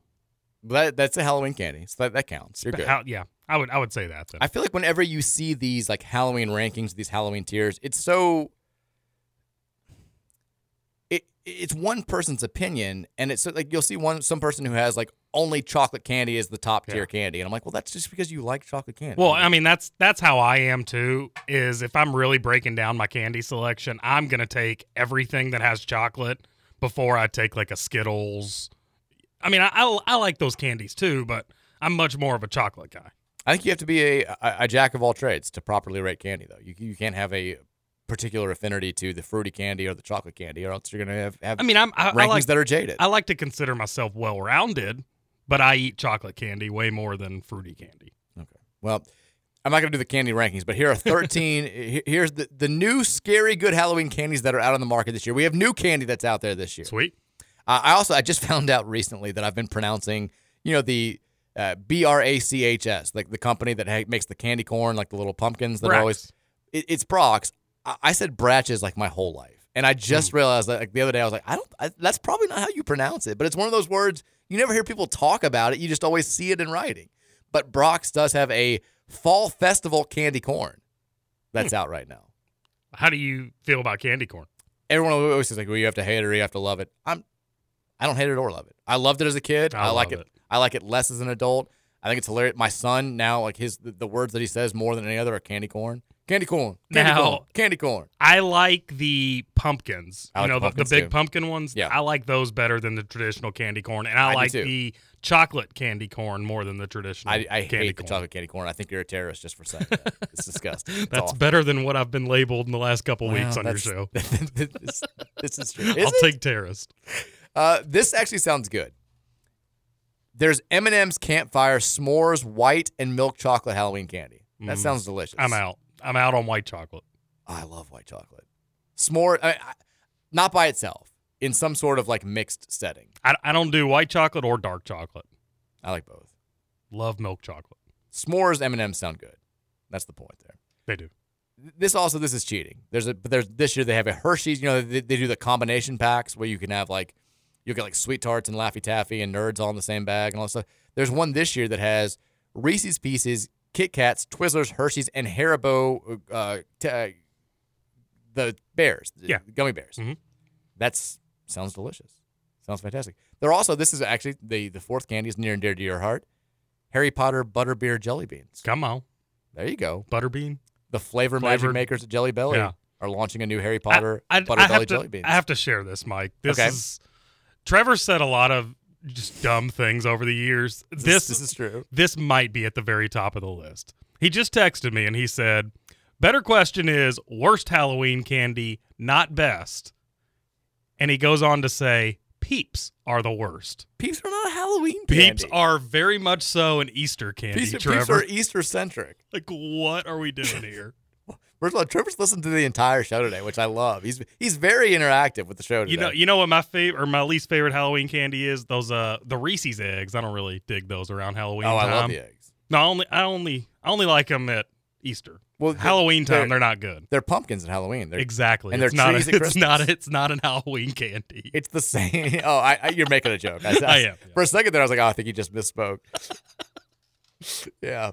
That, that's a Halloween candy, so that, that counts. You're good. How, yeah, I would I would say that. Then. I feel like whenever you see these like Halloween rankings, these Halloween tiers, it's so it's one person's opinion, and it's like you'll see one some person who has like only chocolate candy is the top tier Yeah. candy, and I'm like, well, that's just because you like chocolate candy. Well, I mean that's that's how I am too. Is if I'm really breaking down my candy selection, I'm gonna take everything that has chocolate before I take like a Skittles. I mean, I I, I like those candies too, but I'm much more of a chocolate guy. I think you have to be a, a, a jack of all trades to properly rate candy, though. You you can't have a particular affinity to the fruity candy or the chocolate candy, or else you're gonna have, have I mean, I'm I, rankings I like, that are jaded. I like to consider myself well rounded, but I eat chocolate candy way more than fruity candy. Okay, well, I'm not going to do the candy rankings, but here are 13. Here's the, the new scary good Halloween candies that are out on the market this year. We have new candy that's out there this year. Sweet. Uh, I also I just found out recently that I've been pronouncing, you know, the uh, B R A C H S, like the company that ha- makes the candy corn, like the little pumpkins that are always. It, it's Brox. I, said Bratches like my whole life, and I just hmm. realized that like the other day I was like, I don't. I, that's probably not how you pronounce it, but it's one of those words you never hear people talk about it. You just always see it in writing. But Brox does have a fall festival candy corn that's hmm. out right now. How do you feel about candy corn? Everyone always says like, "Well, you have to hate it or you have to love it." I'm, I don't hate it or love it. I loved it as a kid. I I, like love it. I like it less as an adult. I think it's hilarious. My son now, like his the words that he says more than any other are candy corn, candy corn, candy Now- corn, candy corn. I like the pumpkins. I you like know, the the, the big too. pumpkin ones. Yeah. I like those better than the traditional candy corn. And I, I like the chocolate candy corn more than the traditional I, I candy hate the corn. chocolate candy corn. I think you're a terrorist just for saying that. It's disgusting. It's That's awful. better than what I've been labeled in the last couple Well, weeks on your show. this, this is true. Is I'll it? take terrorist. Uh, this actually sounds good. There's M&M's Campfire S'mores White and Milk Chocolate Halloween candy. That Mm. sounds delicious. I'm out. I'm out on white chocolate. Oh, I love white chocolate. S'more, I, I, not by itself, in some sort of like mixed setting. I, I don't do white chocolate or dark chocolate. I like both. Love milk chocolate. S'mores M&M's sound good. That's the point there. They do. This also this is cheating. There's a but there's this year they have a Hershey's. You know they, they do the combination packs where you can have like you get like sweet tarts and Laffy Taffy and Nerds all in the same bag and all that stuff. There's one this year that has Reese's Pieces, Kit Kats, Twizzlers, Hershey's, and Haribo. Uh, t- uh, the bears, the Yeah. gummy bears. That's sounds delicious. Sounds fantastic. They're also this is actually the the fourth candy is near and dear to your heart. Harry Potter butterbeer jelly beans. Come on. There you go. Butterbean. The flavor magic makers at Jelly Belly Yeah. are launching a new Harry Potter I, butter I belly have to, jelly beans. I have to share this, Mike. This Okay. is Trevor said a lot of just dumb things over the years. This- This this is true. This might be at the very top of the list. He just texted me and he said, "Better question is worst Halloween candy, not best." And he goes on to say, "Peeps are the worst. Peeps are not Halloween Candy. Peeps are very much so an Easter candy, Peeps, Peeps are Easter centric. like, what are we doing here?" First of all, Trevor's listened to the entire show today, which I love. He's he's very interactive with the show today. You know, you know what my favorite or my least favorite Halloween candy is? Those uh the Reese's eggs. I don't really dig those around Halloween. Oh, I love the eggs. No, I only I only I only like them at Easter. Well, Halloween they're- time they're not good. They're pumpkins at Halloween. They're, Exactly. and they're it's not. A, it's not. It's not an Halloween candy. It's the same. Oh, I, I, you're making a joke. I, I am, For a second there, I was like, oh, I think you just misspoke. yeah.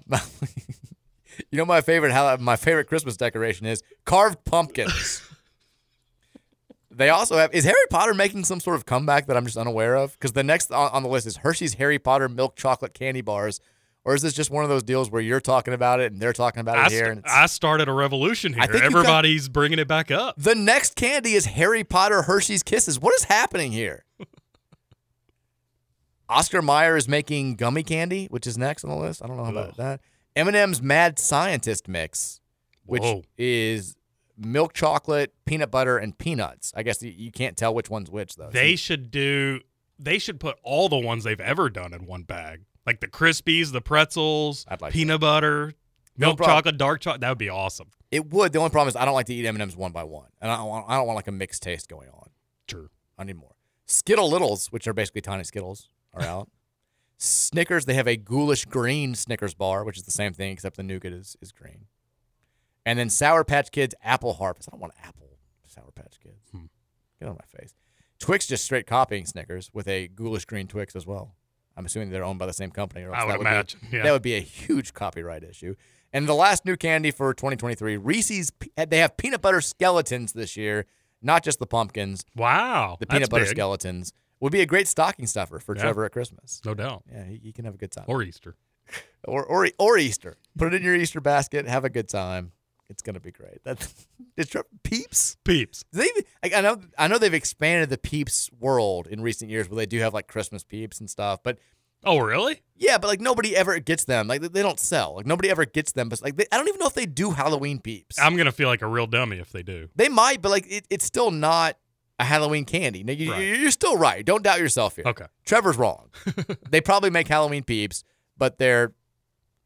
You know, my favorite Hall- my favorite Christmas decoration is carved pumpkins. they also have. Is Harry Potter making some sort of comeback that I'm just unaware of? Because the next on, on the list is Hershey's Harry Potter milk chocolate candy bars. Or is this just one of those deals where you're talking about it and they're talking about it I, here? st- I started a revolution here. I think you've got- Everybody's bringing it back up. the next candy is Harry Potter Hershey's Kisses. What is happening here? Oscar Mayer is making gummy candy, which is next on the list. I don't know about Ugh. that. M&M's Mad Scientist mix, which Whoa. is milk chocolate, peanut butter, and peanuts. I guess you, you can't tell which one's which though. They should do. They should put all the ones they've ever done in one bag, like the Krispies, the pretzels, like peanut butter, milk problem. chocolate, dark chocolate. That would be awesome. It would. The only problem is I don't like to eat M&Ms one by one, and I don't want I don't want like a mixed taste going on. True. I need more. Skittle Littles, which are basically tiny Skittles, are out. Snickers, they have a ghoulish green Snickers bar, which is the same thing except the nougat is, is green. And then Sour Patch Kids Apple Harvest. I don't want apple Sour Patch Kids. Hmm. Get on my face. Twix just straight copying Snickers with a ghoulish green Twix as well. I'm assuming they're owned by the same company. Or else I would that would imagine, Be, yeah. That would be a huge copyright issue. And the last new candy for 2023, Reese's. They have peanut butter skeletons this year, not just the pumpkins. Wow, the peanut butter big. skeletons would be a great stocking stuffer for Yeah. Trevor at Christmas. No doubt. Yeah, he, he can have a good time. Or Easter. or or or Easter. Put it in your Easter basket. Have a good time. It's gonna be great. That's it's Tre- Peeps. Peeps. They like, I know I know they've expanded the Peeps world in recent years, where they do have like Christmas Peeps and stuff. But Oh, really? yeah, but like nobody ever gets them. Like they- they don't sell. Like nobody ever gets them. But like they, I don't even know if they do Halloween Peeps. I'm gonna feel like a real dummy if they do. They might, but like it, it's still not a Halloween candy. Now, you, Right. You're still right. Don't doubt yourself here. Okay. Trevor's wrong. they probably make Halloween peeps, but they're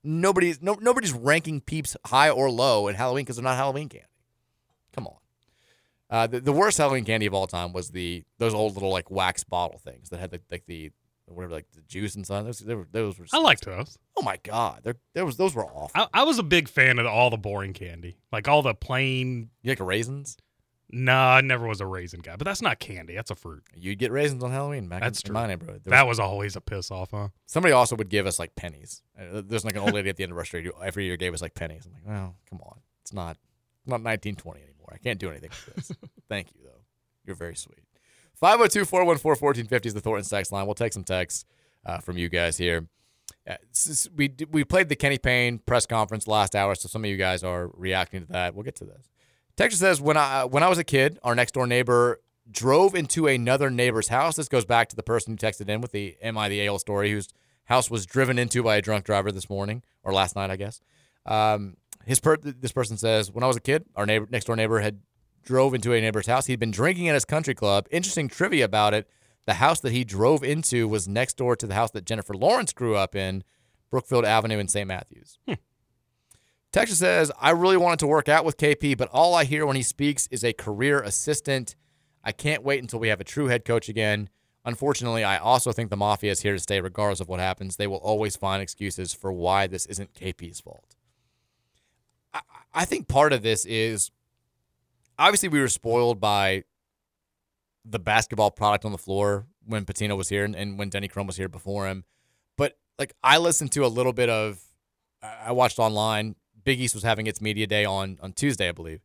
nobody's no, nobody's ranking peeps high or low in Halloween because they're not Halloween candy. Come on. Uh, the, the worst Halloween candy of all time was the those old little like wax bottle things that had the, like the whatever like the juice inside. Those they were, those were. I liked those. Oh my god, they're, there was those were awful. I, I was a big fan of all the boring candy, like all the plain. You like raisins? Nah, I never was a raisin guy, but that's not candy. That's a fruit. You'd get raisins on Halloween back That's in, true. in my neighborhood. There That was always a piss off, huh? Somebody also would give us like pennies. Uh, There's like an old lady at the end of our street who every year gave us like pennies. I'm like, well, come on, it's not not 1920 anymore. I can't do anything with this. Thank you though. You're very sweet. 502-414-1450 is the Thornton text line. We'll take some texts uh, from you guys here. Uh, we we played the Kenny Payne press conference last hour, so some of you guys are reacting to that. We'll get to this. Texas says when I when I was a kid, our next door neighbor drove into another neighbor's house. This goes back to the person who texted in with the "Am I the Ale" story, whose house was driven into by a drunk driver this morning or last night, I guess. Um, his per- this person says when I was a kid, our neighbor next door neighbor had drove into a neighbor's house. He'd been drinking at his country club. Interesting trivia about it: the house that he drove into was next door to the house that Jennifer Lawrence grew up in, Brookfield Avenue in St. Matthews. Texas says, I really wanted to work out with KP, but all I hear when he speaks is a career assistant. I can't wait until we have a true head coach again. Unfortunately, I also think the Mafia is here to stay regardless of what happens. They will always find excuses for why this isn't KP's fault. I, I think part of this is obviously we were spoiled by the basketball product on the floor when Pitino was here and, and when Denny Crum was here before him. But like I listened to a little bit of I I watched online. Big East was having its media day on on Tuesday, I believe,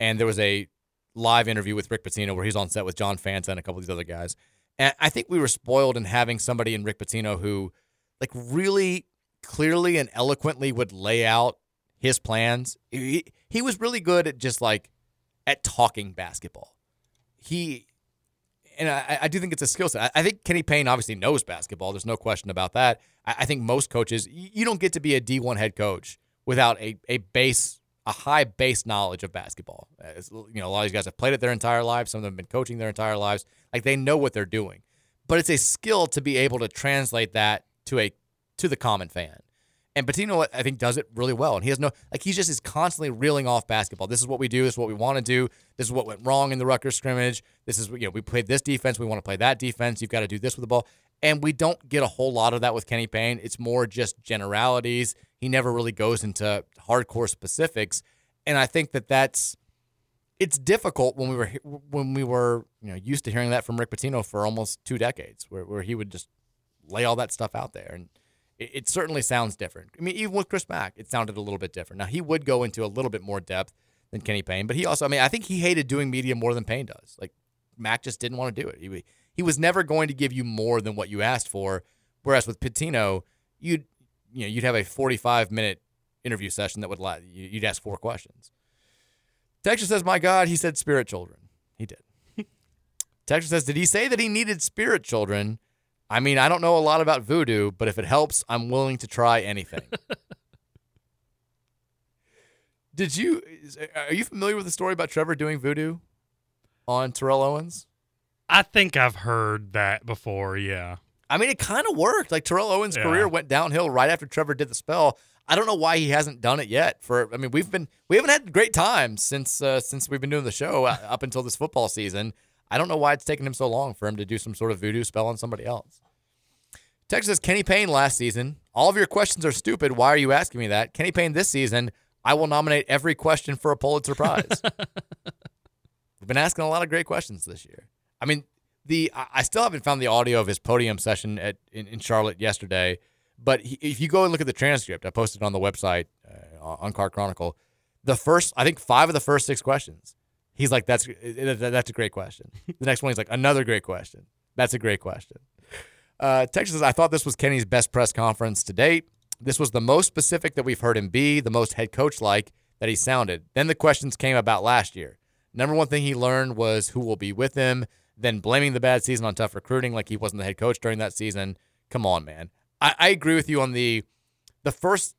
and there was a live interview with Rick Pitino where he's on set with John Fanta and a couple of these other guys. And I think we were spoiled in having somebody in Rick Pitino who, like, really clearly and eloquently would lay out his plans. He, he was really good at just like at talking basketball. He and I, I do think it's a skill set. I, think Kenny Payne obviously knows basketball. There's no question about that. I, I think most coaches, you don't get to be a D1 head coach without a, a base, a high base knowledge of basketball. As, you know, a lot of these guys have played it their entire lives. Some of them have been coaching their entire lives. Like they know what they're doing. But it's a skill to be able to translate that to a to the common fan. And Pitino, I think, does it really well. And he has no like he's just is constantly reeling off basketball. This is what we do. This is what we want to do. This is what went wrong in the Rutgers scrimmage. This is you know we played this defense. We want to play that defense. You've got to do this with the ball. And we don't get a whole lot of that with Kenny Payne. It's more just generalities. He never really goes into hardcore specifics. And I think that that's it's difficult when we were when we were you know used to hearing that from Rick Pitino for almost two decades, where where he would just lay all that stuff out there, and it, it certainly sounds different. I mean, even with Chris Mack, it sounded a little bit different. Now he would go into a little bit more depth than Kenny Payne, but he also, I mean, I think he hated doing media more than Payne does. Like Mack just didn't want to do it. He he was never going to give you more than what you asked for. Whereas with Pitino, you'd you know you'd have a 45 minute interview session that would la- you- you'd ask four questions. Texas says, "My God," he said, "Spirit children." He did. Texas says, "Did he say that he needed spirit children I mean, I don't know a lot about voodoo, but if it helps, I'm willing to try anything. Did you? Are you familiar with the story about Trevor doing voodoo on Terrell Owens? I think I've heard that before. Yeah. I mean, it kind of worked. Like Terrell Owens' Yeah. career went downhill right after Trevor did the spell. I don't know why he hasn't done it yet. For I mean, we've been we haven't had great times since uh, since we've been doing the show uh, up until this football season. I don't know why it's taken him so long for him to do some sort of voodoo spell on somebody else. Texas Kenny Payne last season. All of your questions are stupid. Why are you asking me that? Kenny Payne this season. I will nominate every question for a Pulitzer Prize. We've been asking a lot of great questions this year. I mean, the I still haven't found the audio of his podium session at in, in Charlotte yesterday, but he, if you go and look at the transcript, I posted on the website uh, on Card Chronicle. The first, I think, five of the first six questions, he's like, "That's uh, that's a great question." The next one, he's like, "Another great question." That's a great question. Uh, Texas, I thought this was Kenny's best press conference to date. This was the most specific that we've heard him be, the most head coach like that he sounded. Then the questions came about last year. Number one thing he learned was who will be with him, then blaming the bad season on tough recruiting like he wasn't the head coach during that season. Come on, man. I, I agree with you on the the first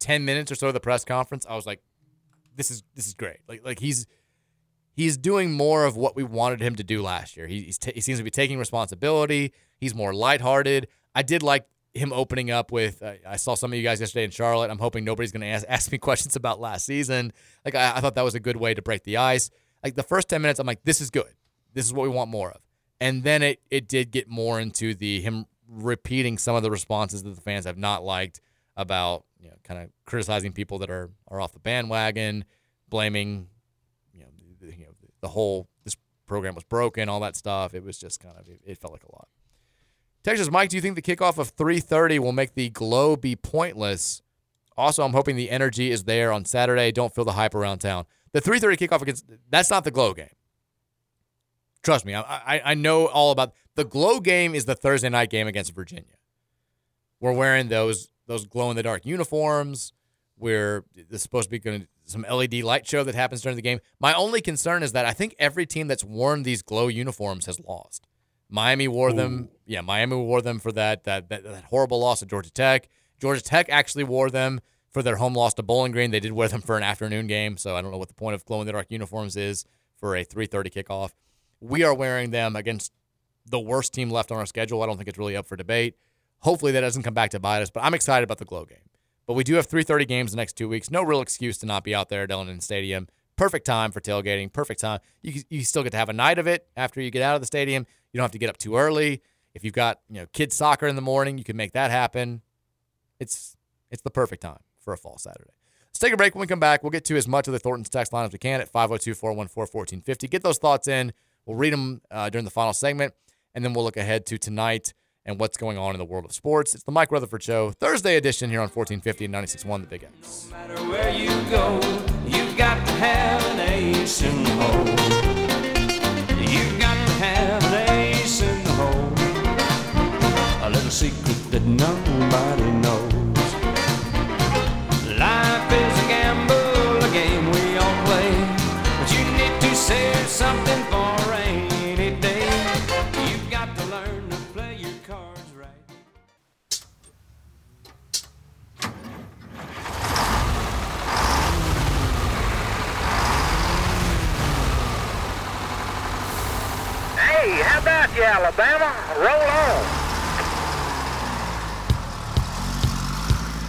10 minutes or so of the press conference. I was like, this is this is great. Like like he's he's doing more of what we wanted him to do last year. He, he's ta he seems to be taking responsibility. He's more lighthearted. I did like him opening up with. Uh, I saw some of you guys yesterday in Charlotte. I'm hoping nobody's going to ask, ask me questions about last season. Like I, I thought that was a good way to break the ice. Like the first 10 minutes, I'm like, this is good. This is what we want more of. And then it it did get more into the him repeating some of the responses that the fans have not liked about you know kind of criticizing people that are are off the bandwagon, blaming you know the, you know, the whole this program was broken, all that stuff. It was just kind of it, it felt like a lot. Texas Mike, do you think the kickoff of 3:30 will make the glow be pointless? Also, I'm hoping the energy is there on Saturday. Don't feel the hype around town. The 3:30 kickoff against that's not the glow game. Trust me, I, I I know all about the glow game. Is the Thursday night game against Virginia? We're wearing those those glow in the dark uniforms. We're there's supposed to be going to some LED light show that happens during the game. My only concern is that I think every team that's worn these glow uniforms has lost. Miami wore them. Yeah, Miami wore them for that that, that that horrible loss to Georgia Tech. Georgia Tech actually wore them for their home loss to Bowling Green. They did wear them for an afternoon game, so I don't know what the point of glow in the dark uniforms is for a 3:30 kickoff. We are wearing them against the worst team left on our schedule. I don't think it's really up for debate. Hopefully that doesn't come back to bite us, but I'm excited about the glow game. But we do have 3:30 games the next two weeks. No real excuse to not be out there at L&N Stadium. Perfect time for tailgating. Perfect time. You you still get to have a night of it after you get out of the stadium. You don't have to get up too early. If you've got you know kids soccer in the morning, you can make that happen. It's it's the perfect time for a fall Saturday. Let's take a break. When we come back, we'll get to as much of the Thorntons text line as we can at 502 414 1450. Get those thoughts in. We'll read them uh, during the final segment, and then we'll look ahead to tonight and what's going on in the world of sports. It's the Mike Rutherford Show, Thursday edition here on 1450 and 96.1 The Big X. Where you go, you've got to have an ace in the hole. You've got to have an ace in the hole. A little secret that nobody knows. Hey, how about you, Alabama? Roll on.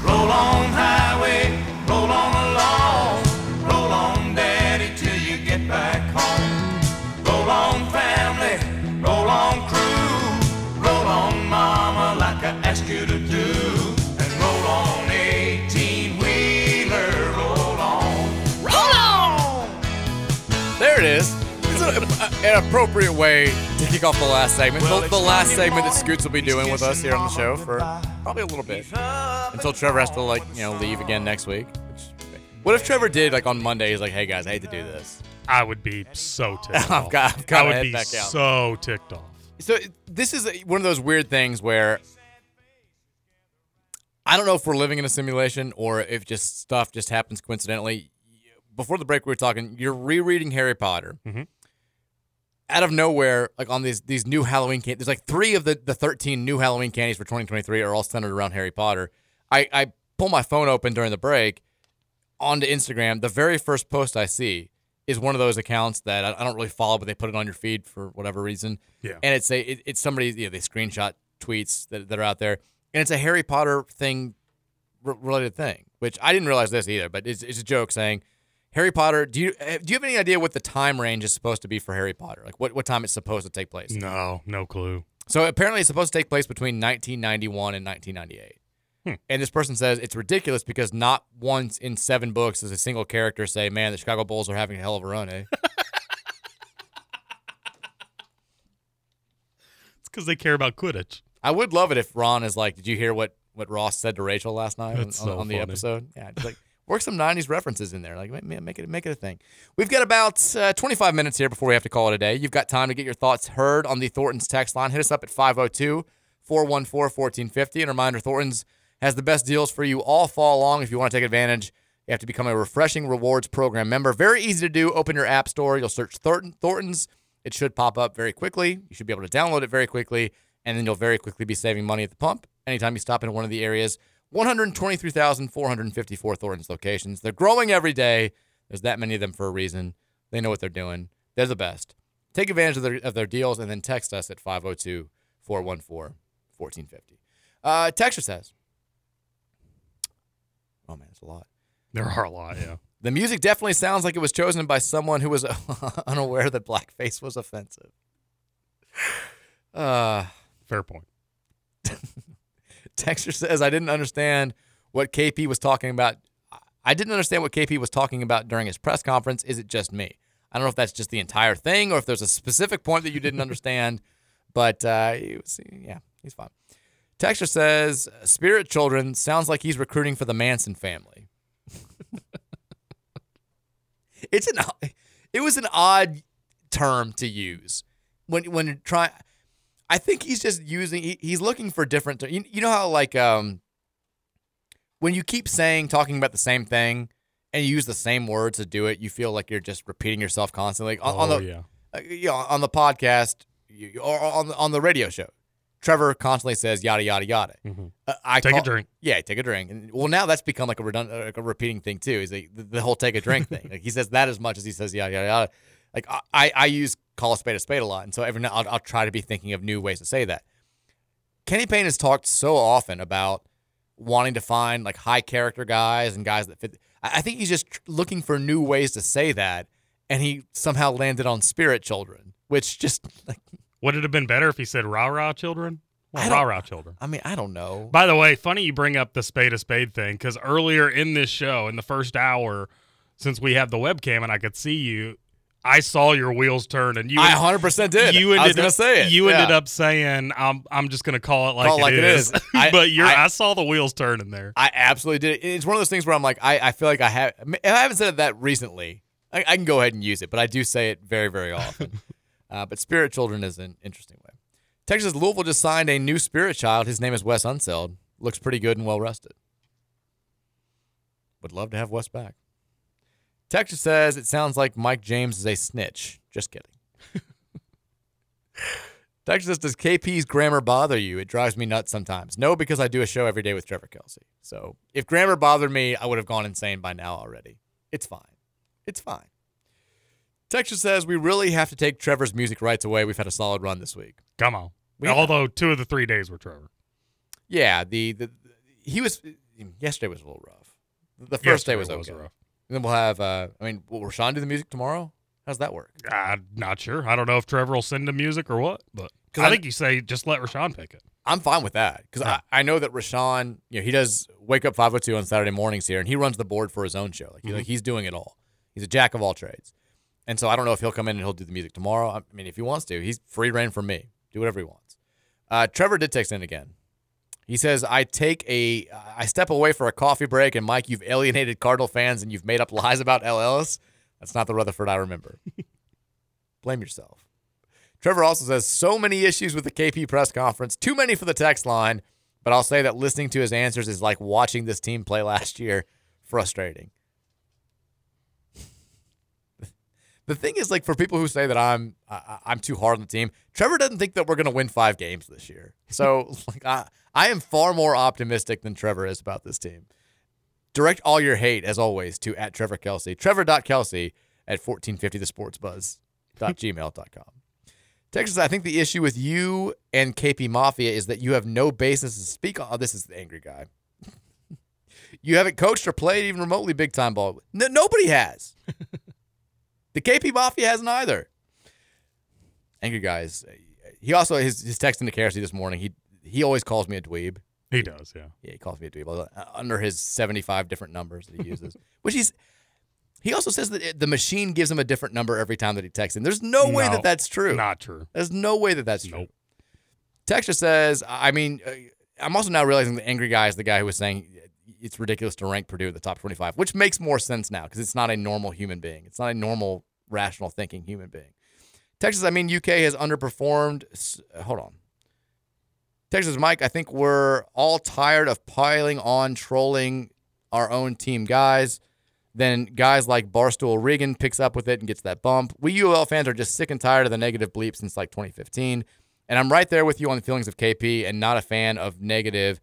Roll on highway, roll on along, roll on daddy till you get back home. Roll on family, roll on crew, roll on mama like I asked you to do. And roll on 18 wheeler, roll on. Roll on! There it is. An appropriate way to kick off the last segment. The, the last segment that Scoots will be doing with us here on the show for probably a little bit until Trevor has to like you know leave again next week. What if Trevor did like on Monday? He's like, "Hey guys, I hate to do this." I would be so ticked I've off. got- I've got I would be back out. so ticked off. So this is one of those weird things where I don't know if we're living in a simulation or if just stuff just happens coincidentally. Before the break, we were talking. You're rereading Harry Potter. Mhm. Out of nowhere, like on these these new Halloween candies, there's like three of the, the 13 new Halloween candies for 2023 are all centered around Harry Potter. I, I pull my phone open during the break onto Instagram. The very first post I see is one of those accounts that I, I don't really follow, but they put it on your feed for whatever reason. Yeah. And it's a it, it's somebody you know, they screenshot tweets that, that are out there, and it's a Harry Potter thing r- related thing, which I didn't realize this either, but it's, it's a joke saying Harry Potter. Do you eh, do you have any idea what the time range is supposed to be for Harry Potter? Like what what time it's supposed to take place? No, no clue. So apparently it's supposed to take place between 1991 and 1998. Hmm. And this person says it's ridiculous because not once in seven books does a single character say, "Man, the Chicago Bulls are having a hell of a run." Eh? It's because they care about Quidditch. I would love it if Ron is like, "Did you hear what what Ross said to Rachel last night on, so on the funny. episode?" Yeah, like work some '90s references in there. Like make, it make it a thing. We've got about uh, 25 minutes here before we have to call it a day. You've got time to get your thoughts heard on the Thorntons text line. Hit us up at 502 414 1450. And reminder, Thorntons has the best deals for you all fall long. If you want to take advantage, you have to become a refreshing rewards program member. Very easy to do. Open your app store. You'll search Thornton, Thorntons. It should pop up very quickly. You should be able to download it very quickly, and then you'll very quickly be saving money at the pump anytime you stop in one of the areas. 123,454 Thorntons locations. They're growing every day. There's that many of them for a reason. They know what they're doing. They're the best. Take advantage of their, of their deals and then text us at 502 414 1450. Uh, Texture says, Oh man, it's a lot. There are a lot, yeah. The music definitely sounds like it was chosen by someone who was unaware that blackface was offensive. Uh, Fair point. Texture says, I didn't understand what KP was talking about. I didn't understand what KP was talking about during his press conference. Is it just me? I don't know if that's just the entire thing or if there's a specific point that you didn't understand, but uh, he was- yeah, he's fine. Texture says, Spirit Children sounds like he's recruiting for the Manson family. it's an it was an odd term to use when when trying. I think he's just using. He, he's looking for different. You, you know how like um when you keep saying talking about the same thing and you use the same words to do it, you feel like you're just repeating yourself constantly. Like, on, on Oh, the yeah. uh, you know, on the podcast you, or on the, on the radio show, Trevor constantly says yada yada yada. Uh, I Take a drink. Yeah, take a drink. And well, now that's become like a redundant, like a repeating thing too. Is like the, the whole take a drink thing. Like he says that as much as he says yada yada yada. Like I- I, use call a spade a spade a lot, and so every now I'll, I'll try to be thinking of new ways to say that. Kenny Payne has talked so often about wanting to find like high character guys and guys that fit. I I think he's just tr- looking for new ways to say that, and he somehow landed on spirit children, which just like Would it have been better if he said rah rah children? Well, rah rah children. I mean, I don't know. By the way, funny you bring up the spade a spade thing because earlier in this show, in the first hour, since we have the webcam and I could see you, I saw your wheels turn and you. I 100% did. You I ended was gonna up, say it. You ended up saying, "I'm I'm just gonna call it like, Call it like it is. I- but you're. I, I- saw the wheels turning there. I absolutely did. it. It's one of those things where I'm like, I, I feel like I have. I haven't said it that recently. I, I can go ahead and use it, but I do say it very, very often. uh, but spirit children is an interesting way. Texas Louisville just signed a new spirit child. His name is Wes Unseld. Looks pretty good and well rested. Would love to have Wes back. Texas says it sounds like Mike James is a snitch. Just kidding. Texas says, does KP's grammar bother you? It drives me nuts sometimes. No, because I do a show every day with Trevor Kelsey. So if grammar bothered me, I would have gone insane by now already. It's fine. It's fine. Texas says we really have to take Trevor's music rights away. We've had a solid run this week. Come on. We- Although two of the three days were Trevor. Yeah, the, the he was yesterday was a little rough. The first day was Yesterday okay. was rough. And then we'll have. Uh, I mean, will Rashawn do the music tomorrow? How's that work? I'm not sure. I don't know if Trevor will send the music or what, but I I- think you say just let Rashawn pick it. I'm fine with that because I, I know that Rashawn, you know, he does wake up 502 on Saturday mornings here, and he runs the board for his own show. Like, he- Mhm. like he's doing it all. He's a jack of all trades, and so I don't know if he'll come in and he'll do the music tomorrow. I mean, if he wants to, he's free reign for me. Do whatever he wants. Uh, Trevor did text in again. He says, "I take a, I step away for a coffee break, and Mike, you've alienated Cardinal fans and you've made up lies about El Ellis. That's not the Rutherford I remember. Blame yourself." Trevor also says so many issues with the KP press conference, too many for the text line, but I'll say that listening to his answers is like watching this team play last year. Frustrating. The thing is, like, for people who say that I'm I, I'm too hard on the team, Trevor doesn't think that we're going to win five games this year. So, like, I I am far more optimistic than Trevor is about this team. Direct all your hate, as always, to at Trevor Kelsey, Trevor.Kelsey at 1450thesportsbuzz.gmail.com. Texas, I think the issue with you and KP Mafia is that you have no basis to speak on. Oh, this is the angry guy. you haven't coached or played even remotely big time ball. No, nobody has. The KP Mafia hasn't either. Angry guys. He also his his texting to Kelsey this morning. He he always calls me a dweeb. He does, yeah. Yeah, he calls me a dweeb uh, under his seventy five different numbers that he uses, which he's. He also says that it- the machine gives him a different number every time that he texts him. There's no, way that that's true. Not true. There's no way that that's true. Texture says, I mean, uh, I'm also now realizing the angry guy is the guy who was saying it's ridiculous to rank Purdue at the top 25, which makes more sense now because it's not a normal human being. It's not a normal, rational thinking human being. Texas, I mean, UK has underperformed. Hold on. Texas, Mike, I think we're all tired of piling on trolling our own team guys. Then guys like Barstool Regan picks up with it and gets that bump. We UL fans are just sick and tired of the negative bleep since like 2015. And I'm right there with you on the feelings of KP and not a fan of negative.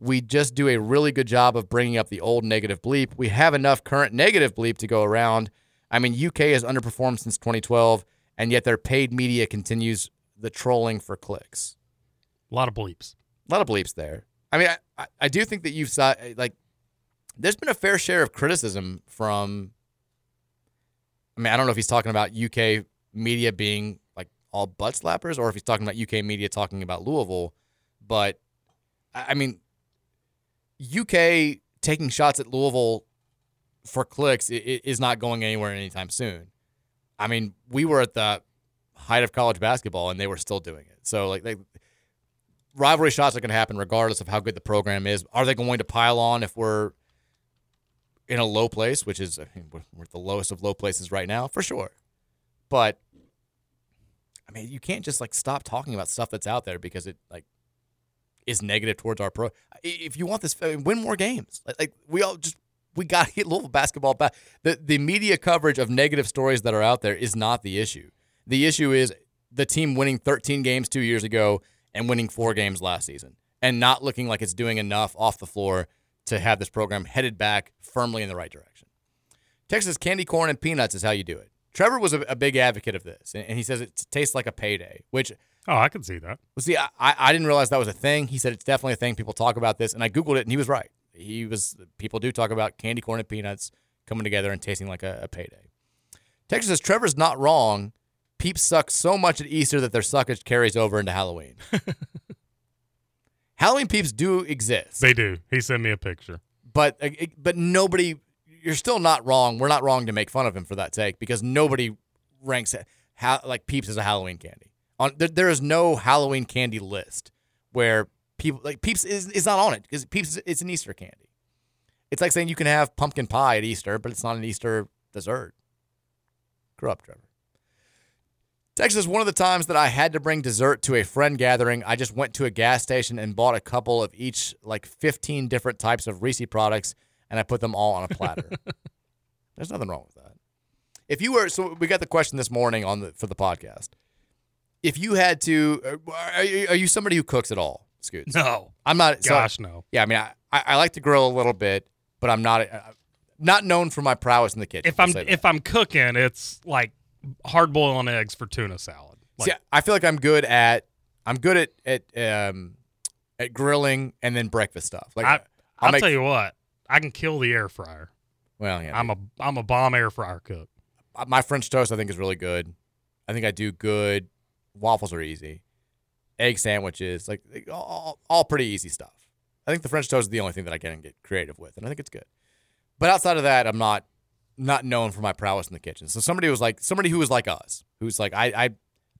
We just do a really good job of bringing up the old negative bleep. We have enough current negative bleep to go around. I mean, UK has underperformed since 2012, and yet their paid media continues the trolling for clicks. A lot of bleeps. A lot of bleeps there. I mean, I, I, do think that you've saw like there's been a fair share of criticism from. I mean, I don't know if he's talking about UK media being like all butt slappers, or if he's talking about UK media talking about Louisville. But I I mean, UK taking shots at Louisville for clicks is not going anywhere anytime soon. I mean, we were at the height of college basketball, and they were still doing it. So like, they, rivalry shots are going to happen regardless of how good the program is. Are they going to pile on if we're in a low place, which is I mean, we're, the lowest of low places right now, for sure. But I mean, you can't just like stop talking about stuff that's out there because it like is negative towards our pro. If you want this, win more games. Like, like we all just we got to get Louisville basketball back. The the media coverage of negative stories that are out there is not the issue. The issue is the team winning 13 games two years ago and winning four games last season, and not looking like it's doing enough off the floor to have this program headed back firmly in the right direction. Texas candy corn and peanuts is how you do it. Trevor was a, a big advocate of this, and, and he says it tastes like a payday, which Oh, I can see that. well, see, I, I didn't realize that was a thing. He said it's definitely a thing. People talk about this, and I googled it, and he was right. He was people do talk about candy corn and peanuts coming together and tasting like a, a payday. Texas says Trevor's not wrong. Peeps suck so much at Easter that their suckage carries over into Halloween. Halloween peeps do exist, They do. He sent me a picture. but uh, but nobody. You're still not wrong. We're not wrong to make fun of him for that take because nobody ranks it- ha, like Peeps as a Halloween candy. On there, there is no Halloween candy list where people like Peeps is, is not on it because Peeps is it's an Easter candy. It's like saying you can have pumpkin pie at Easter, but it's not an Easter dessert. Grow up, Trevor. Texas, one of the times that I had to bring dessert to a friend gathering, I just went to a gas station and bought a couple of each, like 15 different types of Reese products, and I put them all on a platter. There's nothing wrong with that. If you were, so we got the question this morning on the for the podcast. If you had to, uh, are you, are you somebody who cooks at all, Scoots? No. I'm not. so- Gosh, no. Yeah, I mean, I, I, like to grill a little bit, but I'm not uh, not known for my prowess in the kitchen. If I'm if I'm cooking, it's like hard boiling eggs for tuna salad. Like, See, I feel like I'm good at I'm good at at um at grilling and then breakfast stuff. Like I, I'll I'll make- tell you what, I can kill the air fryer. Well, yeah, I'm a I'm a bomb air fryer cook. Uh, my French toast I think is really good. I think I do good. Waffles are easy. Egg sandwiches, like all, all pretty easy stuff. I think the French toast is the only thing that I can get creative with, and I think it's good. But outside of that, I'm not not known for my prowess in the kitchen. So somebody was like somebody who was like us, who's like I I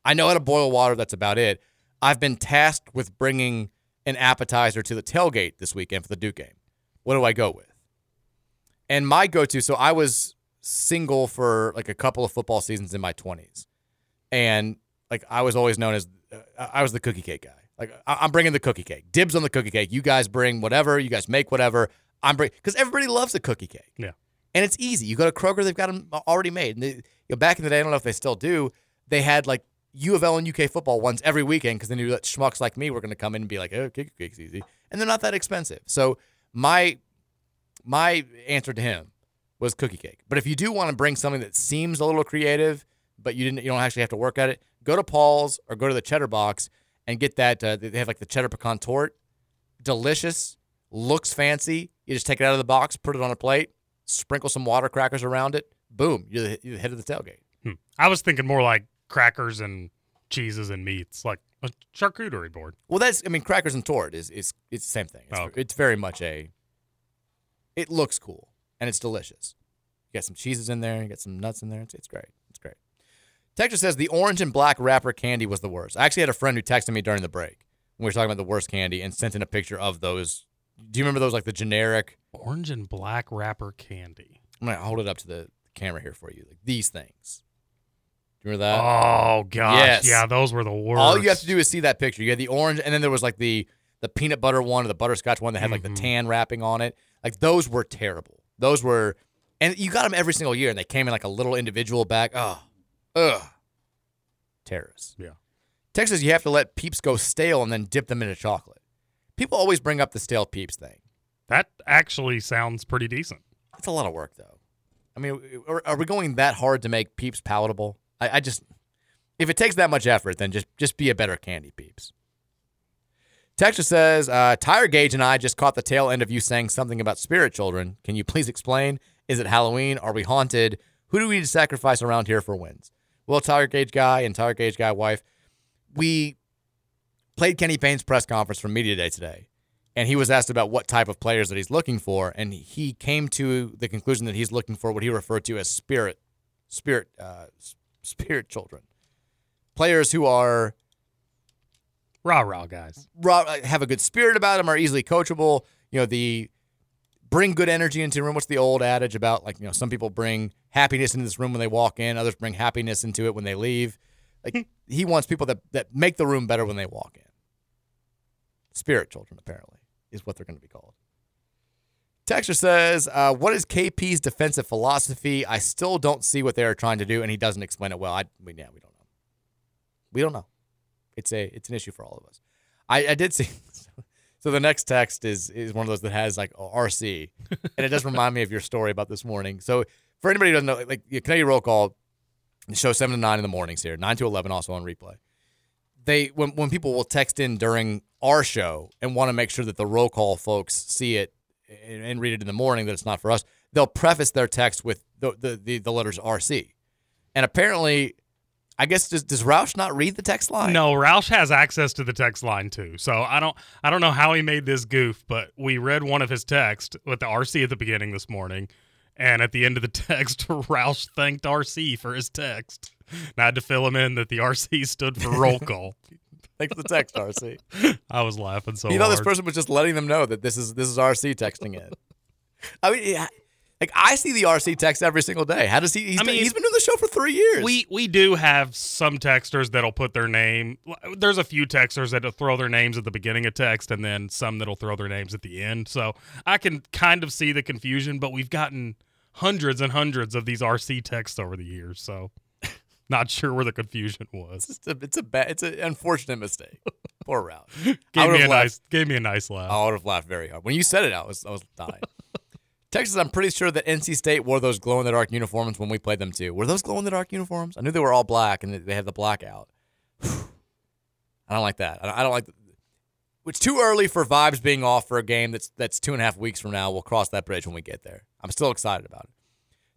I know how to boil water. That's about it. I've been tasked with bringing an appetizer to the tailgate this weekend for the Duke game. What do I go with? And my go-to, so I was single for like a couple of football seasons in my 20s. And like I was always known as uh, I was the cookie cake guy. Like I- I'm bringing the cookie cake. Dibs on the cookie cake. You guys bring whatever, you guys make whatever. I'm bring cuz everybody loves a cookie cake. Yeah. And it's easy. You go to Kroger, they've got them already made. And they, You know, back in the day, I don't know if they still do. They had like U of L and UK football ones every weekend because they knew that schmucks like me were going to come in and be like, "Oh, kick kick's easy," and they're not that expensive. So my my answer to him was cookie cake. But if you do want to bring something that seems a little creative, but you didn't, you don't actually have to work at it, go to Paul's or go to the Cheddar Box and get that. Uh, they have like the cheddar pecan tort, delicious, looks fancy. You just take it out of the box, put it on a plate, sprinkle some water crackers around it. Boom, you're the, you're the head of the tailgate. Hmm. I was thinking more like crackers and cheeses and meats, like a charcuterie board. Well, that's I mean, crackers and tort is is it's the same thing. It's, Oh, okay. it's very much a. It looks cool and it's delicious. You got some cheeses in there. You got some nuts in there. It's, it's great. Texas says the orange and black wrapper candy was the worst. I actually had a friend who texted me during the break when we were talking about the worst candy and sent in a picture of those. Do you remember those like the generic orange and black wrapper candy? I'm gonna hold it up to the camera here for you. Like these things. Do you remember that? Oh gosh, Yes. yeah, those were the worst. All you have to do is see that picture. You had the orange, and then there was like the the peanut butter one or the butterscotch one that had like the mm-hmm. tan wrapping on it. Like those were terrible. Those were, and you got them every single year, and they came in like a little individual bag. Oh, ugh, terrorists. Yeah. Texas, you have to let peeps go stale and then dip them into chocolate. People always bring up the stale peeps thing. That actually sounds pretty decent. It's a lot of work, though. I mean, are, are we going that hard to make peeps palatable? I, I just, if it takes that much effort, then just just be a better candy peeps. Texas says, uh, Tire Gauge and I just caught the tail end of you saying something about spirit children. Can you please explain? Is it Halloween? Are we haunted? Who do we need to sacrifice around here for wins? Well, Tire Gauge guy and Tire Gauge guy wife, we played Kenny Payne's press conference from Media Day today, and he was asked about what type of players that he's looking for, and he came to the conclusion that he's looking for what he referred to as spirit, spirit, uh, spirit children, players who are rah rah guys, raw, uh, have a good spirit about them, are easily coachable. You know, the bring good energy into the room. What's the old adage about like you know some people bring happiness into this room when they walk in, others bring happiness into it when they leave. Like he wants people that that make the room better when they walk in. Spirit children, apparently, is what they're going to be called. Texture says, uh, "What is KP's defensive philosophy? I still don't see what they are trying to do, and he doesn't explain it well. I, we, yeah, we don't know. We don't know. It's a, it's an issue for all of us. I, I did see. So the next text is is one of those that has like RC, and it does remind me of your story about this morning. So for anybody who doesn't know, like the Canadian roll call, show seven to nine in the mornings here, nine to eleven also on replay. They when when people will text in during our show and want to make sure that the roll call folks see it and, and read it in the morning that it's not for us, they'll preface their text with the the the, the letters RC, and apparently. I guess does, does Roush not read the text line? No, Roush has access to the text line too. So I don't I don't know how he made this goof, but we read one of his texts with the RC at the beginning this morning, and at the end of the text, Roush thanked RC for his text. And I had to fill him in that the RC stood for roll call. Thanks for the text, RC. I was laughing so you know, this person was just letting them know that this is this is RC texting in. I mean, yeah, like I see the RC text every single day. How does he? He's, I been, mean, he's been doing the show for three years. We we do have some texters that'll put their name. There's a few texters that'll throw their names at the beginning of text, and then some that'll throw their names at the end. So I can kind of see the confusion, but we've gotten hundreds and hundreds of these RC texts over the years. So not sure where the confusion was. It's a it's a bad it's an unfortunate mistake. Poor Roush. Gave me a nice gave me a nice laugh. I would have laughed very hard when you said it. I was I was dying. Texas, I'm pretty sure that NC State wore those glow in the dark uniforms when we played them too. Were those glow in the dark uniforms? I knew they were all black and they had the blackout. I don't like that. I don't like. It's too early for vibes being off for a game that's that's two and a half weeks from now. We'll cross that bridge when we get there. I'm still excited about it.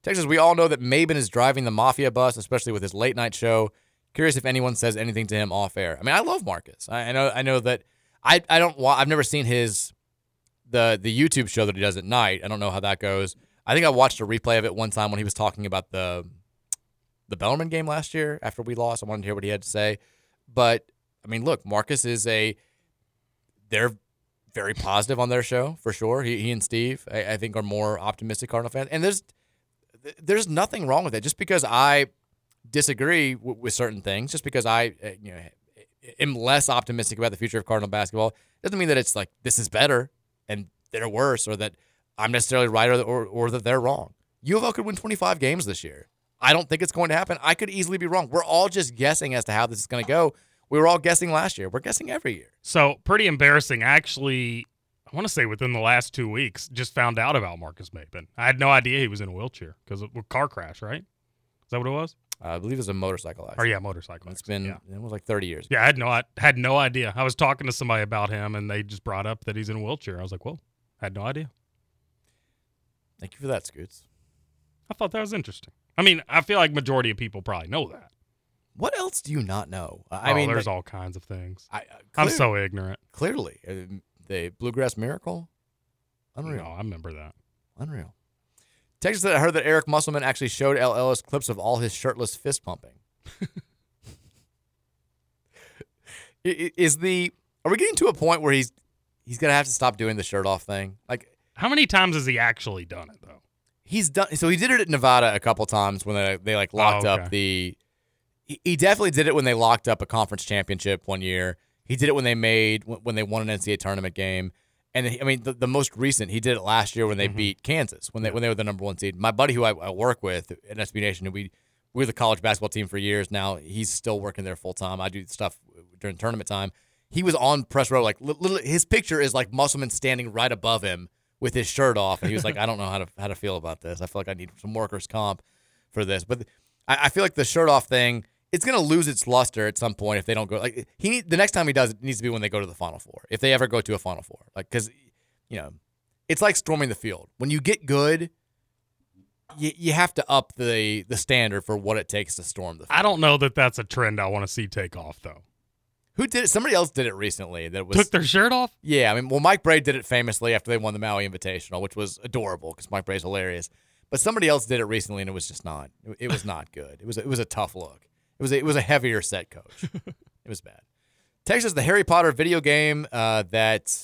Texas, we all know that Maben is driving the mafia bus, especially with his late night show. Curious if anyone says anything to him off air. I mean, I love Marcus. I, I know. I know that. I I don't. I've never seen his the the YouTube show that he does at night. I don't know how that goes. I think I watched a replay of it one time when he was talking about the the Bellarmine game last year after we lost. I wanted to hear what he had to say. But I mean, look, Marcus is a they're very positive on their show for sure. He, he and Steve, I, I think, are more optimistic Cardinal fans. And there's there's nothing wrong with that. Just because I disagree w- with certain things, just because I uh, you know am less optimistic about the future of Cardinal basketball, doesn't mean that it's like this is better and they're worse, or that I'm necessarily right or or, or that they're wrong. U of L could win 25 games this year. I don't think it's going to happen. I could easily be wrong. We're all just guessing as to how this is going to go. We were all guessing last year. We're guessing every year. So pretty embarrassing. Actually, I want to say within the last two weeks, just found out about Marcus Mapen. I had no idea he was in a wheelchair because of a car crash. Right? Is that what it was? I believe it was a motorcycle accident. Or yeah, motorcycle. It's been it was like 30 years. Yeah, I had no I had no idea. I was talking to somebody about him, and they just brought up that he's in a wheelchair. I was like, "Whoa, had no idea." Thank you for that, Scoots. I thought that was interesting. I mean, I feel like majority of people probably know that. What else do you not know? I Oh, mean, there's all kinds of things. I, uh, I'm so ignorant. Clearly, uh, the bluegrass miracle, unreal. No, I remember that. Unreal. Texas said, I heard that Eric Musselman actually showed El Ellis clips of all his shirtless fist pumping. Is the are we getting to a point where he's he's gonna have to stop doing the shirt off thing? Like How many times has he actually done it though? he's done so he did it at Nevada a couple times when they they like locked Oh, okay. up the he, he definitely did it when they locked up a conference championship one year. He did it when they made when they won an NCAA tournament game. And I mean the, the most recent he did it last year when Mm-hmm. they beat Kansas when they when they were the number one seed. My buddy who I, I work with at SB Nation, who we we were the college basketball team for years now. He's still working there full time. I do stuff during tournament time. He was on press row, like li- literally, his picture is like Musselman standing right above him with his shirt off, and he was like, "I don't know how to how to feel about this. I feel like I need some workers' comp for this." But I, I feel like the shirt off thing, it's gonna lose its luster at some point if they don't go. Like he need, the next time he does it needs to be when they go to the Final Four, if they ever go to a Final Four. Like because you know, it's like storming the field. When you get good, you, you have to up the the standard for what it takes to storm the. Field. I don't know that that's a trend I want to see take off though. Who did it? Somebody else did it recently. That was Took their shirt off. Yeah, I mean, well, Mike Brey did it famously after they won the Maui Invitational, which was adorable because Mike Brey's hilarious. But somebody else did it recently, and it was just not. It, it was not good. It was it was a tough look. It was a, it was a heavier set coach. it was bad. Texas, the Harry Potter video game uh, that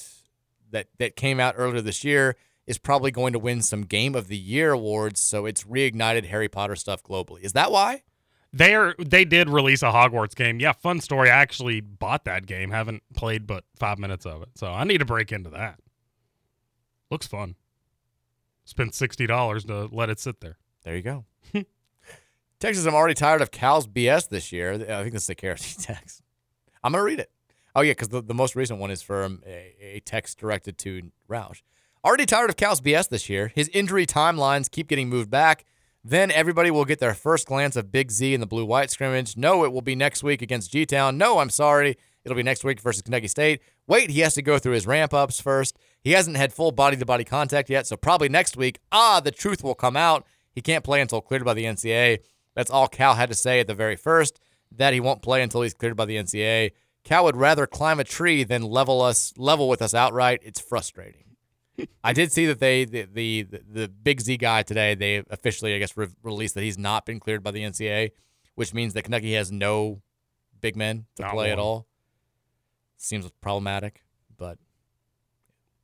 that that came out earlier this year is probably going to win some Game of the Year awards. So it's reignited Harry Potter stuff globally. Is that why? They are they did release a Hogwarts game. Yeah, fun story. I actually bought that game. Haven't played but five minutes of it, so I need to break into that. Looks fun. Spent sixty dollars to let it sit there. There you go. Texas, I'm already tired of Cal's BS this year. I think this is a KRC text. I'm going to read it. Oh, yeah, because the, the most recent one is from a, a text directed to Roush. Already tired of Cal's BS this year. His injury timelines keep getting moved back. Then everybody will get their first glance of Big Z in the blue white scrimmage. No, it will be next week against G Town. No, I'm sorry. It'll be next week versus Kentucky State. Wait, he has to go through his ramp ups first. He hasn't had full body to body contact yet, so probably next week, ah, the truth will come out. He can't play until cleared by the NCAA. That's all Cal had to say at the very first, that he won't play until he's cleared by the NCAA. Cal would rather climb a tree than level us level with us outright. It's frustrating. I did see that they the the, the Big Z guy today. They officially, I guess, re- released that he's not been cleared by the NCAA, which means that Kentucky has no big men to Not play at all. Seems problematic, but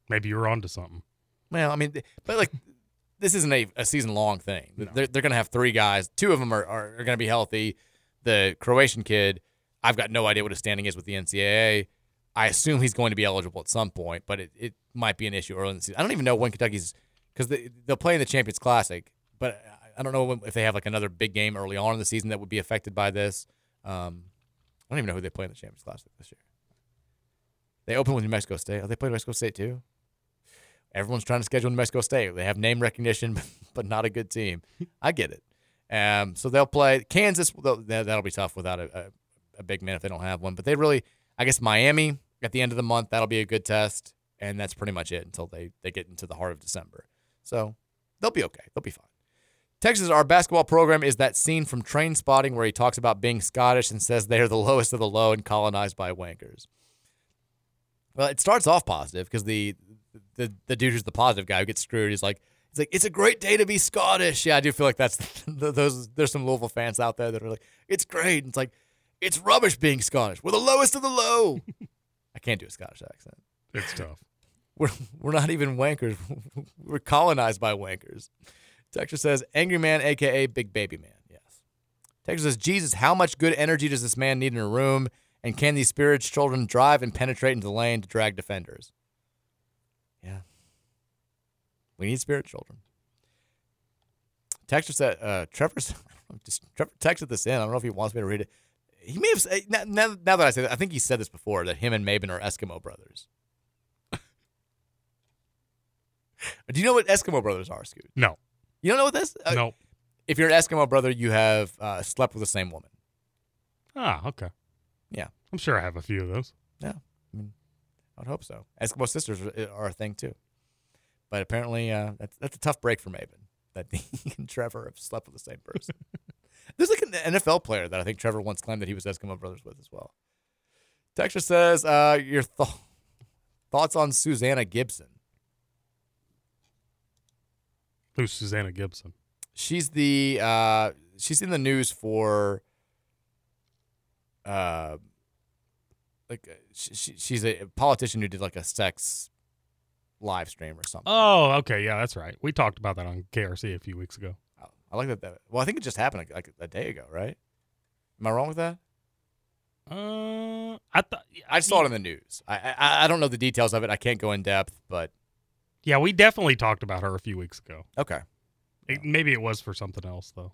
Maybe you're onto something. well, I mean, but like this isn't a, a season long thing. They're, they're going to have three guys. Two of them are, are, are going to be healthy. The Croatian kid, I've got no idea what his standing is with the NCAA. I assume he's going to be eligible at some point, but it, it might be an issue early in the season. I don't even know when Kentucky's because they, they'll play in the Champions Classic, but I- I don't know when, if they have like another big game early on in the season that would be affected by this. Um, I don't even know who they play in the Champions Classic this year. They open with New Mexico State. Oh, they play New Mexico State too. Everyone's trying to schedule New Mexico State. They have name recognition, but not a good team. I get it. Um, so they'll play Kansas. that- That'll be tough without a, a, a big man if they don't have one. But they really, I guess, Miami at the end of the month. That'll be a good test, and that's pretty much it until they they get into the heart of December. So they'll be okay. They'll be fine. Texas, our basketball program is that scene from Trainspotting where he talks about being Scottish and says they are the lowest of the low and colonized by wankers. Well, it starts off positive because the, the the dude who's the positive guy who gets screwed is like, he's like, it's a great day to be Scottish. Yeah, I do feel like that's those. There's some Louisville fans out there that are like, it's great. And it's like, it's rubbish being Scottish. We're the lowest of the low. I can't do a Scottish accent. It's tough. We're we're not even wankers. we're colonized by wankers. Texas says, angry man, aka big baby man. Yes. Texas says, Jesus, how much good energy does this man need in a room? And can these spirits children drive and penetrate into the lane to drag defenders? Yeah. We need spirit children. Texture said, uh, Trevor's just Trevor texted this in. I don't know if he wants me to read it. He may have said, now, now, now that I say that, I think he said this before that him and Maven are Eskimo brothers. Do you know what Eskimo brothers are, Scoot? No. You don't know what this? Uh, No. If you're an Eskimo brother, you have uh, slept with the same woman. Ah, okay. Yeah. I'm sure I have a few of those. Yeah. I mean, I'd hope so. Eskimo sisters are, are a thing too. But apparently, uh, that's, that's a tough break for Maven that he and Trevor have slept with the same person. There's like an NFL player that I think Trevor once claimed that he was Eskimo brothers with as well. Texture says, uh, your th- thoughts on Susanna Gibson. Who's Susanna Gibson? She's the uh, she's in the news for uh, like uh, she, she, she's a politician who did like a sex live stream or something. Oh, okay. Yeah, that's right. We talked about that on KRC a few weeks ago. I like that. that well, I think it just happened like, like a day ago, right? Am I wrong with that? Uh, I thought I saw it in the news. I, I I don't know the details of it. I can't go in depth, but Yeah, we definitely talked about her a few weeks ago. Okay. It, maybe it was for something else though.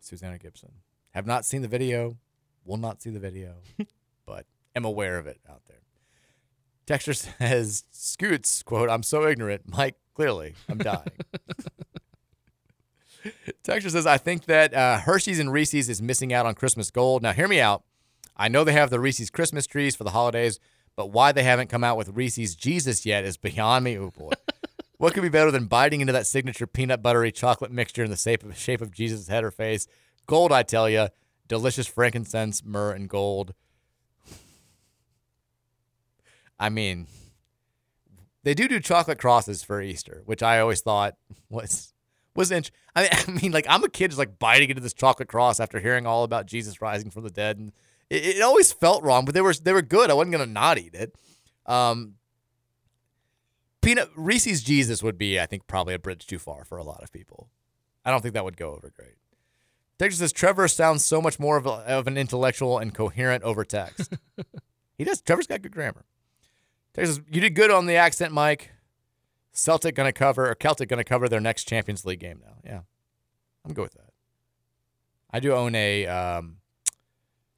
Susanna Gibson. Have not seen the video. Will not see the video, but am aware of it out there. Texture says, "Scoots quote: I'm so ignorant, Mike. Clearly, I'm dying." Texture says, "I think that uh, Hershey's and Reese's is missing out on Christmas gold. Now, hear me out. I know they have the Reese's Christmas trees for the holidays, but why they haven't come out with Reese's Jesus yet is beyond me. Oh boy." What could be better than biting into that signature peanut buttery chocolate mixture in the shape of, shape of Jesus' head or face? Gold, I tell you. Delicious frankincense, myrrh, and gold. I mean, they do do chocolate crosses for Easter, which I always thought was was int- I mean, I mean, like I'm a kid just like biting into this chocolate cross after hearing all about Jesus rising from the dead, and it, it always felt wrong, but they were they were good. I wasn't gonna not eat it. Um, peanut Reese's Jesus would be, I think, probably a bridge too far for a lot of people. I don't think that would go over great. Texas says Trevor sounds so much more of, a, of an intellectual and coherent over text. he does. Trevor's got good grammar. Texas, you did good on the accent, Mike. Celtic gonna cover or Celtic gonna cover their next Champions League game now. Yeah, I'm good with that. I do own a um,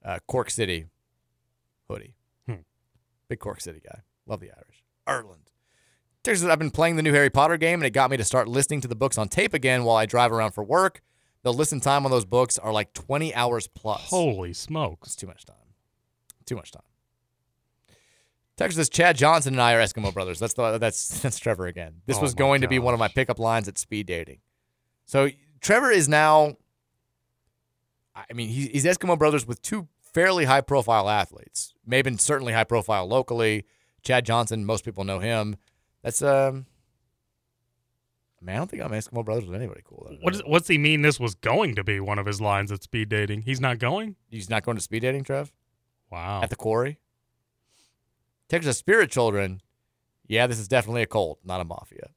uh, Cork City hoodie. Hmm. Big Cork City guy. Love the Irish. Ireland. Texas I've been playing the new Harry Potter game, and it got me to start listening to the books on tape again while I drive around for work. The listen time on those books are like 20 hours plus. Holy smokes. It's too much time. Too much time. Texas says Chad Johnson and I are Eskimo brothers. That's the, that's that's Trevor again. This Oh was going to be one of my pickup lines at speed dating. So Trevor is now. I mean, he, he's Eskimo brothers with two fairly high profile athletes. Maybe certainly high profile locally. Chad Johnson, most people know him. That's um. Man, I don't think I'm Eskimo brothers with anybody cool. What does what's he mean? This was going to be one of his lines at speed dating. He's not going. He's not going to speed dating, Trev. Wow. At the quarry. Texas Spirit Children. Yeah, this is definitely a cult, not a mafia.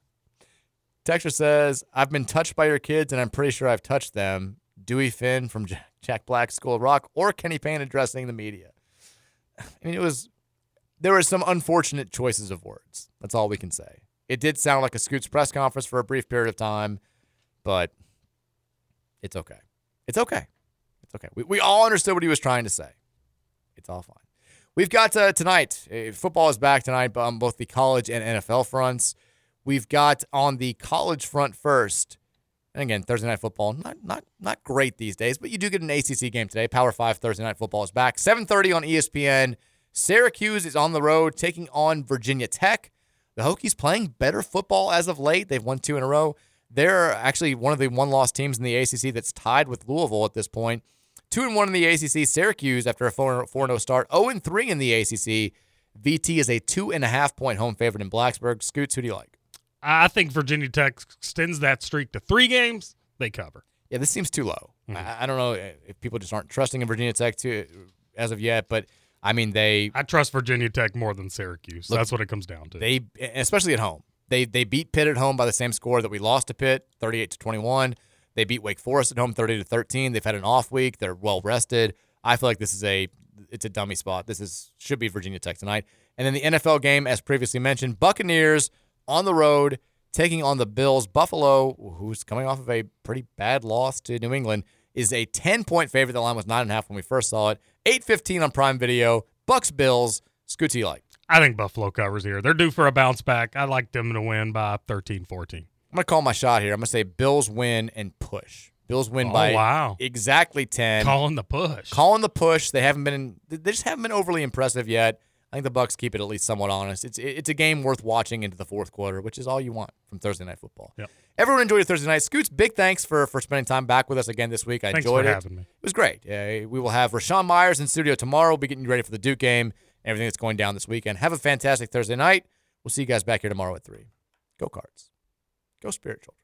Texture says, I've been touched by your kids, and I'm pretty sure I've touched them. Dewey Finn from Jack, Black's School of Rock or Kenny Payne addressing the media. I mean, it was, there were some unfortunate choices of words. That's all we can say. It did sound like a Scoots press conference for a brief period of time, but it's okay. It's okay. It's okay. We, we all understood what he was trying to say. It's all fine. We've got uh, tonight, uh, football is back tonight on both the college and NFL fronts. We've got on the college front first, and again, Thursday night football, not not not great these days, but you do get an ACC game today. Power Five Thursday night football is back, 7:30 on ESPN. Syracuse is on the road taking on Virginia Tech. The Hokies playing better football as of late. They've won two in a row. They're actually one of the one-loss teams in the ACC that's tied with Louisville at this point. Two and one in the ACC. Syracuse after a 4 0 start. 0 and three in the ACC. VT is a two and a half point home favorite in Blacksburg. Scoots, who do you like? I think Virginia Tech extends that streak to three games. They cover. Yeah, this seems too low. Mm-hmm. I, I don't know if people just aren't trusting in Virginia Tech to as of yet, but I mean they. I trust Virginia Tech more than Syracuse. Look, That's what it comes down to. They especially at home. They they beat Pitt at home by the same score that we lost to Pitt, 38 to 21. They beat Wake Forest at home 30 to 13. They've had an off week. They're well rested. I feel like this is a it's a dummy spot. This is should be Virginia Tech tonight. And then the NFL game as previously mentioned, Buccaneers on the road taking on the Bills. Buffalo, who's coming off of a pretty bad loss to New England, is a 10 point favorite. The line was nine and a half when we first saw it. 8:15 on Prime Video. Bucs Bills. Scooty like. I think Buffalo covers here. They're due for a bounce back. I like them to win by 13 14. I'm gonna call my shot here. I'm gonna say Bills win and push. Bills win Oh, by wow. exactly 10. Calling the push. Calling the push. They haven't been. They just haven't been overly impressive yet. I think the Bucs keep it at least somewhat honest. It's it's a game worth watching into the fourth quarter, which is all you want from Thursday night football. Yep. Everyone enjoyed your Thursday night. Scoots, big thanks for for spending time back with us again this week. I Thanks enjoyed for it. having me. It was great. Uh, we will have Rashawn Myers in studio tomorrow. We'll be getting you ready for the Duke game. Everything that's going down this weekend. Have a fantastic Thursday night. We'll see you guys back here tomorrow at three. Go Cards. Go Spirit Children.